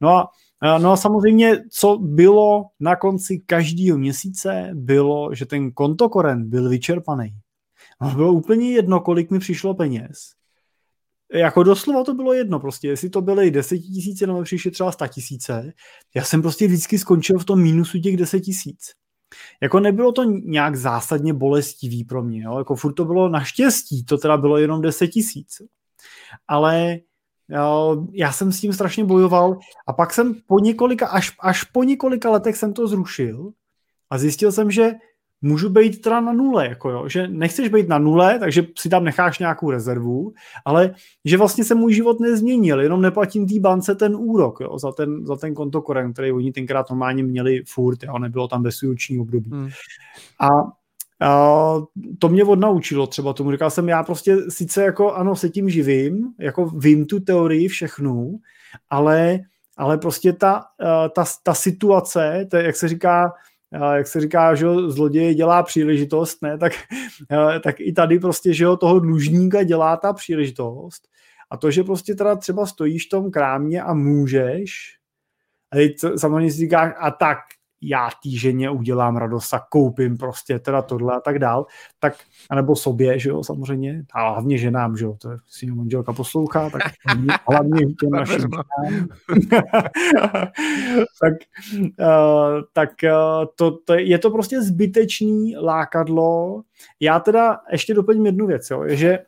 No a No a samozřejmě, co bylo na konci každého měsíce, bylo, že ten kontokorent byl vyčerpaný. No, bylo úplně jedno, kolik mi přišlo peněz jako doslova to bylo jedno prostě, jestli to byly tisíce nebo přišly třeba tisíce, já jsem prostě vždycky skončil v tom mínusu těch tisíc. Jako nebylo to nějak zásadně bolestivý pro mě, jo? jako furt to bylo naštěstí, to teda bylo jenom 10 tisíc. Ale jo, já jsem s tím strašně bojoval a pak jsem po několika, až, až po několika letech jsem to zrušil a zjistil jsem, že můžu být teda na nule, jako jo, že nechceš být na nule, takže si tam necháš nějakou rezervu, ale že vlastně se můj život nezměnil, jenom neplatím té bance ten úrok jo, za ten, za ten kontokorent, který oni tenkrát normálně měli furt, jo, nebylo tam bezúroční období. Hmm. A a to mě odnaučilo třeba tomu. Říkal jsem, já prostě sice jako ano, se tím živím, jako vím tu teorii všechnu, ale, ale prostě ta, ta, ta situace, to, jak se říká, jak se říká, že zloděj dělá příležitost, ne, tak, tak i tady prostě, že jo, toho dlužníka dělá ta příležitost. A to, že prostě teda třeba stojíš v tom krámě a můžeš, a teď samozřejmě si říkáš, a tak já té ženě udělám radost a koupím prostě teda tohle a tak dál, tak, anebo sobě, že jo, samozřejmě, a hlavně ženám, že jo, to je, si manželka poslouchá, tak hlavně, těm našim tak, uh, tak uh, to, to, je to prostě zbytečný lákadlo. Já teda ještě doplním jednu věc, jo, že,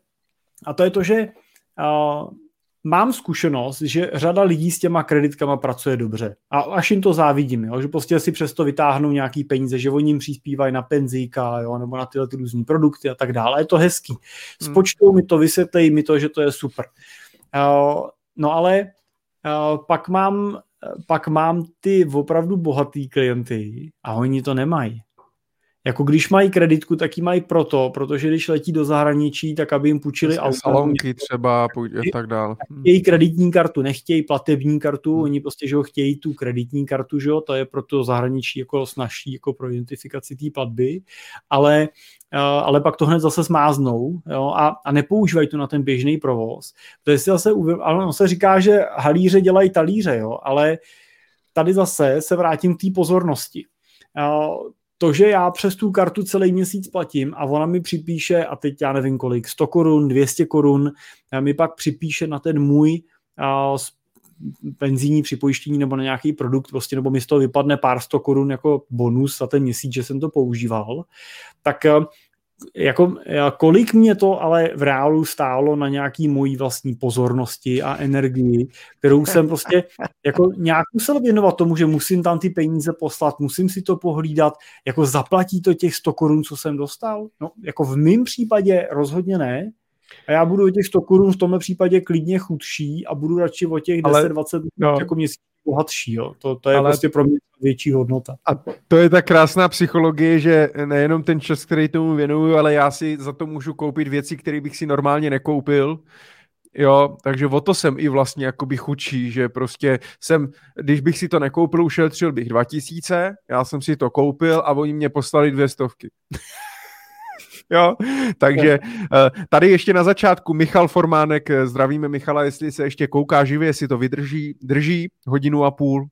a to je to, že uh, mám zkušenost, že řada lidí s těma kreditkama pracuje dobře. A až jim to závidím, jo? že prostě si přesto vytáhnou nějaký peníze, že oni jim přispívají na penzíka, jo? nebo na tyhle ty různé produkty a tak dále. Je to hezký. Hmm. Spočtou mi to, vysvětlejí mi to, že to je super. Uh, no ale uh, pak mám pak mám ty opravdu bohatý klienty a oni to nemají. Jako když mají kreditku, tak ji mají proto, protože když letí do zahraničí, tak aby jim půjčili auto. Salonky třeba a tak dále. Chtějí kreditní kartu, nechtějí platební kartu, hmm. oni prostě, že ho chtějí tu kreditní kartu, že jo, to je pro to zahraničí jako snažší jako pro identifikaci té platby, ale ale pak to hned zase smáznou jo, a, a nepoužívají to na ten běžný provoz. To je si zase, ano, se říká, že halíře dělají talíře, jo, ale tady zase se vrátím k té pozornosti to, že já přes tu kartu celý měsíc platím a ona mi připíše, a teď já nevím kolik, 100 korun, 200 korun, mi pak připíše na ten můj a, penzijní připojištění nebo na nějaký produkt, prostě, nebo mi z toho vypadne pár sto korun jako bonus za ten měsíc, že jsem to používal, tak jako, kolik mě to ale v reálu stálo na nějaký mojí vlastní pozornosti a energii, kterou jsem prostě jako nějak musel věnovat tomu, že musím tam ty peníze poslat, musím si to pohlídat, jako zaplatí to těch 100 korun, co jsem dostal? No, jako v mém případě rozhodně ne, a já budu o těch 100 korun v tomhle případě klidně chudší a budu radši o těch 10-20 no. jako měsíc bohatší. Jo. To, to je Ale... prostě pro mě větší hodnota. A to je ta krásná psychologie, že nejenom ten čas, který tomu věnuju, ale já si za to můžu koupit věci, které bych si normálně nekoupil. Jo, takže o to jsem i vlastně jakoby chudší, že prostě jsem, když bych si to nekoupil, ušetřil bych 2000, já jsem si to koupil a oni mě poslali dvě stovky. jo, takže eh, tady ještě na začátku Michal Formánek, eh, zdravíme Michala, jestli se ještě kouká živě, jestli to vydrží, drží hodinu a půl,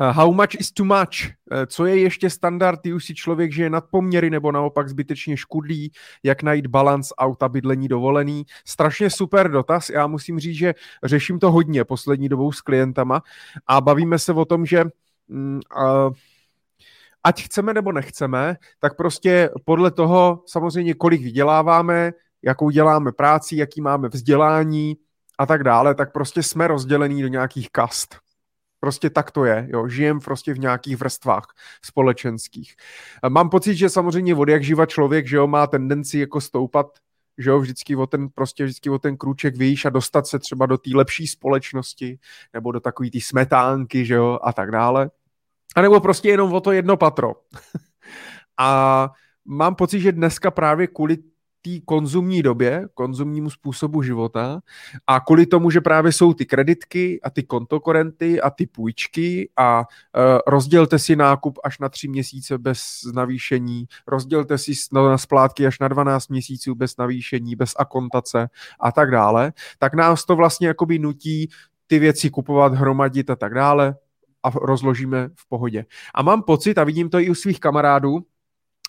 Uh, how much is too much? Co je ještě standard, už si člověk žije nad poměry nebo naopak zbytečně škudlí, jak najít balans auta, bydlení, dovolený. Strašně super dotaz, já musím říct, že řeším to hodně poslední dobou s klientama a bavíme se o tom, že mm, uh, ať chceme nebo nechceme, tak prostě podle toho samozřejmě, kolik vyděláváme, jakou děláme práci, jaký máme vzdělání a tak dále, tak prostě jsme rozdělení do nějakých kast. Prostě tak to je, jo. Žijem prostě v nějakých vrstvách společenských. Mám pocit, že samozřejmě od jak živa člověk, že jo, má tendenci jako stoupat že jo, vždycky o ten, prostě vždycky o ten krůček výš a dostat se třeba do té lepší společnosti nebo do takové té smetánky, že jo, a tak dále. A nebo prostě jenom o to jedno patro. a mám pocit, že dneska právě kvůli té konzumní době, konzumnímu způsobu života a kvůli tomu, že právě jsou ty kreditky a ty kontokorenty a ty půjčky a uh, rozdělte si nákup až na tři měsíce bez navýšení, rozdělte si na splátky až na 12 měsíců bez navýšení, bez akontace a tak dále, tak nás to vlastně jakoby nutí ty věci kupovat, hromadit a tak dále a rozložíme v pohodě. A mám pocit, a vidím to i u svých kamarádů,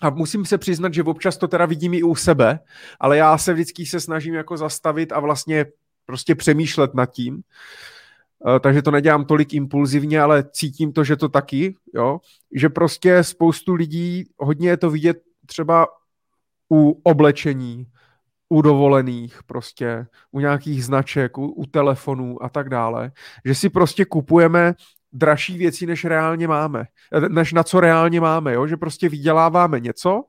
a musím se přiznat, že občas to teda vidím i u sebe, ale já se vždycky se snažím jako zastavit a vlastně prostě přemýšlet nad tím. Uh, takže to nedělám tolik impulzivně, ale cítím to, že to taky, jo, že prostě spoustu lidí, hodně je to vidět třeba u oblečení, u dovolených prostě, u nějakých značek, u, u telefonů a tak dále, že si prostě kupujeme dražší věcí, než reálně máme, než na co reálně máme, jo? že prostě vyděláváme něco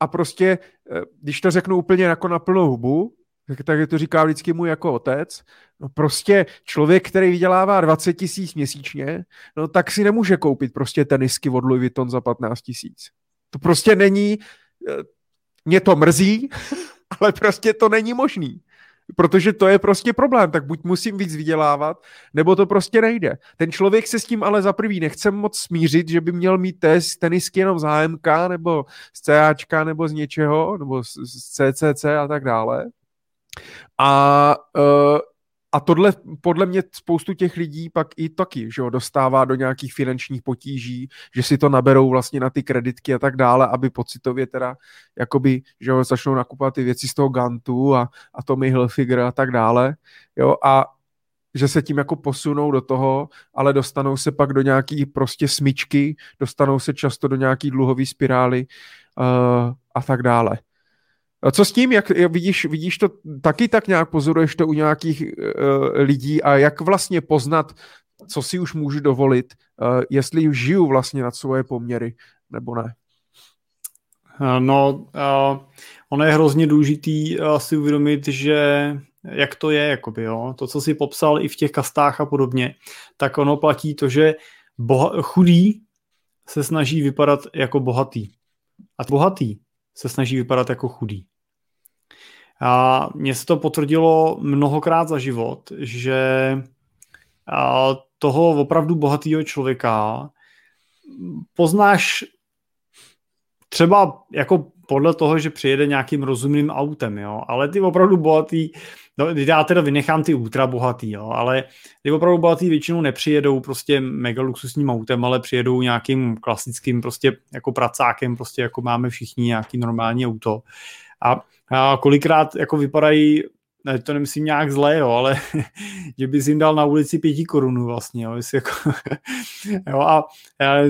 a prostě, eh, když to řeknu úplně jako na plnou hubu, tak, tak to říká vždycky můj jako otec, no prostě člověk, který vydělává 20 tisíc měsíčně, no tak si nemůže koupit prostě tenisky od Louis Vuitton za 15 tisíc. To prostě není, eh, mě to mrzí, ale prostě to není možný protože to je prostě problém, tak buď musím víc vydělávat, nebo to prostě nejde. Ten člověk se s tím ale za prvý nechce moc smířit, že by měl mít test tenisky jenom z HMK, nebo z CAčka, nebo z něčeho, nebo z, CCC a tak dále. A uh, a tohle podle mě spoustu těch lidí pak i taky, že jo, dostává do nějakých finančních potíží, že si to naberou vlastně na ty kreditky a tak dále, aby pocitově teda jakoby, že jo, začnou nakupovat ty věci z toho Gantu a, a Tommy Hilfiger a tak dále, jo, a že se tím jako posunou do toho, ale dostanou se pak do nějaký prostě smyčky, dostanou se často do nějaký dluhový spirály uh, a tak dále. Co s tím, jak, vidíš, vidíš to taky tak nějak, pozoruješ to u nějakých uh, lidí a jak vlastně poznat, co si už můžu dovolit, uh, jestli už žiju vlastně nad svoje poměry, nebo ne? Eh, no, uh, ono je hrozně důležitý uh, si uvědomit, že jak to je, jakoby, jo? to, co si popsal i v těch kastách a podobně, tak ono platí to, že boha- chudý se snaží vypadat jako bohatý. A bohatý se snaží vypadat jako chudý. A mně se to potvrdilo mnohokrát za život, že toho opravdu bohatého člověka poznáš třeba jako podle toho, že přijede nějakým rozumným autem, jo, ale ty opravdu bohatý, no, já teda vynechám ty ultra bohatý, jo, ale ty opravdu bohatý většinou nepřijedou prostě mega luxusním autem, ale přijedou nějakým klasickým prostě jako pracákem, prostě jako máme všichni nějaký normální auto. A a kolikrát jako vypadají ne, to nemyslím nějak zlé, jo, ale že bys jim dal na ulici pěti korunů vlastně, jo, jako, jo a já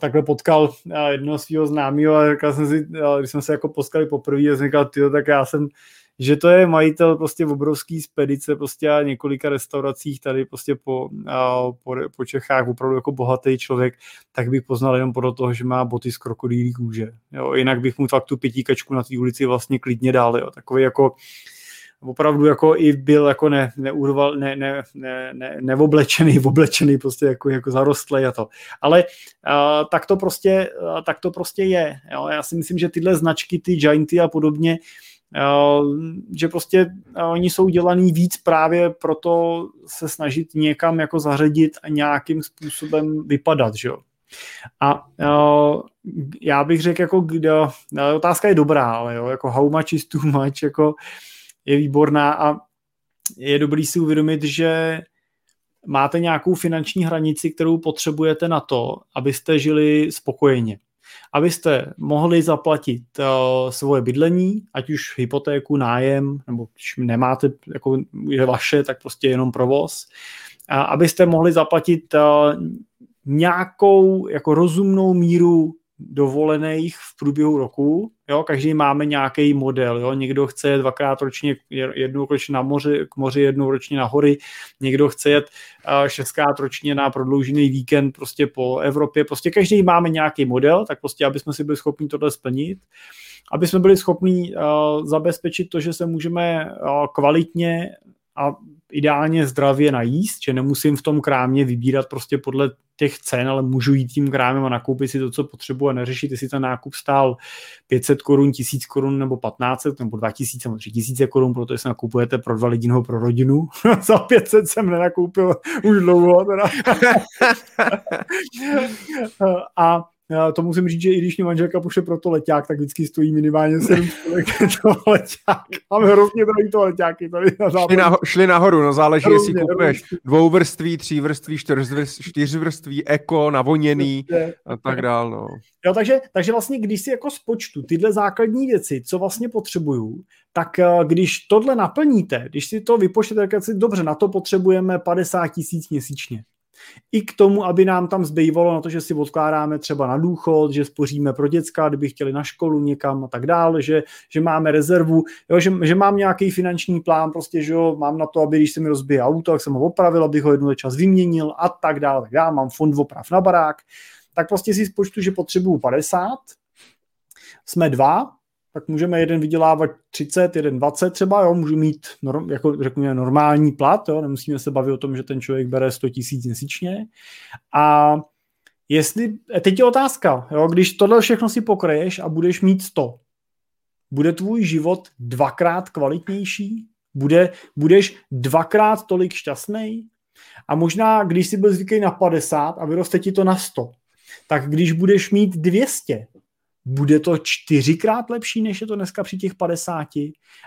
takhle potkal jednoho svého známého a říkal jsem si, když jsme se jako potkali poprvé, a jsem říkal, tyjo, tak já jsem že to je majitel prostě obrovský spedice prostě a několika restauracích tady prostě po, po, po Čechách, opravdu jako bohatý člověk, tak bych poznal jenom podle toho, že má boty z krokodýlí kůže. Jo, jinak bych mu fakt tu pětíkačku na té ulici vlastně klidně dal. Jo. Takový jako opravdu jako i byl jako ne, neurval, ne, ne, ne, ne, neoblečený, oblečený prostě jako, jako zarostlý a to. Ale uh, tak, to prostě, uh, tak to prostě je. Jo. Já si myslím, že tyhle značky, ty Gianty a podobně, že prostě eh, oni jsou dělaný víc právě proto se snažit někam jako zařadit a nějakým způsobem vypadat, že jo. A uh, já bych řekl, jako kde, otázka je dobrá, ale jo, jako how much is too much, jako je výborná a je dobrý si uvědomit, že máte nějakou finanční hranici, kterou potřebujete na to, abyste žili spokojeně. Abyste mohli zaplatit uh, svoje bydlení, ať už hypotéku, nájem, nebo když nemáte, jako je vaše, tak prostě jenom provoz. A abyste mohli zaplatit uh, nějakou jako rozumnou míru dovolených v průběhu roku. Jo, každý máme nějaký model. Jo. Někdo chce jet dvakrát ročně, jednou ročně na moři, k moři, jednou ročně na hory. Někdo chce jet šestkrát ročně na prodloužený víkend prostě po Evropě. Prostě každý máme nějaký model, tak prostě, aby jsme si byli schopni tohle splnit aby jsme byli schopni uh, zabezpečit to, že se můžeme uh, kvalitně a ideálně zdravě najíst, že nemusím v tom krámě vybírat prostě podle těch cen, ale můžu jít tím krámem a nakoupit si to, co potřebuji a neřešit, jestli ten nákup stál 500 korun, 1000 korun nebo 1500 nebo 2000 nebo 3000 korun, protože si nakupujete pro dva lidi nebo pro rodinu. Za 500 jsem nenakoupil už dlouho. Teda. a to musím říct, že i když mě manželka pošle pro to leták, tak vždycky stojí minimálně 7 to leták. Máme hrozně drahý to letáky tady na šli, na, šli nahoru, no záleží, hrozně, jestli kupuješ dvouvrství, třívrství, čtyřvrství, eko, navoněný a tak dál. No. Jo, takže, takže vlastně, když si jako spočtu tyhle základní věci, co vlastně potřebuju, tak eh, když tohle naplníte, když si to vypočtete, tak si dobře, na to potřebujeme 50 tisíc měsíčně. I k tomu, aby nám tam zbývalo na to, že si odkládáme třeba na důchod, že spoříme pro děcka, kdyby chtěli na školu někam a tak dále, že, že máme rezervu, jo, že, že mám nějaký finanční plán, prostě, že jo, mám na to, aby když se mi rozbije auto, tak jsem ho opravil, abych ho jednou čas vyměnil a tak dále, tak. Mám fond oprav na barák, tak prostě si spočtu, že potřebuju 50, jsme dva, tak můžeme jeden vydělávat 30, jeden 20 třeba, jo, můžu mít, norm, jako řekněme, normální plat, jo, nemusíme se bavit o tom, že ten člověk bere 100 tisíc měsíčně. A jestli, teď je otázka, jo, když tohle všechno si pokraješ a budeš mít 100, bude tvůj život dvakrát kvalitnější? Bude, budeš dvakrát tolik šťastný? A možná, když jsi byl zvyklý na 50 a vyroste ti to na 100, tak když budeš mít 200, bude to čtyřikrát lepší, než je to dneska při těch 50?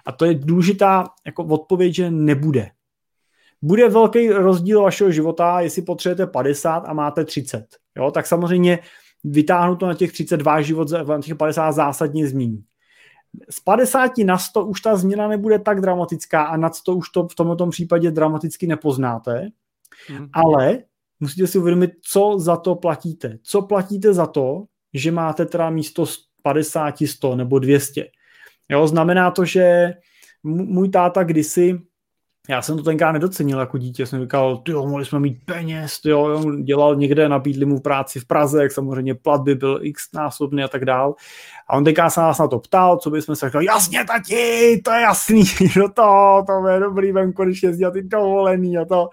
A to je důležitá jako odpověď, že nebude. Bude velký rozdíl vašeho života, jestli potřebujete 50 a máte 30. Jo? Tak samozřejmě vytáhnout to na těch 32 život na těch 50 zásadně změní. Z 50 na 100 už ta změna nebude tak dramatická a nad 100 už to v tomto případě dramaticky nepoznáte, hmm. ale musíte si uvědomit, co za to platíte. Co platíte za to, že máte teda místo 50, 100 nebo 200. Jo, znamená to, že můj táta kdysi já jsem to tenkrát nedocenil jako dítě, jsem říkal, jo, mohli jsme mít peněz, jo, dělal někde, nabídli mu práci v Praze, jak samozřejmě platby byl x násobný a tak dál. A on teďka se nás na to ptal, co bychom se řekli, jasně tati, to je jasný, no to, to je dobrý, vem konečně dělat ty dovolený a to.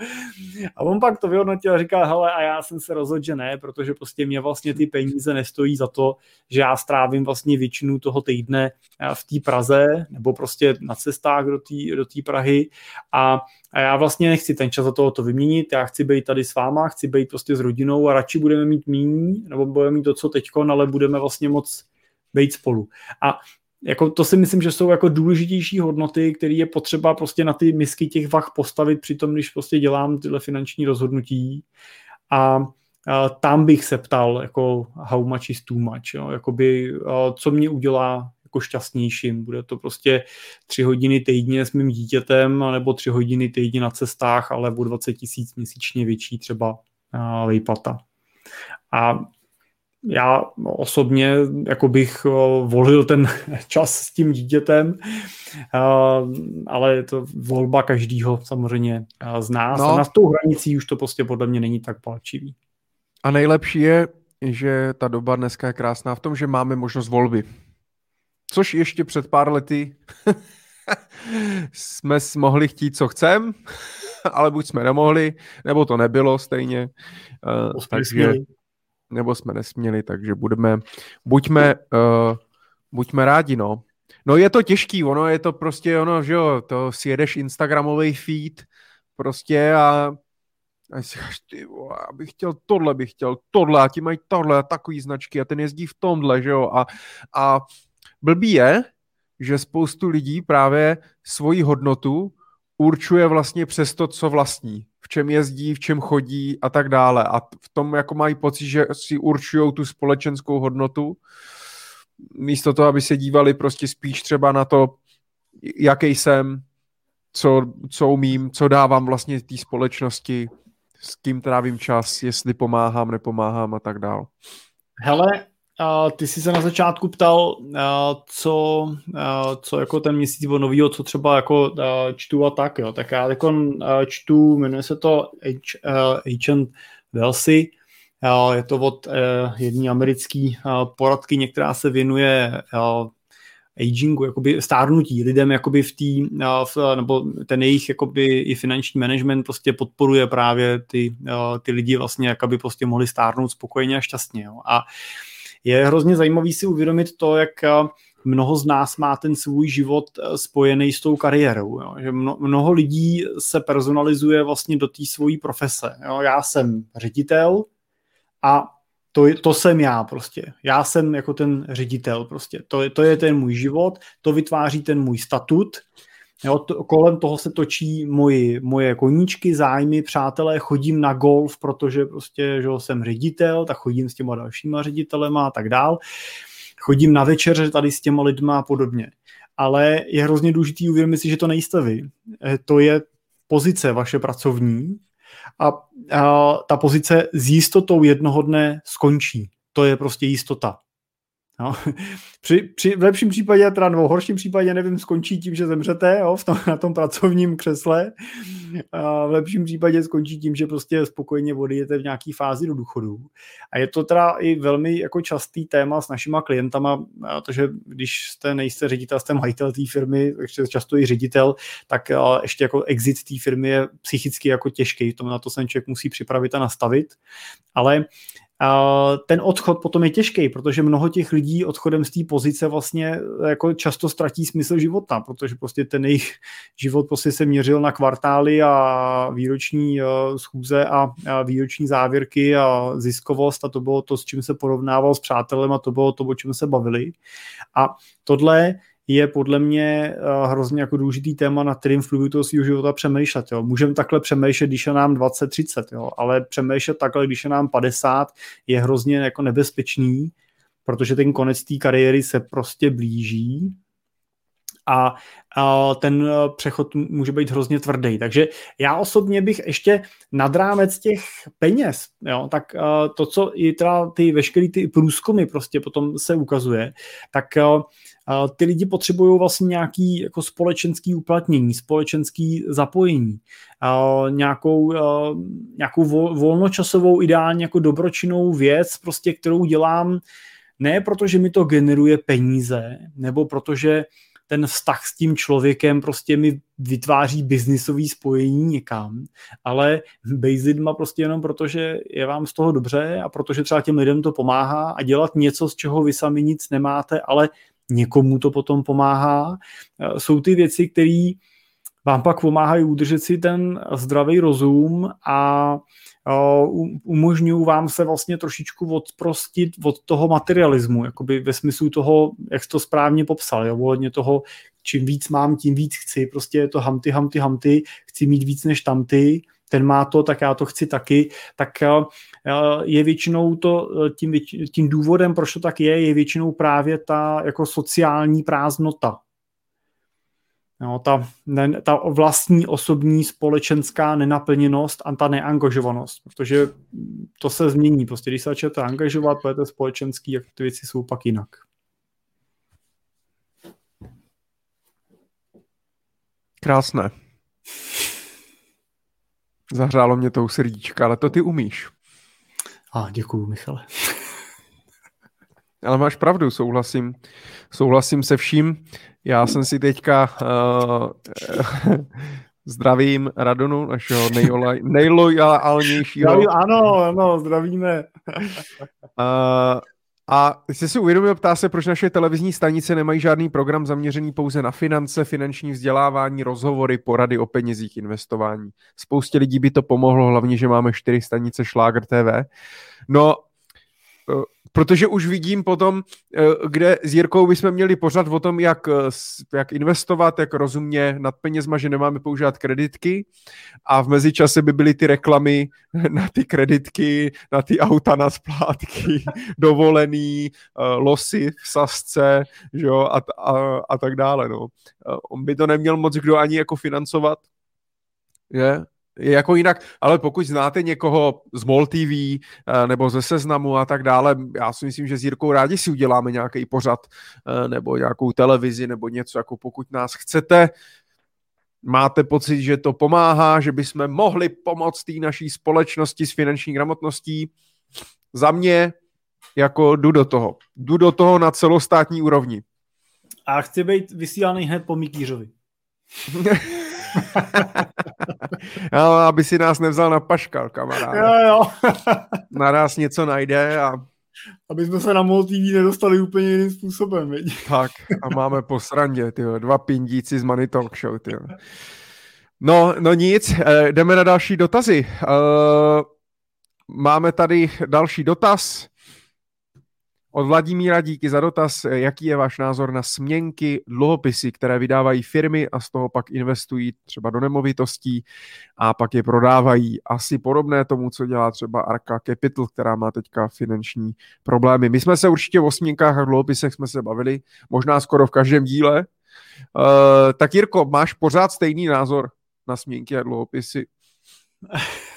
A on pak to vyhodnotil a říkal, hele, a já jsem se rozhodl, že ne, protože prostě mě vlastně ty peníze nestojí za to, že já strávím vlastně většinu toho týdne v té Praze, nebo prostě na cestách do té do Prahy a a já vlastně nechci ten čas za toho to vyměnit, já chci být tady s váma, chci být prostě s rodinou a radši budeme mít míní, nebo budeme mít to, co teďko, ale budeme vlastně moc být spolu. A jako to si myslím, že jsou jako důležitější hodnoty, které je potřeba prostě na ty misky těch vach postavit při tom, když prostě dělám tyhle finanční rozhodnutí. A, a tam bych se ptal, jako how much is too much, jo? Jakoby, co mě udělá jako šťastnějším. Bude to prostě tři hodiny týdně s mým dítětem, nebo tři hodiny týdně na cestách, ale o 20 tisíc měsíčně větší třeba výplata. A já osobně jako bych volil ten čas s tím dítětem, ale je to volba každýho samozřejmě z nás. No. A na tou hranicí už to prostě podle mě není tak palčivý. A nejlepší je, že ta doba dneska je krásná v tom, že máme možnost volby. Což ještě před pár lety jsme mohli chtít, co chcem, ale buď jsme nemohli, nebo to nebylo stejně. Uh, takže, nebo jsme nesměli, takže budeme, buďme, uh, buďme rádi, no. No je to těžký, ono je to prostě ono, že jo, to si jedeš Instagramový feed prostě a a si říkáš, ty vole, bych chtěl tohle, bych chtěl tohle a ti mají tohle a takový značky a ten jezdí v tomhle, že jo, a, a blbý je, že spoustu lidí právě svoji hodnotu určuje vlastně přes to, co vlastní. Čem jezdí, v čem chodí a tak dále. A v tom jako mají pocit, že si určují tu společenskou hodnotu, místo toho, aby se dívali prostě spíš třeba na to, jaký jsem, co, co umím, co dávám vlastně té společnosti, s kým trávím čas, jestli pomáhám, nepomáhám a tak dále. Hele, Ty jsi se na začátku ptal, uh, co, uh, co jako ten měsíc bylo novýho, co třeba jako čtu a tak, jo. Tak já jako čtu, jmenuje se to Agent uh, je to od uh, jedné americké poradky, některá se věnuje agingu, jakoby stárnutí lidem jakoby v tý, nebo ten jejich jakoby i finanční management prostě podporuje právě ty, ty lidi vlastně, jak aby prostě mohli stárnout spokojeně a šťastně. Jo. A je hrozně zajímavý si uvědomit to, jak mnoho z nás má ten svůj život spojený s tou kariérou. Jo. Že mno, mnoho lidí se personalizuje vlastně do té svojí profese. Jo. Já jsem ředitel a to, to jsem já prostě. Já jsem jako ten ředitel prostě. To, to je ten můj život, to vytváří ten můj statut. Jo, to, kolem toho se točí moji, moje koníčky, zájmy, přátelé, chodím na golf, protože prostě že jsem ředitel, tak chodím s těma dalšíma ředitelema a tak dál. Chodím na večeře tady s těma lidma a podobně. Ale je hrozně důležitý uvědomit si, že to nejste vy. Eh, to je pozice vaše pracovní, a, a ta pozice s jistotou jednoho dne skončí. To je prostě jistota. No. Při, při, v lepším případě, teda nebo v horším případě, nevím, skončí tím, že zemřete jo, v tom, na tom pracovním křesle. A v lepším případě skončí tím, že prostě spokojně odjedete v nějaké fázi do důchodu. A je to teda i velmi jako častý téma s našima klientama, protože když jste nejste ředitel, jste majitel té firmy, ještě často i ředitel, tak ještě jako exit té firmy je psychicky jako těžký, to na to se člověk musí připravit a nastavit. Ale ten odchod potom je těžký, protože mnoho těch lidí odchodem z té pozice vlastně jako často ztratí smysl života, protože prostě ten jejich život prostě se měřil na kvartály a výroční eh, schůze a výroční závěrky a ziskovost a to bylo to, s čím se porovnával s přátelem a to bylo to, o čem se bavili. A tohle je podle mě uh, hrozně jako důležitý téma, na kterým v průběhu toho svého života přemýšlet. Můžeme takhle přemýšlet, když je nám 20-30, jo, ale přemýšlet takhle, když je nám 50, je hrozně jako nebezpečný, protože ten konec té kariéry se prostě blíží a, a ten eh, přechod může být hrozně tvrdý. Takže já osobně bych ještě nad rámec těch peněz, jo, tak uh, to, co i teda ty veškeré ty průzkumy prostě potom se ukazuje, tak uh, ty lidi potřebují vlastně nějaký jako společenský uplatnění, společenský zapojení, nějakou, nějakou volnočasovou ideálně jako dobročinnou věc, prostě kterou dělám ne protože mi to generuje peníze, nebo protože ten vztah s tím člověkem prostě mi vytváří biznisový spojení někam, ale based má prostě jenom proto, že je vám z toho dobře a protože třeba těm lidem to pomáhá a dělat něco, z čeho vy sami nic nemáte, ale někomu to potom pomáhá. Eh, jsou ty věci, které vám pak pomáhají udržet si ten zdravý rozum a umožňují vám se vlastně trošičku odprostit od toho materialismu, jakoby ve smyslu toho, jak jsi to správně popsal, jo, ohledně toho, čím víc mám, tím víc chci, prostě je to hamty, hamty, hamty, chci mít víc než tamty, ten má to, tak já to chci taky, tak eh, je většinou to, eh, tím, tím důvodem, proč to tak je, je většinou právě ta jako sociální prázdnota. No, ta, ne, ta vlastní osobní společenská nenaplněnost a ta neangažovanost, protože to se změní. Prostě když se začnete angažovat, budete společenský, jak ty věci jsou pak jinak. Krásné. Zahřálo mě to u srdíčka, ale to ty umíš. A děkuju, Michale. Ale máš pravdu, souhlasím, souhlasím se vším. Já jsem si teďka uh, zdravím Radonu, našeho nejlojálnějšího. Zdraví, ano, ano, zdravíme. uh, a jsi si uvědomil, ptá se, proč naše televizní stanice nemají žádný program zaměřený pouze na finance, finanční vzdělávání, rozhovory, porady o penězích, investování. Spoustě lidí by to pomohlo, hlavně, že máme čtyři stanice Šláger TV. No, eh, protože už vidím potom, eh, kde s Jirkou bychom měli pořád o tom, jak, eh, jak investovat, jak rozumně nad penězma, že nemáme používat kreditky a v mezičase by byly ty reklamy na ty kreditky, na ty auta na splátky, dovolený, eh, losy v sasce že jo, a, a, a tak dále. No. On by to neměl moc kdo ani jako financovat, je, je jako jinak, ale pokud znáte někoho z MOL TV eh, nebo ze Seznamu a tak dále, já si myslím, že s Jirkou rádi si uděláme nějaký pořad eh, nebo nějakou televizi nebo něco, jako pokud nás chcete, máte pocit, že to pomáhá, že bychom mohli pomoct té naší společnosti s finanční gramotností, za mě jako jdu do toho. Jdu do toho na celostátní úrovni. A chci být vysílaný hned po Mikýřovi. jo, aby si nás nevzal na paškal, kamarád. Jo, jo. Naraz něco najde a... Aby jsme se na MOL TV nedostali úplně jiným způsobem, viď? Tak, a máme po srandě, tyjo, dva pindíci z Money Talk Show, tyjo. No, no nic, eh, jdeme na další dotazy. Eh, máme tady další dotaz. Od Vladimíra díky za dotaz, jaký je váš názor na směnky, dluhopisy, které vydávají firmy a z toho pak investují třeba do nemovitostí a pak je prodávají. Asi podobné tomu, co dělá třeba Arca Capital, která má teďka finanční problémy. My jsme se určitě o směnkách a dluhopisech jsme se bavili, možná skoro v každém díle. Uh, tak Jirko, máš pořád stejný názor na směnky a dluhopisy?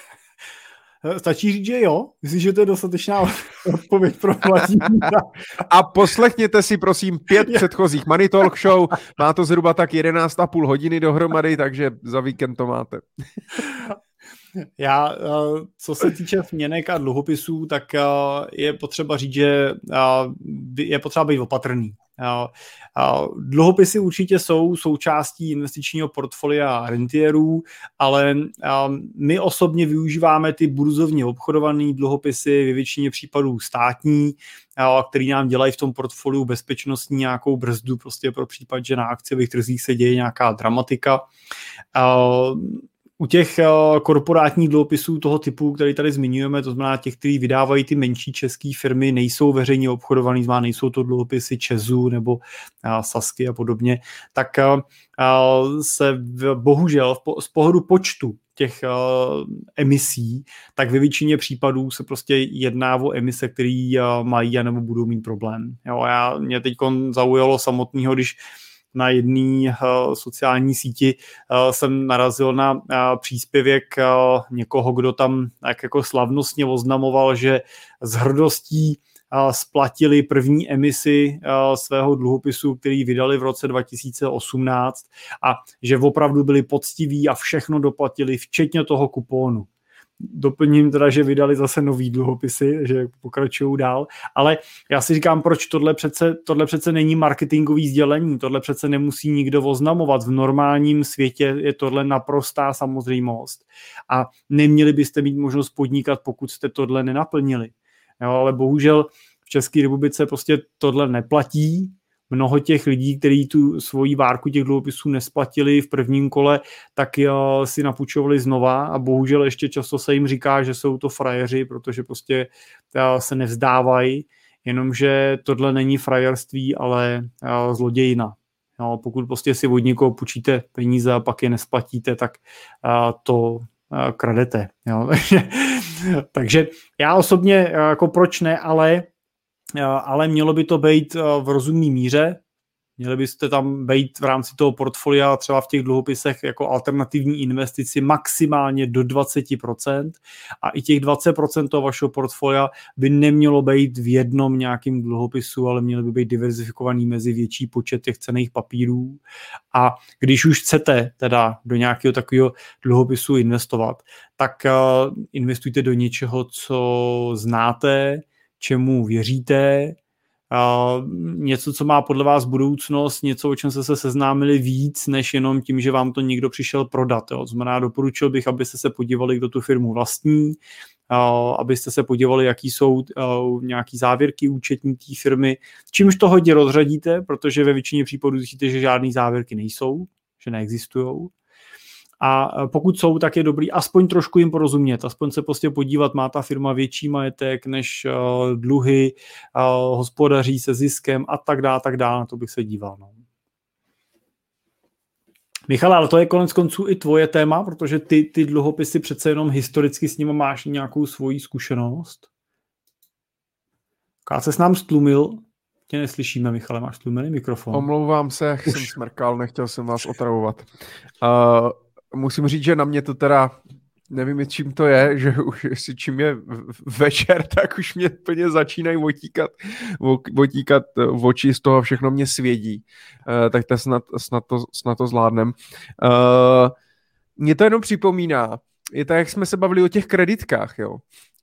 Stačí říct, že jo? Myslím, že to je dostatečná odpověď pro Vladimíra. A poslechněte si prosím pět předchozích Money Talk Show. Má to zhruba tak 11,5 hodiny dohromady, takže za víkend to máte. Já, eh, co se týče směnek a dluhopisů, tak eh, je potřeba říct, že eh, je potřeba být opatrný. Dluhopisy určitě jsou součástí investičního portfolia rentierů, ale my osobně využíváme ty burzovně obchodované dluhopisy, ve většině případů státní, který nám dělají v tom portfoliu bezpečnostní nějakou brzdu prostě pro případ, že na akciových trzích se děje nějaká dramatika u těch eh, korporátních dluhopisů toho typu, který tady zmiňujeme, to znamená těch, kteří vydávají ty menší české firmy, nejsou veřejně obchodovaný, znamená nejsou to dluhopisy Česu nebo eh, Sasky a podobně, tak eh, se bohužel z pohledu počtu těch emisí, tak ve většině případů se prostě jedná o emise, které mají a nebo budou mít problém. Jo, já, mě teď zaujalo samotného, když na jedné uh, sociální síti uh, jsem narazil na uh, příspěvek někoho, kdo tam tak jako slavnostně oznamoval, že s hrdostí splatili první emisi svého dluhopisu, který vydali v roce 2018 a že opravdu byli poctiví a všechno doplatili, včetně toho kupónu. Doplním teda, že vydali zase nový dluhopisy, že pokračují dál, ale já si říkám, proč tohle přece, tohle přece není marketingový sdělení, tohle přece nemusí nikdo oznamovat. V normálním světě je tohle naprostá samozřejmost a neměli byste mít možnost podnikat, pokud jste tohle nenaplnili. Jo, ale bohužel v České republice prostě tohle neplatí, mnoho těch lidí, kteří tu svoji várku těch dluhopisů nesplatili v prvním kole, tak si napůjčovali znova a bohužel ještě často se jim říká, že jsou to frajeři, protože prostě se nevzdávají, jenomže tohle není frajerství, ale zlodějina. Jo, pokud prostě si od někoho půjčíte peníze a pak je nesplatíte, tak to kradete. Jo. Takže já osobně, jako proč ne, ale Eh, ale mělo by to být eh, v rozumné míře. Měli byste tam být v rámci toho portfolia třeba v těch dluhopisech jako alternativní investici maximálně do 20% a i těch 20% toho vašeho portfolia by nemělo být v jednom nějakým dluhopisu, ale měly by být diverzifikovaný mezi větší počet těch cených papírů a když už chcete teda do nějakého takového dluhopisu investovat, tak uh, investujte do něčeho, co znáte, čemu věříte, něco, co má podle vás budoucnost, něco, o čem jste se seznámili víc, než jenom tím, že vám to někdo přišel prodat. Jo. Znamená, doporučil bych, abyste se podívali, kdo tu firmu vlastní, abyste se podívali, jaký jsou nějaký závěrky účetní té firmy, čímž to hodně rozřadíte, protože ve většině případů zjistíte, že žádné závěrky nejsou, že neexistují. A pokud jsou, tak je dobrý aspoň trošku jim porozumět, aspoň se prostě podívat, má ta firma větší majetek než uh, dluhy, uh, hospodaří se ziskem a tak dále, tak dále, na to bych se díval. No. Michal, ale to je konec konců i tvoje téma, protože ty, ty dluhopisy přece jenom historicky s nimi máš nějakou svoji zkušenost. Se s nám stlumil, tě neslyšíme, Michale, máš stlumený mikrofon. Omlouvám se, jak jsem smrkal, nechtěl jsem vás otravovat. Uh, musím říct, že na mě to teda nevím, čím to je, že už jestli čím je večer, tak už mě plně začínají otíkat, otíkat eh, oči, z toho všechno mě svědí. Uh, tak to snad, snad, to, snad to zvládnem. Uh, mě to jenom připomíná, je tak, jak jsme se bavili o těch kreditkách, jo.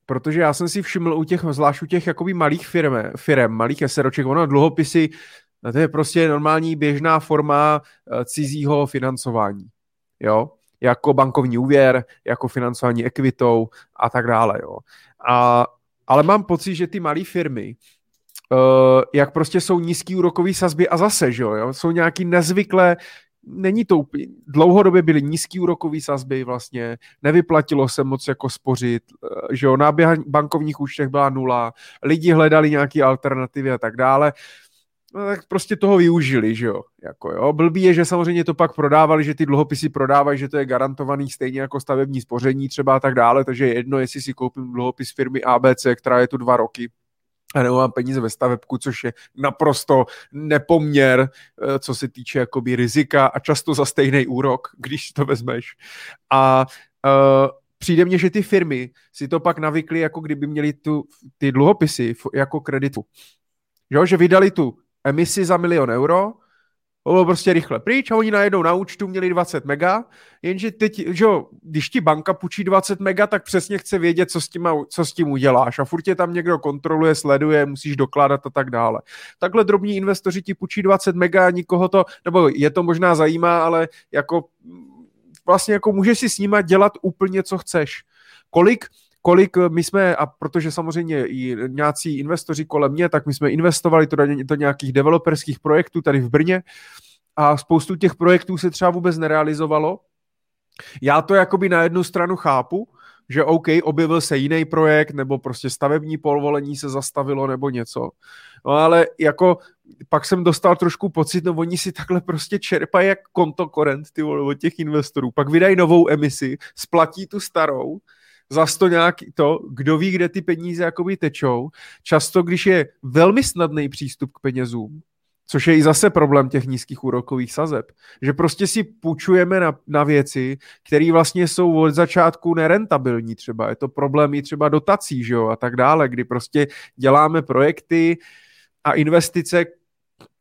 Protože já jsem si všiml u těch, zvlášť u těch jakoby malých firm, firm malých SROček, ono dluhopisy, to je prostě normální běžná forma cizího financování. Jo? Jako bankovní úvěr, jako financování ekvitou a tak dále. Jo. A, ale mám pocit, že ty malé firmy, uh, jak prostě jsou nízký úrokový sazby a zase, že jo, jsou nějaký nezvyklé není to úplně, dlouhodobě byly nízký úrokový sazby vlastně, nevyplatilo se moc jako spořit, eh, že jo, na bankovních účtech byla nula, lidi hledali nějaké alternativy a tak dále no tak prostě toho využili, že jo. Jako, jo. Blbý je, že samozřejmě to pak prodávali, že ty dluhopisy prodávají, že to je garantovaný stejně jako stavební spoření třeba a tak dále, takže je jedno, jestli si koupím dluhopis firmy ABC, která je tu dva roky, a nebo mám peníze ve stavebku, což je naprosto nepoměr, eh, co se týče jakoby rizika a často za stejný úrok, když to vezmeš. A uh, přijde mně, že ty firmy si to pak navykly, jako kdyby měli tu, ty dluhopisy jako kreditu. Jo, že vydali tu emisi za milion euro, bylo prostě rychle pryč a oni najednou na účtu měli 20 mega, jenže teď, že jo, když ti banka půjčí 20 mega, tak přesně chce vědět, co s, tím, co s tím uděláš a furt tě tam někdo kontroluje, sleduje, musíš dokládat a tak dále. Takhle drobní investoři ti půjčí 20 mega a nikoho to, nebo je to možná zajímá, ale jako vlastně jako můžeš si s nima dělat úplně, co chceš. Kolik kolik eh, my jsme, a protože samozřejmě i nějací investoři kolem mě, tak my jsme investovali to do, do nějakých developerských projektů tady v Brně a spoustu těch projektů se třeba vůbec nerealizovalo. Já to jakoby na jednu stranu chápu, že OK, objevil se jiný projekt, nebo prostě stavební polvolení se zastavilo, nebo něco. No ale jako pak jsem dostal trošku pocit, no oni si takhle prostě čerpají jak kontokorent ty vole, od těch investorů. Pak vydají novou emisi, splatí tu starou zas to nějak to, kdo ví, kde ty peníze jakoby tečou. Často, když je velmi snadný přístup k penězům, což je i zase problém těch nízkých úrokových sazeb, že prostě si půjčujeme na, na věci, které vlastně jsou od začátku nerentabilní třeba. Je to problém i třeba dotací, že jo, a tak dále, kdy prostě děláme projekty a investice,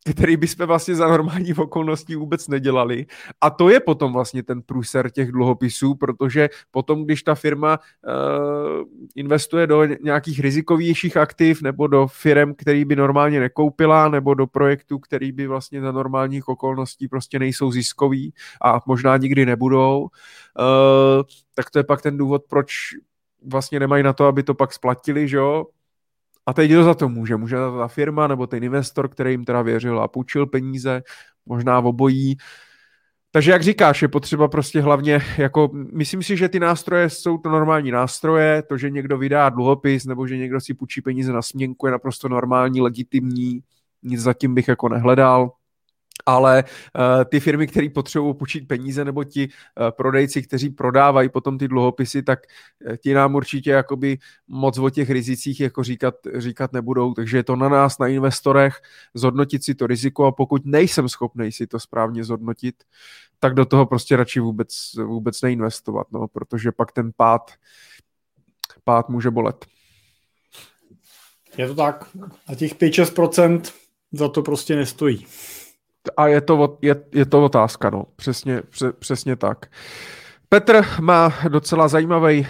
který bychom vlastně za normální okolností vůbec nedělali. A to je potom vlastně ten průser těch dluhopisů, protože potom, když ta firma uh, investuje do nějakých rizikovějších aktiv nebo do firm, který by normálně nekoupila, nebo do projektů, který by vlastně za normálních okolností prostě nejsou ziskový a možná nikdy nebudou, uh, tak to je pak ten důvod, proč vlastně nemají na to, aby to pak splatili, že jo, a teď kdo za to může? Může za to ta firma nebo ten investor, který jim teda věřil a půjčil peníze, možná v obojí. Takže jak říkáš, je potřeba prostě hlavně, jako myslím si, že ty nástroje jsou to normální nástroje, to, že někdo vydá dluhopis nebo že někdo si půjčí peníze na směnku je naprosto normální, legitimní, nic zatím bych jako nehledal ale uh, ty firmy, které potřebují půjčit peníze, nebo ti uh, prodejci, kteří prodávají potom ty dluhopisy, tak uh, ti nám určitě jakoby moc o těch rizicích jako říkat, říkat nebudou, takže je to na nás, na investorech, zhodnotit si to riziko a pokud nejsem schopný si to správně zhodnotit, tak do toho prostě radši vůbec, vůbec neinvestovat, no, protože pak ten pád, pád může bolet. Je to tak. A těch 5-6% za to prostě nestojí. A je to, je, je to otázka, no. Přesně, pře, přesně tak. Petr má docela zajímavý uh,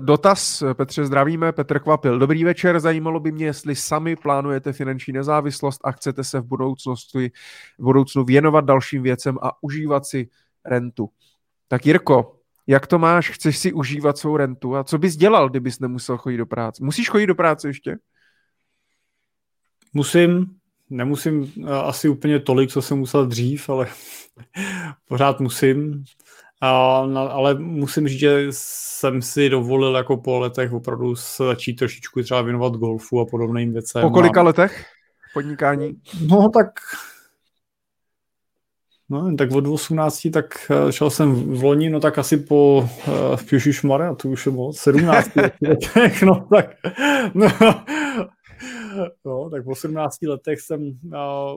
dotaz. Petře, zdravíme. Petr Kvapil. Dobrý večer. Zajímalo by mě, jestli sami plánujete finanční nezávislost a chcete se v budoucnosti v budoucnu věnovat dalším věcem a užívat si rentu. Tak Jirko, jak to máš? Chceš si užívat svou rentu? A co bys dělal, kdybys nemusel chodit do práce? Musíš chodit do práce ještě? Musím, Nemusím eh, asi úplně tolik, co jsem musel dřív, ale pořád musím. A, ale musím říct, že jsem si dovolil jako po letech opravdu začít trošičku třeba věnovat golfu a podobným věcem. Po kolika a... letech podnikání? No tak No, tak od 18, tak eh, šel jsem v loni, no tak asi po uh, Mare, to už je moc, 17 letech, no tak, no, no, tak po 17 letech jsem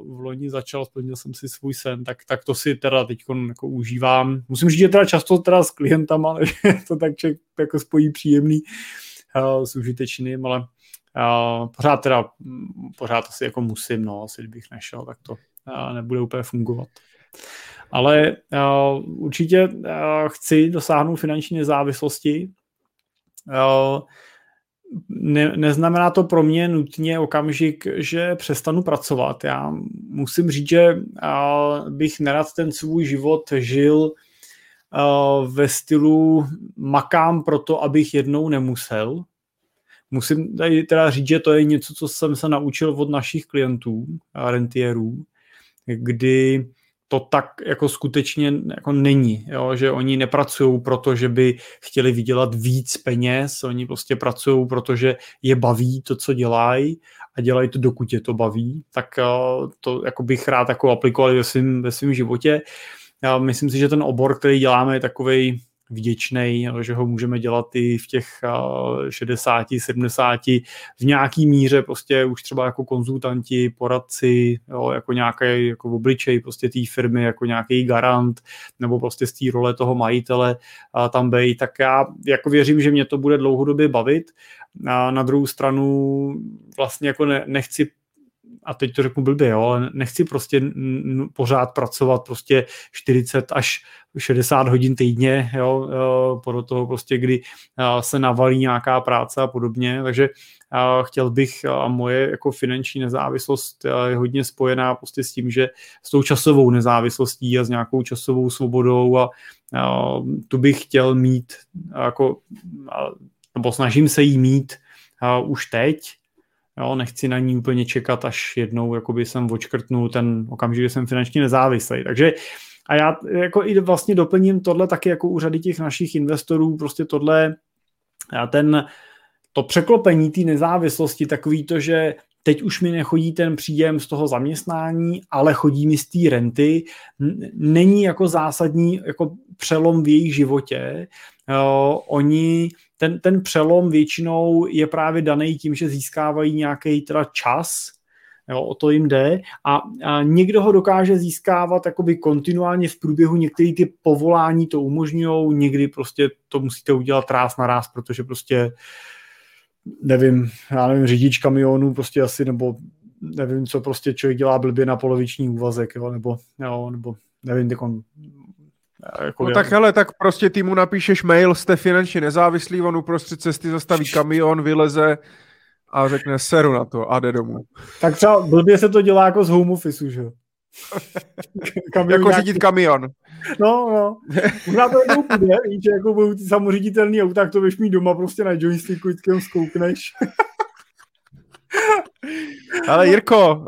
v loni začal, splnil jsem si svůj sen, tak, tak to si teda teď jako užívám. Musím říct, že teda často teda s klientama, ale to tak člověk jako spojí příjemný uh, s užitečným, ale uh, pořád teda, pořád asi jako musím, no, asi kdybych nešel, tak to uh, nebude úplně fungovat. Ale uh, určitě uh, chci dosáhnout finanční nezávislosti. Uh, ne, neznamená to pro mě nutně okamžik, že přestanu pracovat. Já musím říct, že bych nerad ten svůj život žil ve stylu makám proto, abych jednou nemusel. Musím tady teda říct, že to je něco, co jsem se naučil od našich klientů, rentierů, kdy to tak jako skutečně jako není, jo? že oni nepracují proto, že by chtěli vydělat víc peněz, oni prostě pracují, protože je baví to, co dělají a dělají to, dokud je to baví, tak uh, to jako bych rád jako aplikoval ve svém životě. Já myslím si, že ten obor, který děláme, je takový vděčný, že ho můžeme dělat i v těch 60, 70, v nějaký míře prostě už třeba jako konzultanti, poradci, jo, jako nějaký jako obličej prostě té firmy, jako nějaký garant, nebo prostě z té role toho majitele a tam bej, tak já jako věřím, že mě to bude dlouhodobě bavit. A na druhou stranu vlastně jako ne, nechci a teď to řeknu blbě, jo, ale nechci prostě pořád pracovat prostě 40 až 60 hodin týdně, jo, podle toho prostě, kdy se navalí nějaká práce a podobně, takže chtěl bych, a moje jako finanční nezávislost je hodně spojená prostě s tím, že s tou časovou nezávislostí a s nějakou časovou svobodou a, tu bych chtěl mít jako, nebo snažím se jí mít už teď, Jo, nechci na ní úplně čekat, až jednou jakoby jsem očkrtnul ten okamžik, kdy jsem finančně nezávislý. Takže a já jako i vlastně doplním tohle taky jako u řady těch našich investorů, prostě tohle, ten, to překlopení té nezávislosti, takový to, že teď už mi nechodí ten příjem z toho zaměstnání, ale chodí mi z té renty, není jako zásadní jako přelom v jejich životě. Jo, oni ten, ten přelom většinou je právě daný tím, že získávají nějaký teda čas, jo, o to jim jde a, a někdo ho dokáže získávat jakoby kontinuálně v průběhu, některé ty povolání to umožňují, někdy prostě to musíte udělat ráz na ráz, protože prostě nevím, já nevím, řidič kamionu prostě asi, nebo nevím, co prostě člověk dělá blbě na poloviční úvazek, jo, nebo, jo, nebo nevím, tak on jako no tak hele, tak prostě ty mu napíšeš mail, jste finančně nezávislý, on uprostřed cesty zastaví kamion, vyleze a řekne seru na to a jde domů. Tak třeba blbě se to dělá jako z home office, že jo? jako nějaký... řídit kamion. No, no. Možná to jednou půjde, víš, jako budou ty samoředitelný auta, tak to běž mít doma prostě na joysticku, vždycky jenom zkoukneš. Ale Jirko, uh,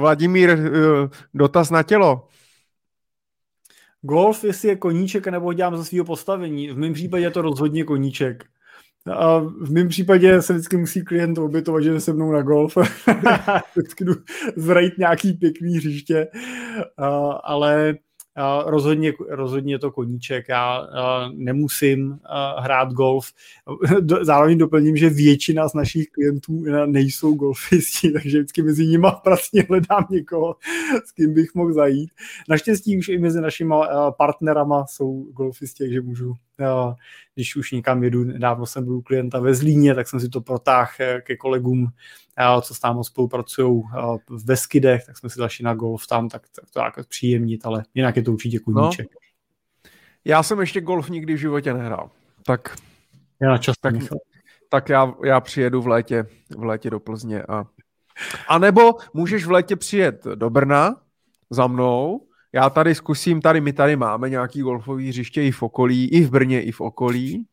Vladimír, uh, dotaz na tělo. Golf, jestli je koníček, nebo dělám za svého postavení. V mém případě je to rozhodně koníček. A v mém případě se vždycky musí klient obětovat, že se mnou na golf. vždycky jdu zrajit nějaký pěkný hřiště. Ale rozhodně, rozhodně je to koníček. Já nemusím hrát golf. Zároveň doplním, že většina z našich klientů nejsou golfisti, takže vždycky mezi nimi pracně hledám někoho, s kým bych mohl zajít. Naštěstí už i mezi našimi partnerama jsou golfisti, takže můžu když už někam jedu, nedávno jsem byl klienta ve Zlíně, tak jsem si to protáhl eh, ke kolegům, co s tam spolupracují v Beskydech, tak jsme si zašli na golf tam, tak, tak to jako příjemnit, ale jinak je to určitě kuníček. No. Já jsem ještě golf nikdy v životě nehrál, tak... Já často tak, tak já, já přijedu v létě, v létě do Plzně a a nebo můžeš v létě přijet do Brna za mnou já tady zkusím, tady my tady máme nějaký golfový hřiště i v okolí, i v Brně, i v okolí.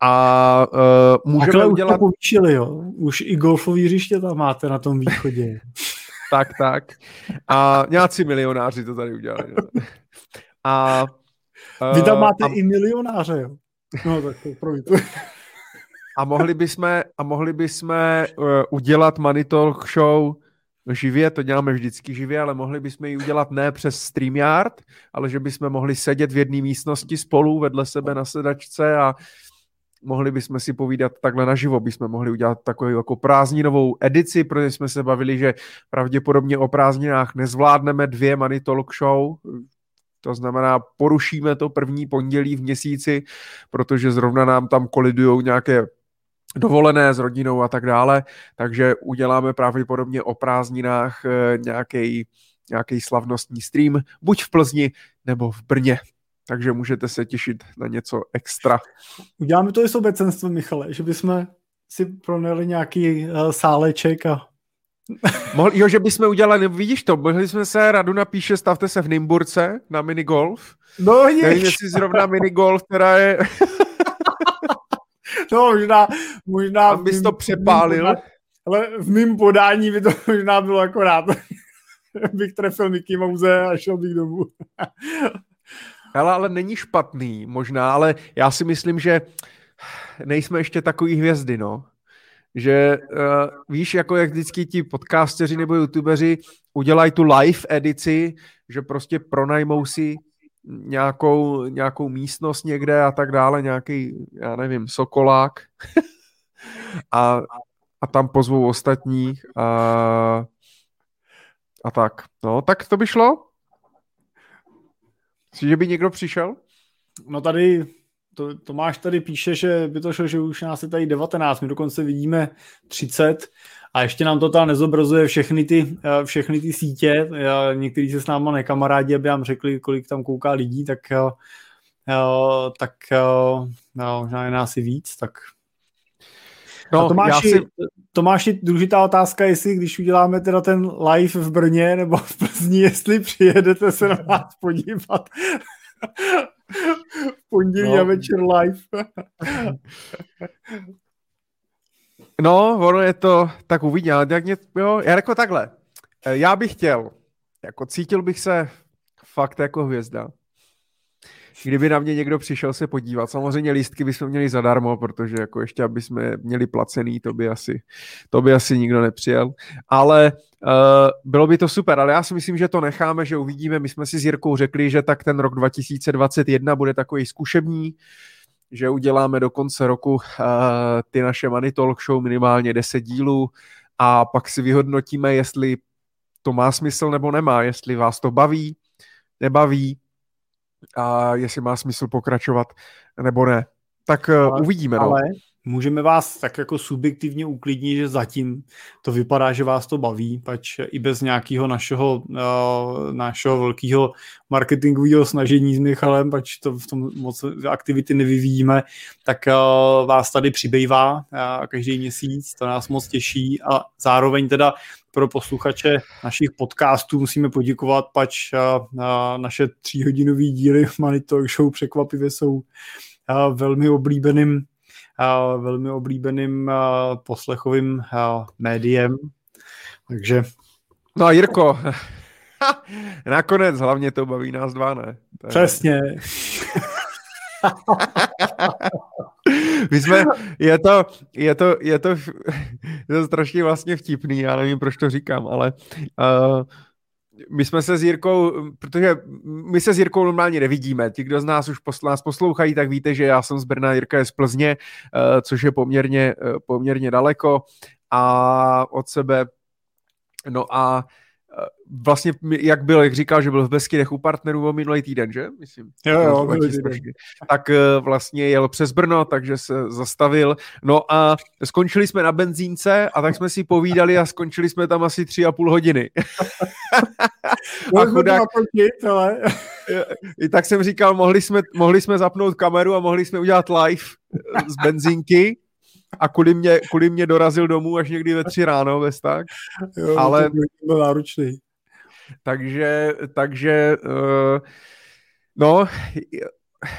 A uh, můžeme Takhle udělat... už to povýšili, jo? Už i golfový hřiště tam máte na tom východě. tak, tak. A nějací milionáři to tady udělali. A Vy tam máte uh, a... i milionáře, jo? No tak to A mohli bychom, a mohli bychom uh, udělat Money Talk Show živě, to děláme vždycky živě, ale mohli bychom ji udělat ne přes StreamYard, ale že bychom mohli sedět v jedné místnosti spolu vedle sebe na sedačce a mohli bychom si povídat takhle naživo, bychom mohli udělat takovou jako prázdninovou edici, protože jsme se bavili, že pravděpodobně o prázdninách nezvládneme dvě Money Talk Show, to znamená, porušíme to první pondělí v měsíci, protože zrovna nám tam kolidují nějaké dovolené s rodinou a tak dále, takže uděláme pravděpodobně o prázdninách nějaký, eh, nějaký slavnostní stream, buď v Plzni nebo v Brně. Takže můžete se těšit na něco extra. Uděláme to i s obecenstvem, Michale, že bychom si proneli nějaký uh, sáleček a Mohli, jo, že bychom udělali, vidíš to, mohli jsme se, Radu napíše, stavte se v Nimburce na minigolf. No, Nevím, jestli zrovna minigolf, která je... no, možná, možná... Abys mým, to přepálil. Podání, ale v mém podání by to možná bylo akorát. bych trefil Mickey Mouse a šel bych domů. ale, ale není špatný možná, ale já si myslím, že nejsme ještě takový hvězdy, no že uh, víš, jako jak vždycky ti podcasteři nebo youtubeři udělají tu live edici, že prostě pronajmou si nějakou, nějakou místnost někde a tak dále, nějaký, já nevím, sokolák a, a tam pozvou ostatní a, a tak. No, tak to by šlo? Myslíš, že by někdo přišel? No tady to, Tomáš tady píše, že by to šlo, že už nás je tady 19, my dokonce vidíme 30 a ještě nám to tam nezobrazuje všechny ty, eh, všechny ty sítě. Někteří se s náma nekamarádí, aby nám řekli, kolik tam kouká lidí, tak, eh, eh, tak no, možná je nás i víc, tak No, Tomáši, si... Tomáši, důležitá otázka, jestli když uděláme teda ten live v Brně nebo v Plzni, jestli přijedete se na nás podívat pondělí no. a večer live. no, ono je to, tak uvidíme, ale jak mě, jo, já jako takhle, eh, já bych chtěl, jako cítil bych se fakt jako hvězda kdyby na mě někdo přišel se podívat. Samozřejmě lístky bychom měli zadarmo, protože jako ještě, aby jsme měli placený, to by asi, to by asi nikdo nepřijel. Ale uh, bylo by to super, ale já si myslím, že to necháme, že uvidíme. My jsme si s Jirkou řekli, že tak ten rok 2021 bude takový zkušební, že uděláme do konce roku uh, ty naše Money Talk Show minimálně 10 dílů a pak si vyhodnotíme, jestli to má smysl nebo nemá, jestli vás to baví, nebaví, a jestli má smysl pokračovat nebo ne. Tak eh, ale, uvidíme. No. Můžeme vás tak jako subjektivně uklidnit, že zatím to vypadá, že vás to baví, pač i bez nějakého našeho, uh, našeho velkého marketingového snažení s Michalem, pač to v tom moc aktivity nevyvíjíme, tak uh, vás tady přibývá uh, každý měsíc, to nás moc těší a zároveň teda pro posluchače našich podcastů musíme poděkovat, pač naše tříhodinové díly Money Talk Show překvapivě jsou velmi oblíbeným velmi oblíbeným poslechovým médiem. Takže... No a Jirko, nakonec hlavně to baví nás dva, ne? Přesně. My jsme, je to, je to, je to, je to strašně vlastně vtipný, já nevím, proč to říkám, ale uh, my jsme se s Jirkou, protože my se s Jirkou normálně nevidíme. Ti, kdo z nás už posl- nás poslouchají, tak víte, že já jsem z Brna, Jirka je z Plzně, uh, což je poměrně, uh, poměrně daleko a od sebe. No a vlastně, jak byl, jak říkal, že byl v Beskydech u partnerů o minulý týden, že? Myslím. Jo, jo, Tak eh, vlastně jel přes Brno, takže se zastavil. No a skončili jsme na benzínce a tak jsme si povídali a skončili jsme tam asi tři a půl hodiny. a chudák... ale... I tak jsem říkal, mohli jsme, mohli jsme zapnout kameru a mohli jsme udělat live z benzínky a kvůli mě, kvůli mě dorazil domů až někdy ve tři ráno, bez tak. Jo, ale byl náročný. Takže, takže uh, no,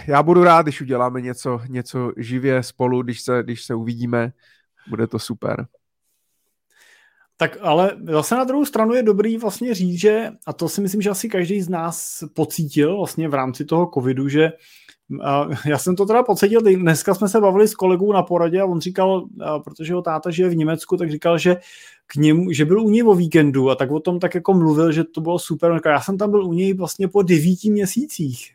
já budu rád, když uděláme něco, něco živě spolu, když se, když se uvidíme, bude to super. Tak ale zase na druhou stranu je dobrý vlastně říct, že, a to si myslím, že asi každý z nás pocítil vlastně v rámci toho covidu, že já jsem to teda pocítil, dneska jsme se bavili s kolegou na poradě a on říkal, protože jeho táta žije v Německu, tak říkal, že k němu, že byl u něj o víkendu a tak o tom tak jako mluvil, že to bylo super. Já jsem tam byl u něj vlastně po devíti měsících.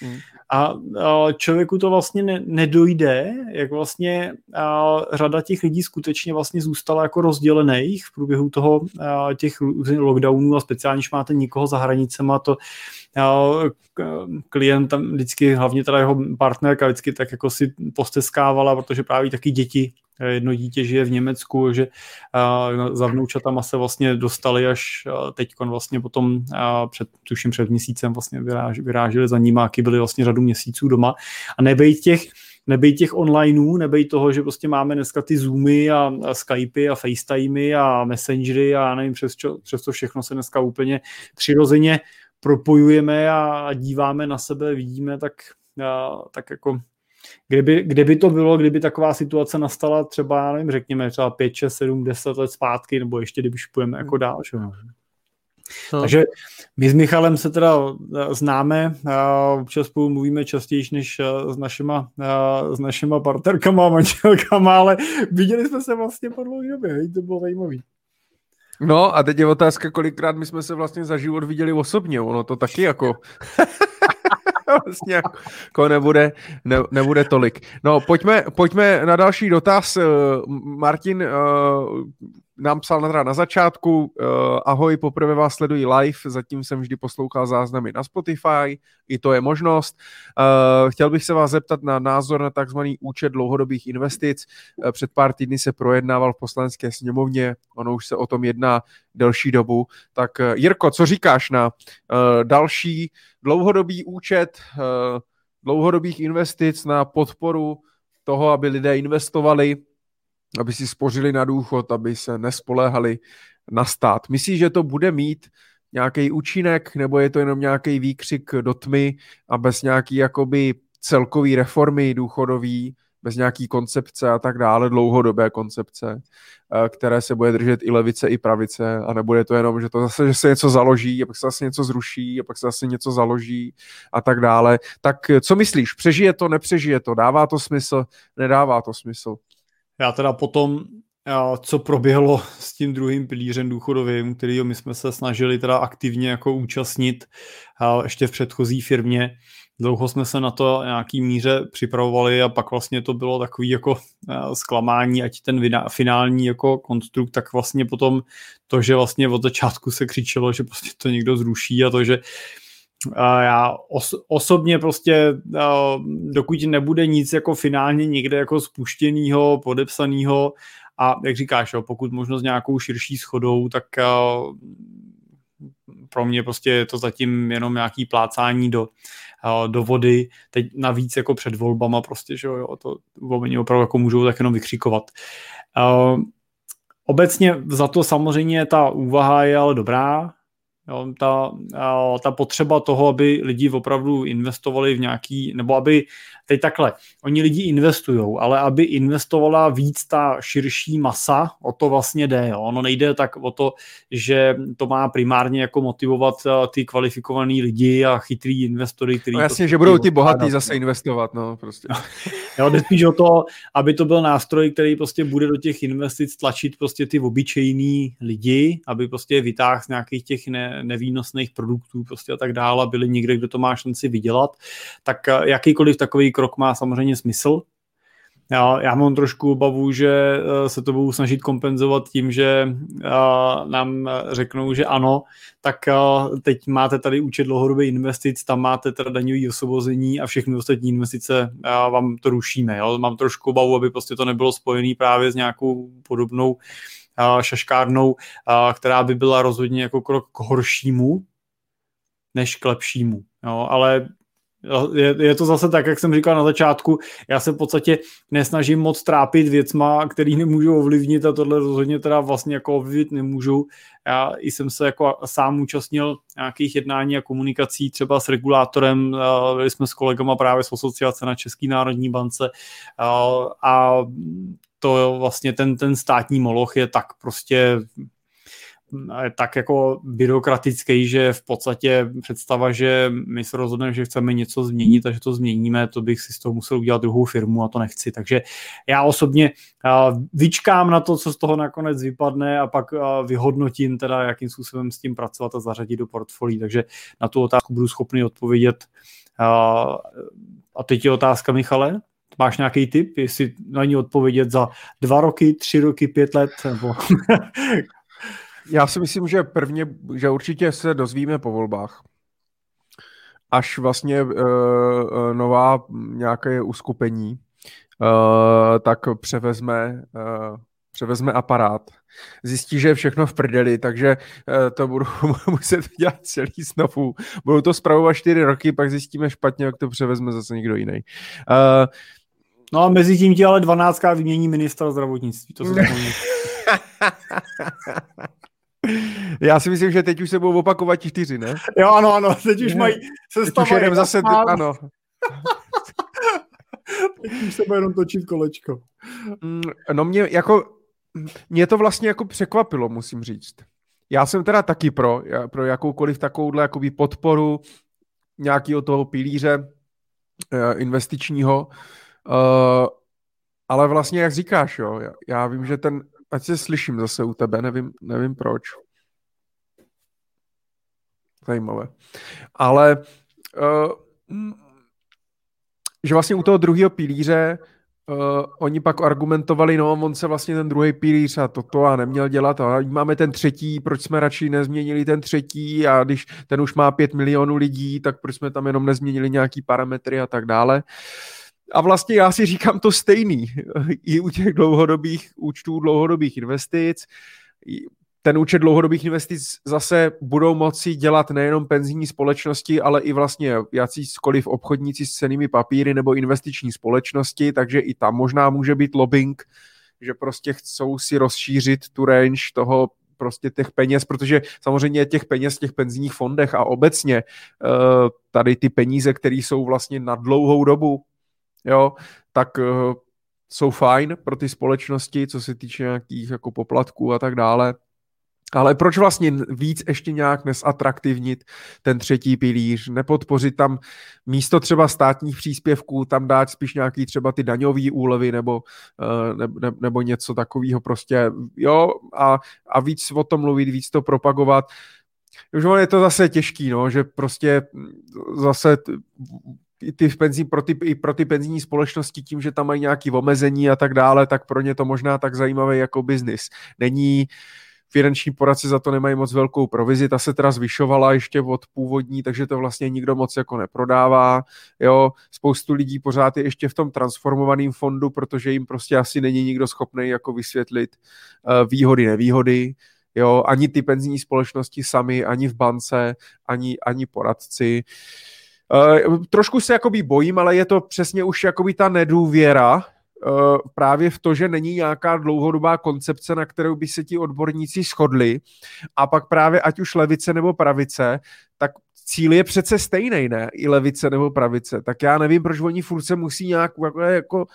Hmm. A, a člověku to vlastně ne, nedojde, jak vlastně a, řada těch lidí skutečně vlastně zůstala jako rozdělených v průběhu toho a, těch lockdownů a speciálně, když máte nikoho za hranicema, to klient tam vždycky, hlavně teda jeho partnerka vždycky tak jako si posteskávala, protože právě taky děti, jedno dítě žije v Německu, že za vnoučatama se vlastně dostali až teď vlastně potom před, tuším před měsícem vlastně vyráž, vyráželi za nímáky, byli vlastně řadu měsíců doma. A nebejt těch nebej těch onlineů, nebej toho, že prostě máme dneska ty Zoomy a, a Skypey a FaceTimey a Messengery a já nevím, přes, čo, přes to všechno se dneska úplně přirozeně propojujeme a díváme na sebe, vidíme, tak, tak jako Kdyby, kdyby to bylo, kdyby taková situace nastala třeba, já nevím, řekněme třeba 5, 6, 7, 10 let zpátky, nebo ještě když půjdeme jako dál. Že? No. Takže my s Michalem se teda známe, a občas spolu mluvíme častěji než s našima, s našima partnerkama a manželkama, ale viděli jsme se vlastně po dlouhé době, to bylo zajímavé. No a teď je otázka, kolikrát my jsme se vlastně za život viděli osobně, ono to taky jako... vlastně jako nebude, ne, nebude tolik. No, pojďme, pojďme na další dotaz. Martin nám psal na, na začátku, uh, ahoj, poprvé vás sleduji live, zatím jsem vždy poslouchal záznamy na Spotify, i to je možnost. Uh, chtěl bych se vás zeptat na názor na takzvaný účet dlouhodobých investic. Uh, před pár týdny se projednával v poslanecké sněmovně, ono už se o tom jedná delší dobu. Tak uh, Jirko, co říkáš na uh, další dlouhodobý účet uh, dlouhodobých investic na podporu toho, aby lidé investovali aby si spořili na důchod, aby se nespoléhali na stát. Myslíš, že to bude mít nějaký účinek, nebo je to jenom nějaký výkřik do tmy a bez nějaký jakoby celkový reformy důchodový, bez nějaký koncepce a tak dále, dlouhodobé koncepce, eh, které se bude držet i levice, i pravice a nebude to jenom, že to zase, že se něco založí a pak se zase něco zruší a pak se zase něco založí a tak dále. Tak co myslíš? Přežije to, nepřežije to? Dává to smysl? Nedává to smysl? Já teda potom, co proběhlo s tím druhým pilířem důchodovým, který my jsme se snažili teda aktivně jako účastnit ještě v předchozí firmě, dlouho jsme se na to nějaký míře připravovali a pak vlastně to bylo takový jako zklamání, ať ten finální jako konstrukt, tak vlastně potom to, že vlastně od začátku se křičelo, že prostě to někdo zruší a to, že já os- osobně prostě, dokud nebude nic jako finálně někde jako spuštěnýho, podepsanýho a jak říkáš, jo, pokud možno s nějakou širší schodou, tak pro mě prostě je to zatím jenom nějaký plácání do, do vody, teď navíc jako před volbama prostě, že jo, to oni opravdu jako můžou tak jenom vykřikovat. Obecně za to samozřejmě ta úvaha je ale dobrá, Jo, ta, ta potřeba toho, aby lidi opravdu investovali v nějaký, nebo aby, teď takhle, oni lidi investují, ale aby investovala víc ta širší masa, o to vlastně jde. Jo. Ono nejde tak o to, že to má primárně jako motivovat ty kvalifikovaný lidi a chytrý investory, kteří... No jasně, že budou ty bohatý zase investovat, no prostě. jo, jde spíš o to, aby to byl nástroj, který prostě bude do těch investic tlačit prostě ty obyčejný lidi, aby prostě vytáhl z nějakých těch ne, nevýnosných produktů prostě a tak dále, byli někde, kde to má šanci vydělat, tak eh, jakýkoliv takový krok má samozřejmě smysl. Já, já mám trošku obavu, že eh, se to budou snažit kompenzovat tím, že eh, nám řeknou, že ano, tak teď máte tady účet dlouhodobý investic, tam máte teda daňový osvobození a všechny ostatní investice vám to rušíme. Jo? Mám trošku obavu, aby prostě to nebylo spojené právě s nějakou podobnou šaškárnou, která by byla rozhodně jako krok k horšímu, než k lepšímu. Jo, ale je, je to zase tak, jak jsem říkal na začátku, já se v podstatě nesnažím moc trápit věcma, který nemůžu ovlivnit a tohle rozhodně teda vlastně jako ovlivnit nemůžu. Já jsem se jako sám účastnil nějakých jednání a komunikací třeba s regulátorem, byli jsme s kolegama právě z asociace na České národní bance a to vlastně ten, ten státní moloch je tak prostě tak jako byrokratický, že v podstatě představa, že my se rozhodneme, že chceme něco změnit a že to změníme, to bych si z toho musel udělat druhou firmu a to nechci. Takže já osobně vyčkám na to, co z toho nakonec vypadne a pak vyhodnotím teda, jakým způsobem s tím pracovat a zařadit do portfolí. Takže na tu otázku budu schopný odpovědět. A teď je otázka, Michale, máš nějaký tip, jestli na ní odpovědět za dva roky, tři roky, pět let? Nebo... Já si myslím, že prvně, že určitě se dozvíme po volbách. Až vlastně uh, nová nějaké uskupení uh, tak převezme, uh, převezme aparát. Zjistí, že je všechno v prdeli, takže uh, to budu muset dělat celý znovu. Budou to zpravovat čtyři roky, pak zjistíme špatně, jak to převezme zase někdo jiný. Uh, No a mezi tím ti ale 12 vymění ministra zdravotnictví. To se Já si myslím, že teď už se budou opakovat ti čtyři, ne? Jo, ano, ano, teď už mají se Teď už jedem zase, ano. teď už se bude jenom točit kolečko. Mm, no mě jako, mě to vlastně jako překvapilo, musím říct. Já jsem teda taky pro, pro jakoukoliv takovouhle jakoby podporu nějakého toho pilíře eh, investičního, uh, ale vlastně jak říkáš, jo, já, já vím, že ten ať se slyším zase u tebe, nevím, nevím proč. Zajímavé. Ale uh, že vlastně u toho druhého pilíře uh, oni pak argumentovali, no on se vlastně ten druhý pilíř a toto a neměl dělat a máme ten třetí, proč jsme radši nezměnili ten třetí a když ten už má pět milionů lidí, tak proč jsme tam jenom nezměnili nějaký parametry a tak dále. Uh, a vlastně já si říkám to stejný. I u těch dlouhodobých účtů, dlouhodobých investic, ten účet dlouhodobých investic zase budou moci dělat nejenom penzijní společnosti, ale i vlastně jakýkoliv obchodníci s cenými papíry nebo investiční společnosti, takže i tam možná může být lobbying, že prostě chcou si rozšířit tu range toho prostě těch peněz, protože samozřejmě těch peněz v těch penzijních fondech a obecně eh, tady ty peníze, které jsou vlastně na dlouhou dobu, jo, tak uh, jsou fajn pro ty společnosti, co se týče nějakých jako poplatků a tak dále. Ale proč vlastně víc ještě nějak nesatraktivnit ten třetí pilíř, nepodpořit tam místo třeba státních příspěvků, tam dát spíš nějaký třeba ty daňové úlevy nebo, eh, ne, ne, nebo něco takového prostě, jo, a, a víc o tom mluvit, víc to propagovat. Už je to zase těžký, no, že prostě zase ty penzí, pro ty, i pro ty penzijní společnosti tím, že tam mají nějaké omezení a tak dále, tak pro ně to možná tak zajímavé jako biznis. Není, finanční poradci za to nemají moc velkou provizi, ta se teda zvyšovala ještě od původní, takže to vlastně nikdo moc jako neprodává, jo, spoustu lidí pořád je ještě v tom transformovaném fondu, protože jim prostě asi není nikdo schopný jako vysvětlit uh, výhody, nevýhody, jo, ani ty penzijní společnosti sami, ani v bance, ani, ani poradci. Uh, Uh, trošku se jakoby bojím, ale je to přesně už jakoby ta nedůvěra uh, právě v to, že není nějaká dlouhodobá koncepce, na kterou by se ti odborníci shodli a pak právě ať už levice nebo pravice, tak cíl je přece stejný, ne? I levice nebo pravice. Tak já nevím, proč oni furt se musí nějak jako, jako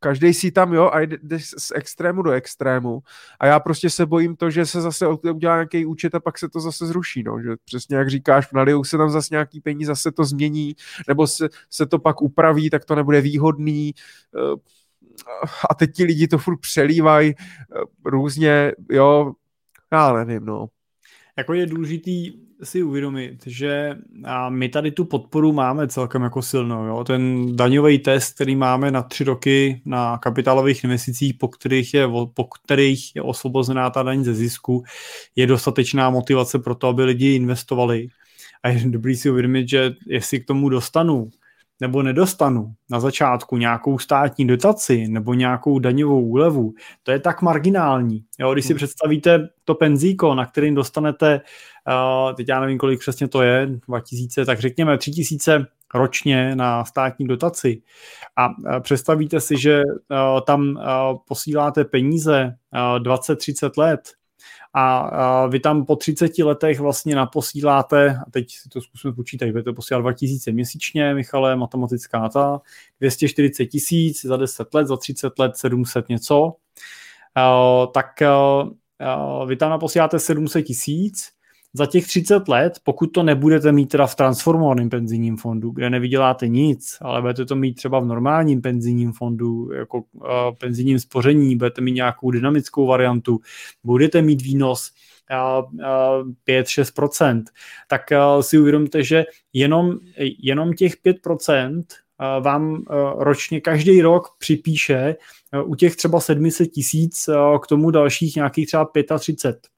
každý si tam, jo, a jde z extrému do extrému. A já prostě se bojím to, že se zase udělá nějaký účet a pak se to zase zruší, no, že přesně jak říkáš, nalijou se tam zase nějaký peníze, zase to změní, nebo se, se to pak upraví, tak to nebude výhodný. Eh, a teď ti lidi to furt přelívají eh, různě, jo, já nevím, no. Jako je důležitý si uvědomit, že my tady tu podporu máme celkem jako silnou. Jo? Ten daňový test, který máme na tři roky na kapitálových investicích, po kterých je, po kterých je osvobozená ta daň ze zisku, je dostatečná motivace pro to, aby lidi investovali. A je dobrý si uvědomit, že jestli k tomu dostanu nebo nedostanu na začátku nějakou státní dotaci nebo nějakou daňovou úlevu, to je tak marginální. Jo, když si hmm. představíte to penzíko, na kterým dostanete, uh, teď já nevím, kolik přesně to je, 2000, tak řekněme 3000 ročně na státní dotaci a uh, představíte si, že uh, tam uh, posíláte peníze uh, 20-30 let, a vy tam po 30 letech vlastně naposíláte, a teď si to zkusíme počítat, budete posílat 2000 měsíčně, Michale, matematická ta, 240 tisíc za 10 let, za 30 let 700 něco, tak vy tam naposíláte 700 tisíc, za těch 30 let, pokud to nebudete mít teda v transformovaném penzijním fondu, kde nevyděláte nic, ale budete to mít třeba v normálním penzijním fondu, jako uh, penzijním spoření, budete mít nějakou dynamickou variantu, budete mít výnos uh, uh, 5-6%, tak si uvědomte, že jenom, jenom těch 5% vám ročně každý rok připíše u těch třeba 700 tisíc k tomu dalších nějakých třeba 35.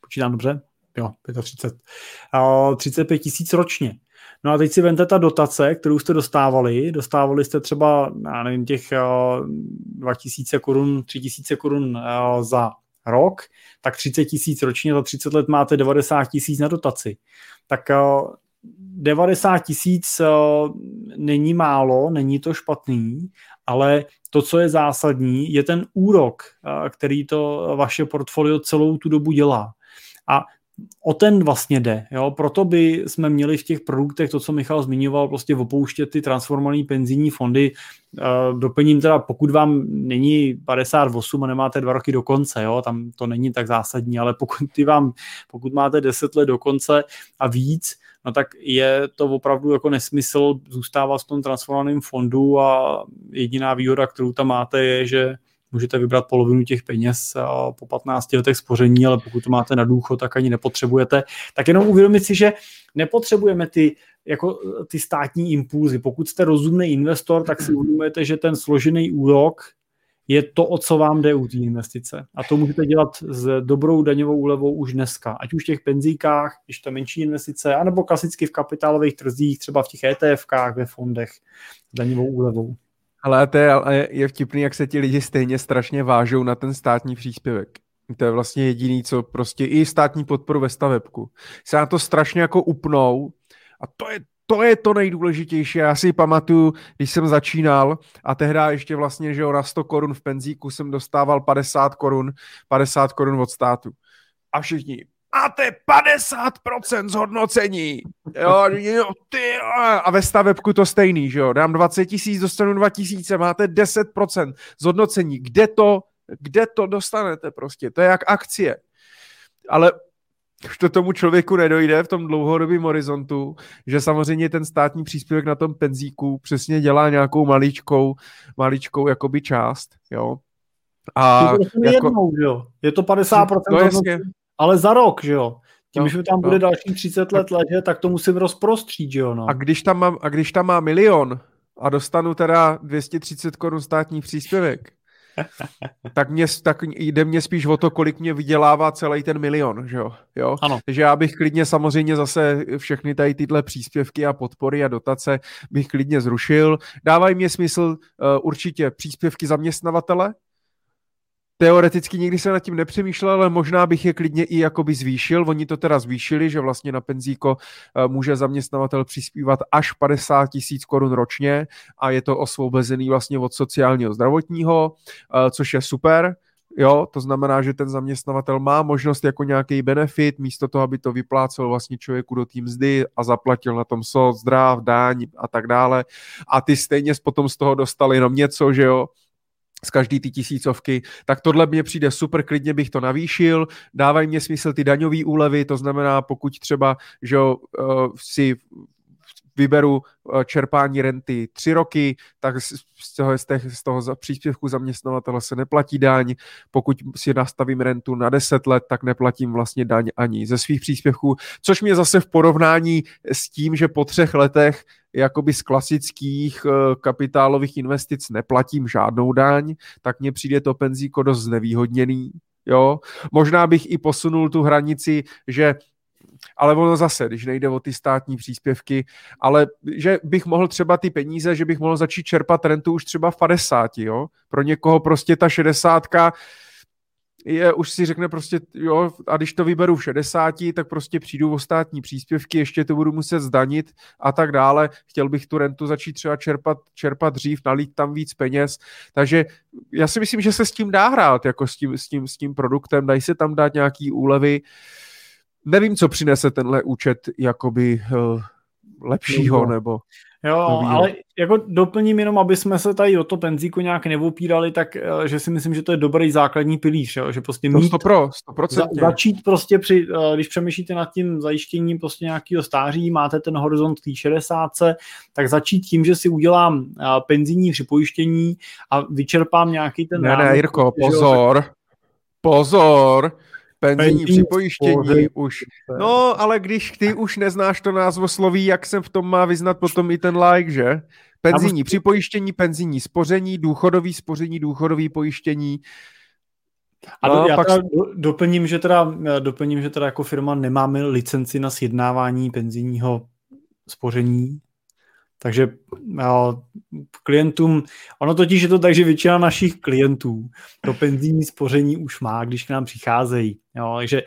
Počítám dobře? Jo, 35, 35 tisíc ročně. No a teď si vente ta dotace, kterou jste dostávali, dostávali jste třeba, já nevím, těch 2000 korun, 3000 korun za rok, tak 30 tisíc ročně, za 30 let máte 90 tisíc na dotaci. Tak 90 tisíc není málo, není to špatný, ale to, co je zásadní, je ten úrok, který to vaše portfolio celou tu dobu dělá. A o ten vlastně jde. Jo? Proto by jsme měli v těch produktech, to, co Michal zmiňoval, prostě opouštět ty transformované penzijní fondy. Doplním teda, pokud vám není 58 a nemáte dva roky do konce, jo? tam to není tak zásadní, ale pokud, ty vám, pokud máte 10 let do konce a víc, no tak je to opravdu jako nesmysl zůstávat v tom transformovaném fondu a jediná výhoda, kterou tam máte, je, že můžete vybrat polovinu těch peněz po 15 letech spoření, ale pokud to máte na důchod, tak ani nepotřebujete. Tak jenom uvědomit si, že nepotřebujeme ty jako ty státní impulzy. Pokud jste rozumný investor, tak si uvědomujete, že ten složený úrok je to, o co vám jde u té investice. A to můžete dělat s dobrou daňovou úlevou už dneska. Ať už v těch penzíkách, když to menší investice, anebo klasicky v kapitálových trzích, třeba v těch ETFkách, ve fondech s daňovou úlevou. Ale to je, je vtipný, jak se ti lidi stejně strašně vážou na ten státní příspěvek. To je vlastně jediný, co prostě i státní podporu ve stavebku. Se na to strašně jako upnou a to je, to je to nejdůležitější. Já si pamatuju, když jsem začínal a tehdy ještě vlastně, že na 100 korun v penzíku jsem dostával 50 korun, 50 korun od státu. A všichni, máte 50% zhodnocení. Jo, jo, ty, a ve stavebku to stejný, že jo. Dám 20 tisíc, dostanu 2 tisíce, máte 10% zhodnocení. Kde to, kde to dostanete prostě? To je jak akcie. Ale už to tomu člověku nedojde v tom dlouhodobém horizontu, že samozřejmě ten státní příspěvek na tom penzíku přesně dělá nějakou maličkou, maličkou jakoby část, jo. A je to jako... jednou, jo. Je to 50% no, jasně ale za rok, že jo. Tím, no, že tam bude no. další 30 let ležet, tak to musím rozprostřít, že jo. No. A, když tam mám, a když tam má milion a dostanu teda 230 korun státní příspěvek, tak, mě, tak jde mě spíš o to, kolik mě vydělává celý ten milion, že jo? jo? Ano. Takže já bych klidně samozřejmě zase všechny tady tyhle příspěvky a podpory a dotace bych klidně zrušil. Dávají mě smysl uh, určitě příspěvky zaměstnavatele, Teoreticky nikdy se nad tím nepřemýšlel, ale možná bych je klidně i jakoby zvýšil. Oni to teda zvýšili, že vlastně na penzíko eh, může zaměstnavatel přispívat až 50 tisíc korun ročně a je to osvobozený vlastně od sociálního zdravotního, eh, což je super. Jo, to znamená, že ten zaměstnavatel má možnost jako nějaký benefit, místo toho, aby to vyplácel vlastně člověku do té mzdy a zaplatil na tom soc, zdrav, dáň a tak dále. A ty stejně potom z toho dostal jenom něco, že jo, z každý ty tisícovky, tak tohle mě přijde super, klidně bych to navýšil, dávají mě smysl ty daňové úlevy, to znamená, pokud třeba, že uh, si vyberu eh, čerpání renty tři roky, tak z toho, z, těch, z toho příspěvku zaměstnavatele se neplatí daň. Pokud si nastavím rentu na 10 let, tak neplatím vlastně daň ani ze svých příspěvků, což mě zase v porovnání s tím, že po třech letech jakoby z klasických eh, kapitálových investic neplatím žádnou daň, tak mně přijde to penzíko dost znevýhodněný. Jo? Možná bych i posunul tu hranici, že ale ono zase, když nejde o ty státní příspěvky, ale že bych mohl třeba ty peníze, že bych mohl začít čerpat rentu už třeba v 50, jo? Pro někoho prostě ta 60 je, už si řekne prostě, jo, a když to vyberu v 60, tak prostě přijdu o státní příspěvky, ještě to budu muset zdanit a tak dále. Chtěl bych tu rentu začít třeba čerpat, čerpat dřív, nalít tam víc peněz. Takže já si myslím, že se s tím dá hrát, jako s tím, s tím, s tím produktem, dají se tam dát nějaký úlevy. Nevím, co přinese tenhle účet jakoby uh, lepšího, nebo... Jo, ale jako doplním jenom, aby jsme se tady o to penzíko nějak neopírali, tak eh, že si myslím, že to je dobrý základní pilíř, jo? že prostě mít, to 100%, 100%. Za, začít prostě při, eh, když přemýšlíte nad tím zajištěním prostě nějakého stáří, máte ten horizont té 60, tak začít tím, že si udělám eh, penzijní připojištění a vyčerpám nějaký ten... Ne, ne, Jirko, pozor, tak... pozor, penzijní připojištění už. No, ale když ty už neznáš to názvosloví, jak se v tom má vyznat potom i ten like, že? Penzijní připojištění, penzijní spoření, důchodový spoření, důchodový pojištění. A no, já pak... teda doplním, že teda, doplním, že teda jako firma nemáme licenci na sjednávání penzijního spoření, takže klientům, ono totiž je to tak, že většina našich klientů to penzijní spoření už má, když k nám přicházejí. Jo, takže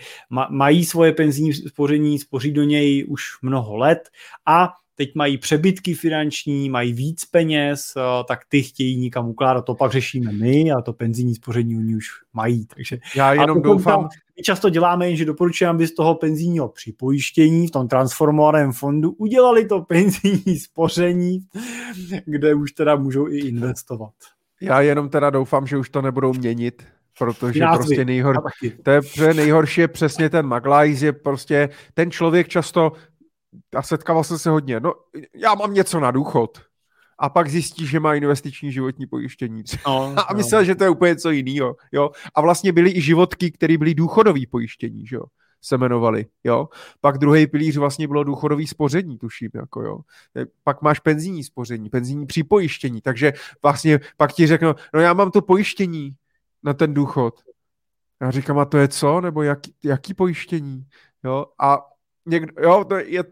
mají svoje penzijní spoření, spoří do něj už mnoho let a teď mají přebytky finanční, mají víc peněz, tak ty chtějí nikam ukládat. To pak řešíme my a to penzijní spoření oni už mají. Takže Já jenom doufám. Tam, my často děláme, že doporučujeme, aby z toho penzijního připojištění v tom transformovaném fondu udělali to penzijní spoření, kde už teda můžou i investovat. Já jenom teda doufám, že už to nebudou měnit, protože Názvy. prostě nejhor, to je nejhorší je přesně ten maglajs, je prostě ten člověk často a setkával jsem se hodně, no já mám něco na důchod a pak zjistí, že má investiční životní pojištění. No, a no. myslel, no. že to je úplně něco jiného. Jo? A vlastně byly i životky, které byly důchodové pojištění, že jo? se jmenovali, jo. Pak druhý pilíř vlastně bylo důchodový spoření, tuším, jako jo. Pak máš penzijní spoření, penzijní připojištění, takže vlastně pak ti řeknu, no já mám to pojištění na ten důchod. Já říkám, a to je co? Nebo jaký, jaký pojištění? Jo, a někdo, jo, to je,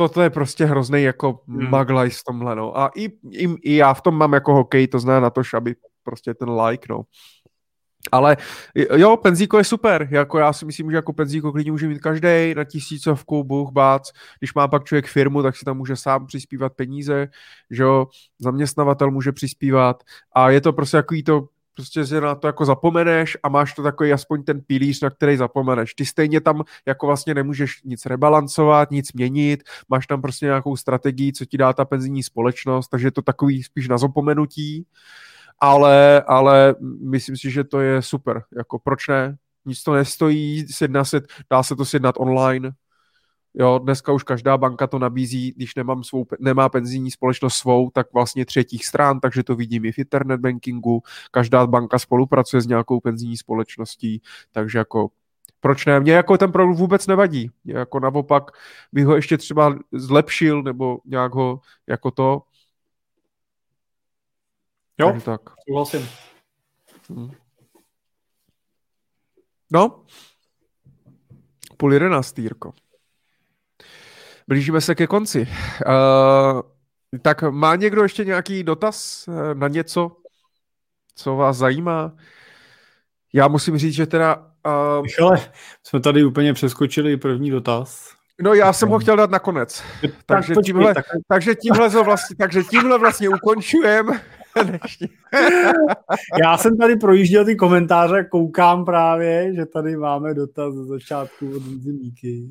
toto je prostě hrozný jako hmm. maglaj v tomhle, no. A i, i, i, já v tom mám jako hokej, to zná na to, aby prostě ten like, no. Ale jo, penzíko je super, jako já si myslím, že jako penzíko klidně může mít každý na tisícovku, buch, bác, když má pak člověk firmu, tak si tam může sám přispívat peníze, že jo, zaměstnavatel může přispívat a je to prostě takový to prostě že na to jako zapomeneš a máš to takový aspoň ten pilíř, na který zapomeneš. Ty stejně tam jako vlastně nemůžeš nic rebalancovat, nic měnit, máš tam prostě nějakou strategii, co ti dá ta penzijní společnost, takže je to takový spíš na zapomenutí, ale, ale myslím si, že to je super. Jako proč ne? Nic to nestojí, sjedná se, dá se to sjednat online, Jo, dneska už každá banka to nabízí, když nemám svou, nemá penzijní společnost svou, tak vlastně třetích stran, takže to vidím i v internet bankingu. Každá banka spolupracuje s nějakou penzijní společností, takže jako proč ne? Mně jako ten produkt vůbec nevadí. Mě jako naopak bych ho ještě třeba zlepšil nebo nějak ho jako to. Jo, takže tak. souhlasím. Hmm. No, půl jedenáctý, Jirko. Blížíme se ke konci. Uh, tak má někdo ještě nějaký dotaz eh, na něco, co vás zajímá? Já musím říct, že teda... Uh... Michale, jsme tady úplně přeskočili první dotaz. No já jsem ho chtěl dát nakonec. Tak, takže, počkej, tímhle, tak... takže, tímhle vlastně, takže tímhle vlastně ukončujem. já jsem tady projížděl ty komentáře, koukám právě, že tady máme dotaz ze začátku od Zimíky.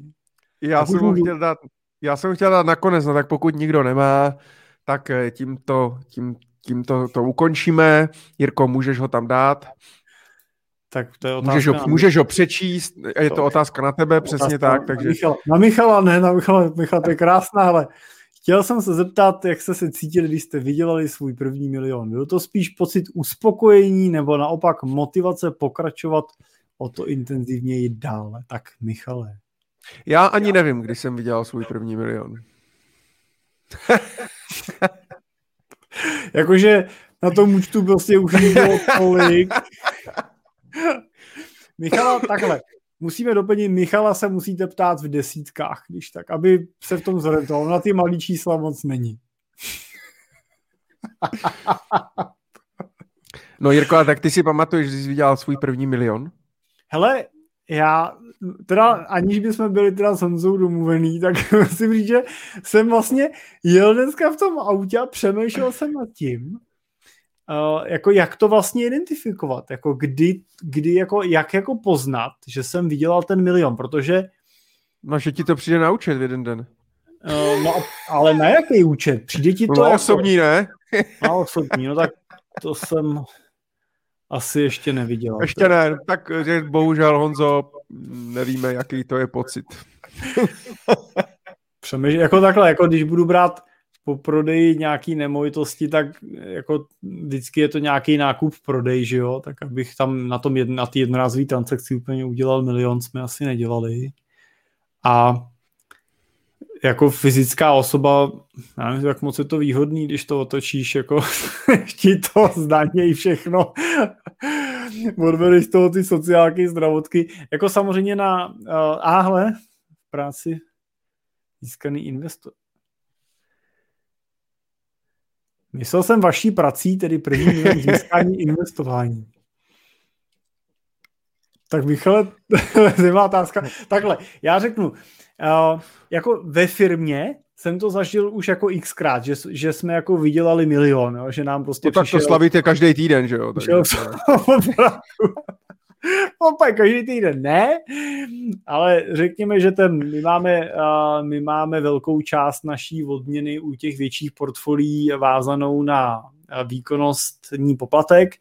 Já jsem ho chtěl dát já jsem chtěl dát nakonec, no tak pokud nikdo nemá, tak eh, tímto, tím, tímto to ukončíme. Jirko, můžeš ho tam dát. Tak to je otázka můžeš, ho, můžeš ho přečíst, je to, to otázka na tebe, otázka přesně tak. Takže... Na Michala, na Michala ne, na Michala, Michala, to je krásná, ale chtěl jsem se zeptat, jak jste se cítili, když jste vydělali svůj první milion. Byl to spíš pocit uspokojení nebo naopak motivace pokračovat o to intenzivněji dále? Tak Michale. Já ani nevím, kdy jsem vydělal svůj první milion. Jakože na tom účtu prostě už nebylo tolik. Michala, takhle. Musíme doplnit, Michala se musíte ptát v desítkách, když tak, aby se v tom zorientoval. Na ty malý čísla moc není. no Jirko, a tak ty si pamatuješ, že jsi vydělal svůj první milion? Hele, já teda aniž bychom byli teda s Honzou domluvený, tak musím říct, že jsem vlastně jel dneska v tom autě a přemýšlel jsem nad tím, uh, jako jak to vlastně identifikovat, jako kdy, kdy jako, jak jako poznat, že jsem vydělal ten milion, protože No, že ti to přijde naučit v jeden den. Uh, no, ale na jaký účet? Přijde ti to no, jako... osobní, ne? Na osobní, no tak to jsem asi ještě neviděl. Ještě ne, tak že bohužel Honzo, nevíme, jaký to je pocit. Přemýšlím, jako takhle, jako když budu brát po prodeji nějaký nemovitosti, tak jako vždycky je to nějaký nákup v prodej, že jo, tak abych tam na tom jedn, na ty jednorázové transakci úplně udělal milion, jsme asi nedělali. A jako fyzická osoba, já nevím, jak moc je to výhodný, když to otočíš, jako ti to zdanějí všechno, odvedeš toho ty sociálky, zdravotky, jako samozřejmě na, uh, áhle, v práci získaný investor. Myslel jsem vaší prací, tedy první získání investování. Tak Michale, zajímavá otázka. Takhle, já řeknu, uh, jako ve firmě jsem to zažil už jako xkrát, že, že jsme jako vydělali milion, jo, že nám prostě no, tak přišel, to slavíte každý týden, že jo? Přišel, Opět každý týden ne, ale řekněme, že ten, my, máme, uh, my máme velkou část naší odměny u těch větších portfolií vázanou na výkonnostní poplatek,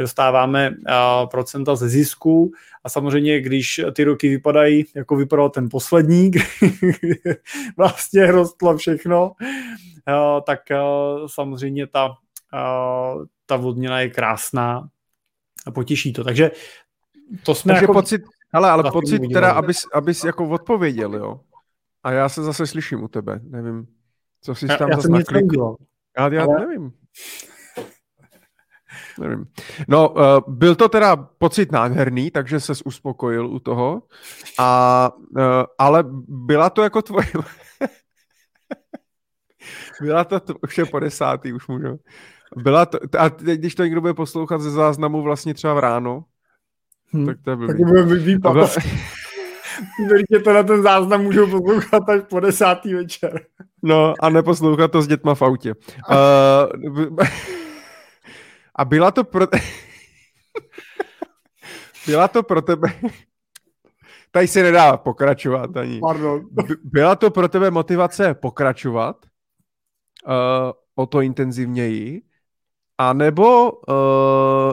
dostáváme procenta ze zisku a samozřejmě, když ty roky vypadají, jako vypadal ten poslední, kdy vlastně rostlo všechno, tak samozřejmě ta, ta odměna je krásná a potěší to. Takže to jsme Takže jako... pocit, hele, ale pocit teda, abys, abys jako odpověděl, jo. A já se zase slyším u tebe, nevím, co jsi tam já zase naklik. Já, já ale... nevím. Nevím. No, uh, byl to teda pocit nádherný, takže ses uspokojil u toho, a, uh, ale byla to jako tvoje... byla to, to už je po desátý, už můžu. Byla to, a teď, když to někdo bude poslouchat ze záznamu vlastně třeba v ráno, Hmm. Tak to je blbý. výpad. Byla... Věřte, to na ten záznam můžou poslouchat až po desátý večer. No a neposlouchat to s dětma v autě. Uh, a byla to pro... byla to pro tebe... Tady se nedá pokračovat ani. Pardon. Byla to pro tebe motivace pokračovat uh, o to intenzivněji, a nebo uh,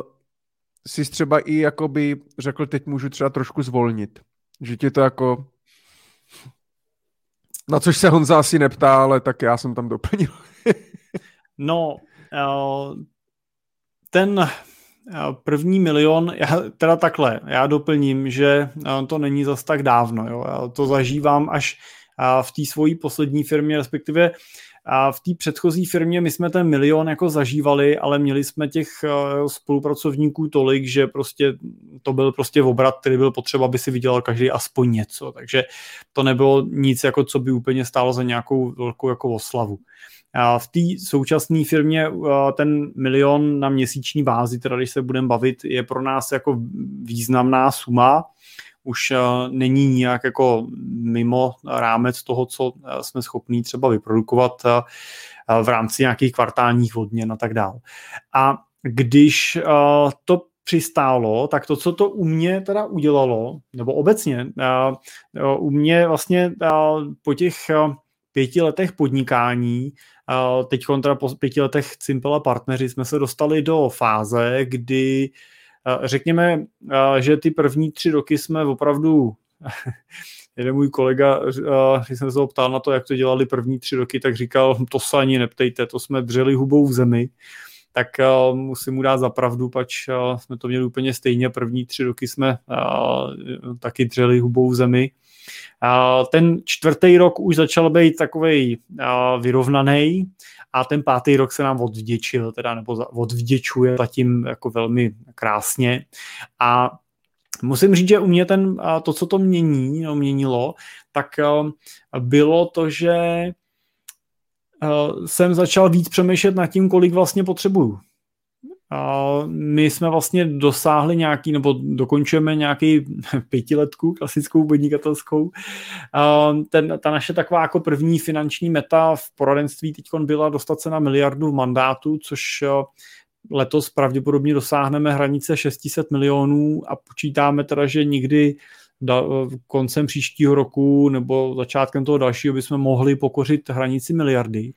jsi třeba i jakoby řekl, teď můžu třeba trošku zvolnit. Že ti to jako... Na což se Honza asi neptá, ale tak já jsem tam doplnil. no, eh, ten eh, první milion, já, teda takhle, já doplním, že eh, to není zas tak dávno, jo, já to zažívám až v té svojí poslední firmě, respektive a v té předchozí firmě my jsme ten milion jako zažívali, ale měli jsme těch eh, spolupracovníků tolik, že prostě to byl prostě obrat, který byl potřeba, aby si vydělal každý aspoň něco. Takže to nebylo nic, jako co by úplně stálo za nějakou velkou jako oslavu. V té současné firmě eh, ten milion na měsíční bázi, teda když se budeme bavit, je pro nás jako významná suma, už eh, není nijak jako mimo rámec toho, co eh, jsme schopní třeba vyprodukovat v rámci nějakých kvartálních odměn a tak dále. A když to přistálo, tak to, co to u mě teda udělalo, nebo obecně, u mě vlastně po těch pěti letech podnikání, teď kontra po pěti letech Simple partneři jsme se dostali do fáze, kdy Řekněme, že ty první tři roky jsme opravdu jeden můj kolega, když jsem se ho ptal na to, jak to dělali první tři roky, tak říkal, to se ani neptejte, to jsme dřeli hubou v zemi, tak musím mu dát za pravdu, pač jsme to měli úplně stejně, první tři roky jsme taky dřeli hubou v zemi. Ten čtvrtý rok už začal být takový vyrovnaný a ten pátý rok se nám odvděčil, teda, nebo odvděčuje zatím jako velmi krásně. A musím říct, že u mě ten, to, co to mění, no, měnilo, tak bylo to, že jsem začal víc přemýšlet nad tím, kolik vlastně potřebuju my jsme vlastně dosáhli nějaký, nebo dokončujeme nějaký pětiletku klasickou podnikatelskou. Ten, ta naše taková jako první finanční meta v poradenství teď byla dostat se na miliardu v mandátu, což letos pravděpodobně dosáhneme hranice 600 milionů a počítáme teda, že nikdy da, koncem příštího roku nebo začátkem toho dalšího bychom mohli pokořit hranici miliardy.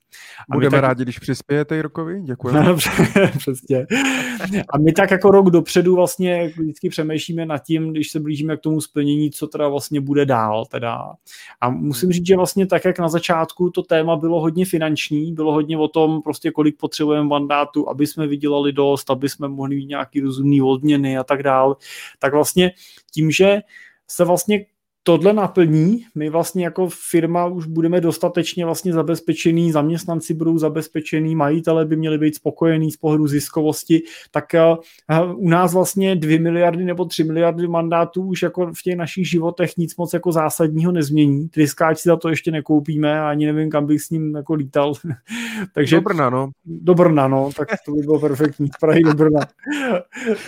A Budeme tak... rádi, když přispějete Jirkovi, děkujeme. Přesně. A my tak jako rok dopředu vlastně vždycky přemýšlíme nad tím, když se blížíme k tomu splnění, co teda vlastně bude dál. Teda. A musím říct, že vlastně tak, jak na začátku to téma bylo hodně finanční, bylo hodně o tom, prostě kolik potřebujeme mandátu, aby jsme vydělali dost, aby jsme mohli mít nějaký rozumný odměny a tak dál, tak vlastně tím, že se vlastně tohle naplní, my vlastně jako firma už budeme dostatečně vlastně zabezpečený, zaměstnanci budou zabezpečený, majitele by měli být spokojení z pohledu ziskovosti, tak eh, u nás vlastně 2 miliardy nebo 3 miliardy mandátů už jako v těch našich životech nic moc jako zásadního nezmění. Tryskáč si za to ještě nekoupíme a ani nevím, kam bych s ním jako lítal. Takže, do Brna, no. Do Brna, no, tak to by bylo perfektní. Z Prahy do Brna.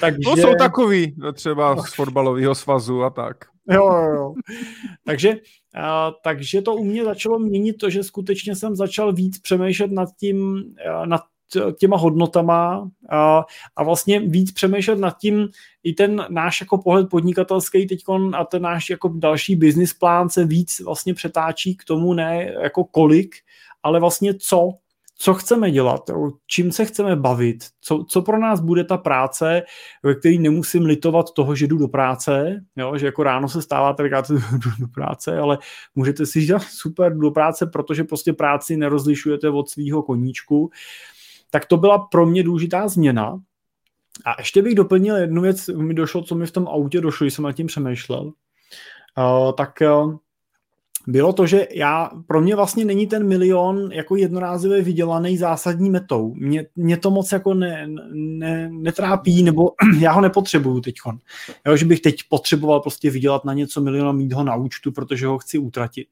Takže... To jsou takový, no, třeba z fotbalového svazu a tak. Jo, jo, jo. takže, a, takže to u mě začalo měnit to, že skutečně jsem začal víc přemýšlet nad tím, nad těma hodnotama a, a vlastně víc přemýšlet nad tím, i ten náš jako pohled podnikatelský teď a ten náš jako další business plán se víc vlastně přetáčí k tomu ne jako kolik, ale vlastně co, co chceme dělat, čím se chceme bavit, co, co pro nás bude ta práce, ve které nemusím litovat toho, že jdu do práce, jo, že jako ráno se stává, tak jdu do práce, ale můžete si říct, super, do práce, protože prostě práci nerozlišujete od svého koníčku. Tak to byla pro mě důležitá změna. A ještě bych doplnil jednu věc, mi došlo, co mi v tom autě došlo, když jsem nad tím přemýšlel. Uh, tak uh, bylo to, že já, pro mě vlastně není ten milion jako jednorázově vydělaný zásadní metou. Mě, mě to moc jako ne, ne, netrápí, nebo já ho nepotřebuju teď. že bych teď potřeboval prostě vydělat na něco miliona, mít ho na účtu, protože ho chci utratit.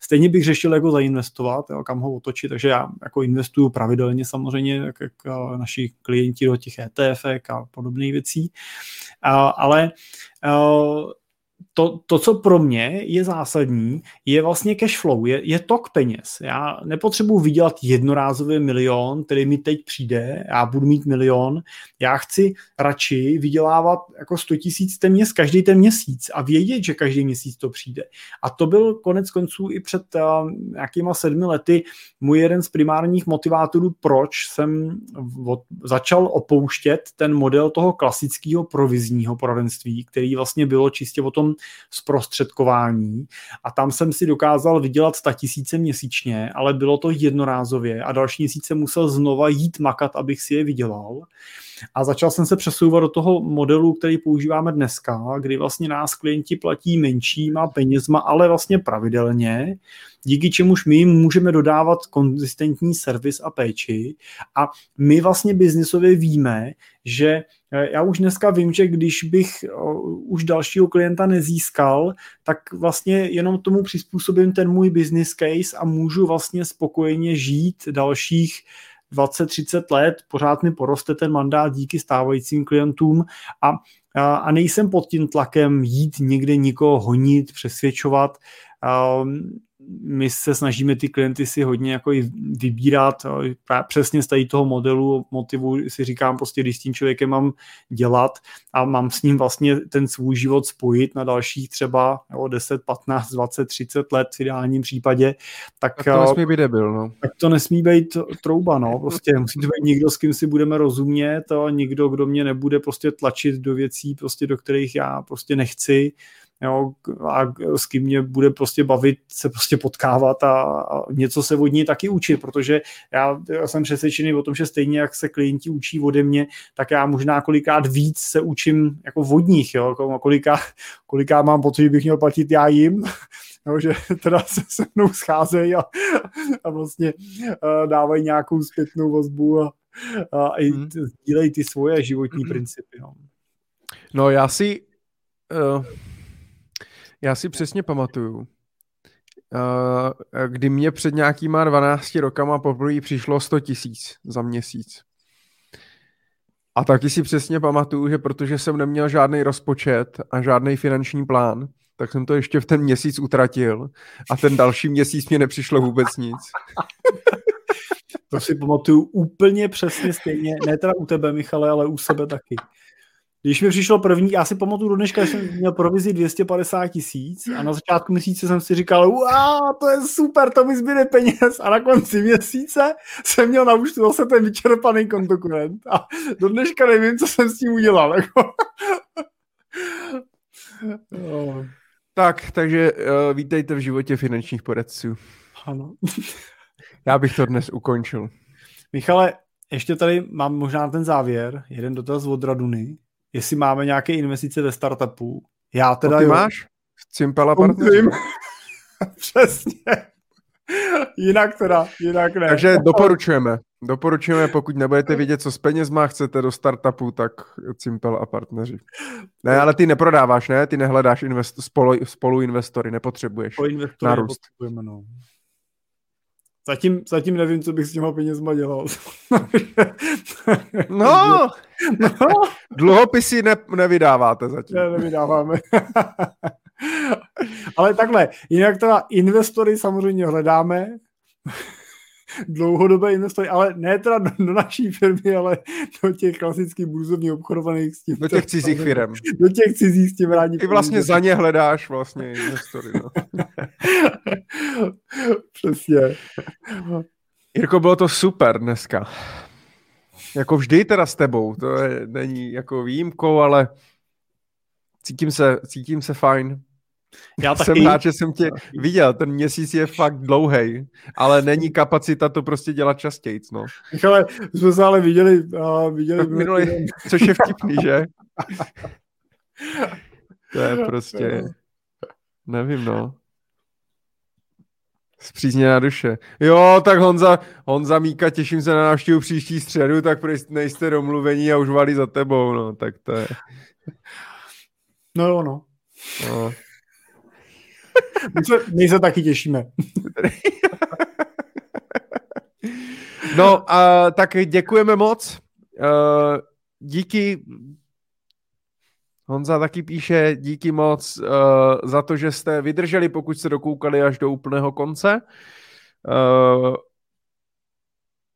Stejně bych řešil, jako zainvestovat, jo, kam ho otočit, takže já jako investuju pravidelně samozřejmě, jak, jak naši klienti do těch ETF a podobných věcí. A, ale to, to, co pro mě je zásadní, je vlastně cash flow, je, je tok peněz. Já nepotřebuji vydělat jednorázový milion, který mi teď přijde, já budu mít milion, já chci radši vydělávat jako 100 tisíc téměř každý ten měsíc a vědět, že každý měsíc to přijde. A to byl konec konců i před uh, sedmi lety můj jeden z primárních motivátorů, proč jsem od, začal opouštět ten model toho klasického provizního poradenství, který vlastně bylo čistě o tom zprostředkování a tam jsem si dokázal vydělat 100 tisíce měsíčně, ale bylo to jednorázově a další měsíce musel znova jít makat, abych si je vydělal. A začal jsem se přesouvat do toho modelu, který používáme dneska, kdy vlastně nás klienti platí menšíma penězma, ale vlastně pravidelně, díky čemuž my jim můžeme dodávat konzistentní servis a péči. A my vlastně biznisově víme, že eh, já už dneska vím, že když bych už dalšího klienta nezískal, tak vlastně jenom tomu přizpůsobím ten můj business case a můžu vlastně spokojeně žít dalších 20-30 let, pořád mi poroste ten mandát díky stávajícím klientům a, a, nejsem pod tím tlakem jít někde nikoho honit, přesvědčovat. Um, my se snažíme ty klienty si hodně jako i vybírat přesně z tady toho modelu motivu si říkám prostě, když s tím člověkem mám dělat a mám s ním vlastně ten svůj život spojit na dalších třeba jo, 10, 15, 20, 30 let v ideálním případě, tak, tak to nesmí být debil, no. Tak to nesmí být trouba, no. Prostě musí to být někdo, s kým si budeme rozumět a někdo, kdo mě nebude prostě tlačit do věcí, prostě do kterých já prostě nechci jo, a s kým mě bude prostě bavit, se prostě potkávat a, a něco se od ní taky učit, protože já, já jsem přesvědčený o tom, že stejně jak se klienti učí ode mě, tak já možná kolikrát víc se učím jako vodních, jo, jako kolikrát, kolikrát mám pocit, že bych měl platit já jim, jo, že teda se se mnou scházejí a, a vlastně uh, dávají nějakou zpětnou vazbu a, a i hmm. sdílejí ty svoje životní hmm. principy. No. no já si uh já si přesně pamatuju, kdy mě před nějakýma 12 rokama poprvé přišlo 100 tisíc za měsíc. A taky si přesně pamatuju, že protože jsem neměl žádný rozpočet a žádný finanční plán, tak jsem to ještě v ten měsíc utratil a ten další měsíc mě nepřišlo vůbec nic. To si pamatuju úplně přesně stejně, ne teda u tebe, Michale, ale u sebe taky. Když mi přišlo první, já si pamatuju do dneška, že jsem měl provizi 250 tisíc a na začátku měsíce jsem si říkal, wow, to je super, to mi zbyde peněz a na konci měsíce jsem měl na účtu zase ten vyčerpaný kontokurent a do dneška nevím, co jsem s tím udělal. Jako. no. Tak, takže uh, vítejte v životě finančních poradců. Ano. Já bych to dnes ukončil. Michale, ještě tady mám možná ten závěr, jeden dotaz od Raduny jestli máme nějaké investice ve startupu. Já teda... Ty jo. máš? Cimpela partner? Přesně. jinak teda, jinak ne. Takže doporučujeme. Doporučujeme, pokud nebudete vědět, co s penězma chcete do startupu, tak Cimpel a partneři. Ne, ale ty neprodáváš, ne? Ty nehledáš invest- spolu, spolu investory, nepotřebuješ nárůst. No. Zatím, zatím nevím, co bych s těma penězma dělal. no, no. dluhopisy ne, nevydáváte zatím. Ne, nevydáváme. Ale takhle, jinak teda investory samozřejmě hledáme, dlouhodobé investory, ale ne teda do, do naší firmy, ale do těch klasických burzovních obchodovaných s tím. Do těch cizích firm. Do těch cizích s tím rádi. Ty vlastně za ně hledáš vlastně investory. No. Přesně. Jirko, bylo to super dneska. Jako vždy teda s tebou, to je, není jako výjimkou, ale cítím se, cítím se fajn. Já taky. Jsem rád, že jsem tě viděl, ten měsíc je fakt dlouhý, ale není kapacita to prostě dělat častěji. No. Michale, jsme se ale viděli, uh, viděli minulý, což je vtipný, že? to je prostě, nevím, no. Zpřízněná duše. Jo, tak Honza, Honza Míka, těším se na návštěvu příští středu, tak nejste domluvení a už valí za tebou, no, tak to je. No jo, no. no. My se, my se taky těšíme. no, a tak děkujeme moc. Uh, díky Honza taky píše, díky moc uh, za to, že jste vydrželi, pokud jste dokoukali až do úplného konce. Uh,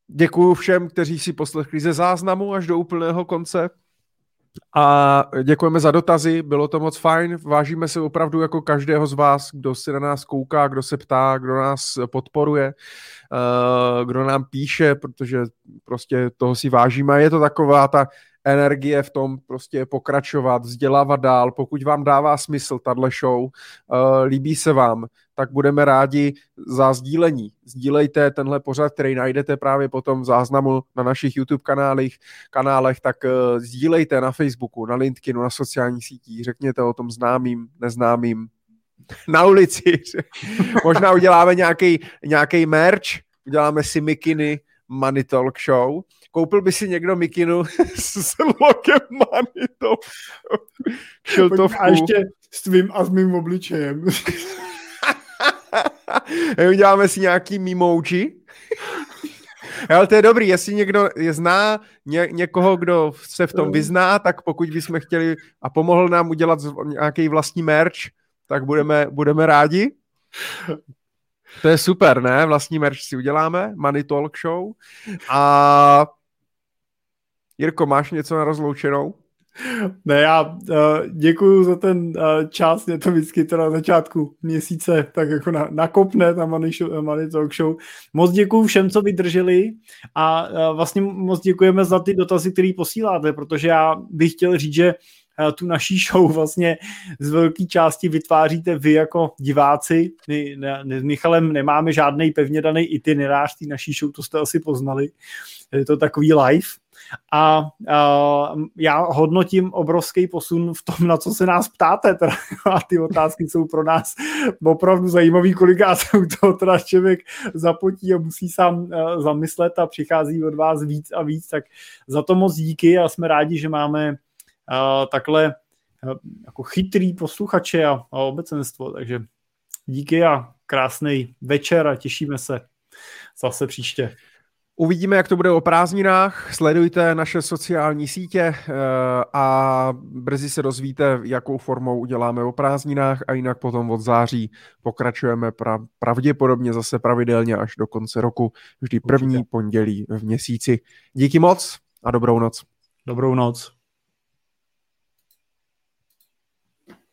děkuju všem, kteří si poslechli ze záznamu až do úplného konce. A děkujeme za dotazy, bylo to moc fajn. Vážíme se opravdu jako každého z vás, kdo se na nás kouká, kdo se ptá, kdo nás podporuje, uh, kdo nám píše, protože prostě toho si vážíme. Je to taková ta energie v tom prostě pokračovat, vzdělávat dál. Pokud vám dává smysl tahle show, uh, líbí se vám, tak budeme rádi za sdílení. Sdílejte tenhle pořad, který najdete právě potom v záznamu na našich YouTube kanálech, kanálech tak uh, sdílejte na Facebooku, na LinkedInu, na sociálních sítích, řekněte o tom známým, neznámým, na ulici. Možná uděláme nějaký merch, uděláme si mikiny Money Talk Show koupil by si někdo mikinu s logem Manito. A ještě s tvým a s mým obličejem. Uděláme si nějaký mimoji. Ale to je dobrý, jestli někdo je zná ně, někoho, kdo se v tom vyzná, tak pokud bychom chtěli a pomohl nám udělat nějaký vlastní merch, tak budeme, budeme rádi. To je super, ne? Vlastní merch si uděláme, Money Talk Show. A Jirko, máš něco na rozloučenou? Ne, já uh, děkuju za ten uh, čas, mě to vždycky teda na začátku měsíce tak jako na, nakopne ta Money, show, Money Talk Show. Moc děkuju všem, co vydrželi a uh, vlastně moc děkujeme za ty dotazy, které posíláte, protože já bych chtěl říct, že uh, tu naší show vlastně z velké části vytváříte vy jako diváci. My ne, ne, s Michalem nemáme žádný pevně daný itinerář té naší show, to jste asi poznali. Je to takový live, a, a já hodnotím obrovský posun v tom, na co se nás ptáte teda, a ty otázky jsou pro nás opravdu zajímavý, kolikrát se u toho teda člověk zapotí a musí sám uh, zamyslet a přichází od vás víc a víc, tak za to moc díky a jsme rádi, že máme uh, takhle uh, jako chytrý posluchače a, a obecenstvo, takže díky a krásný večer a těšíme se zase příště. Uvidíme, jak to bude o prázdninách. Sledujte naše sociální sítě eh, a brzy se dozvíte, jakou formou uděláme o prázdninách a jinak potom od září pokračujeme pravděpodobně zase pravidelně až do konce roku, vždy první Určitě. pondělí v měsíci. Díky moc a dobrou noc. Dobrou noc.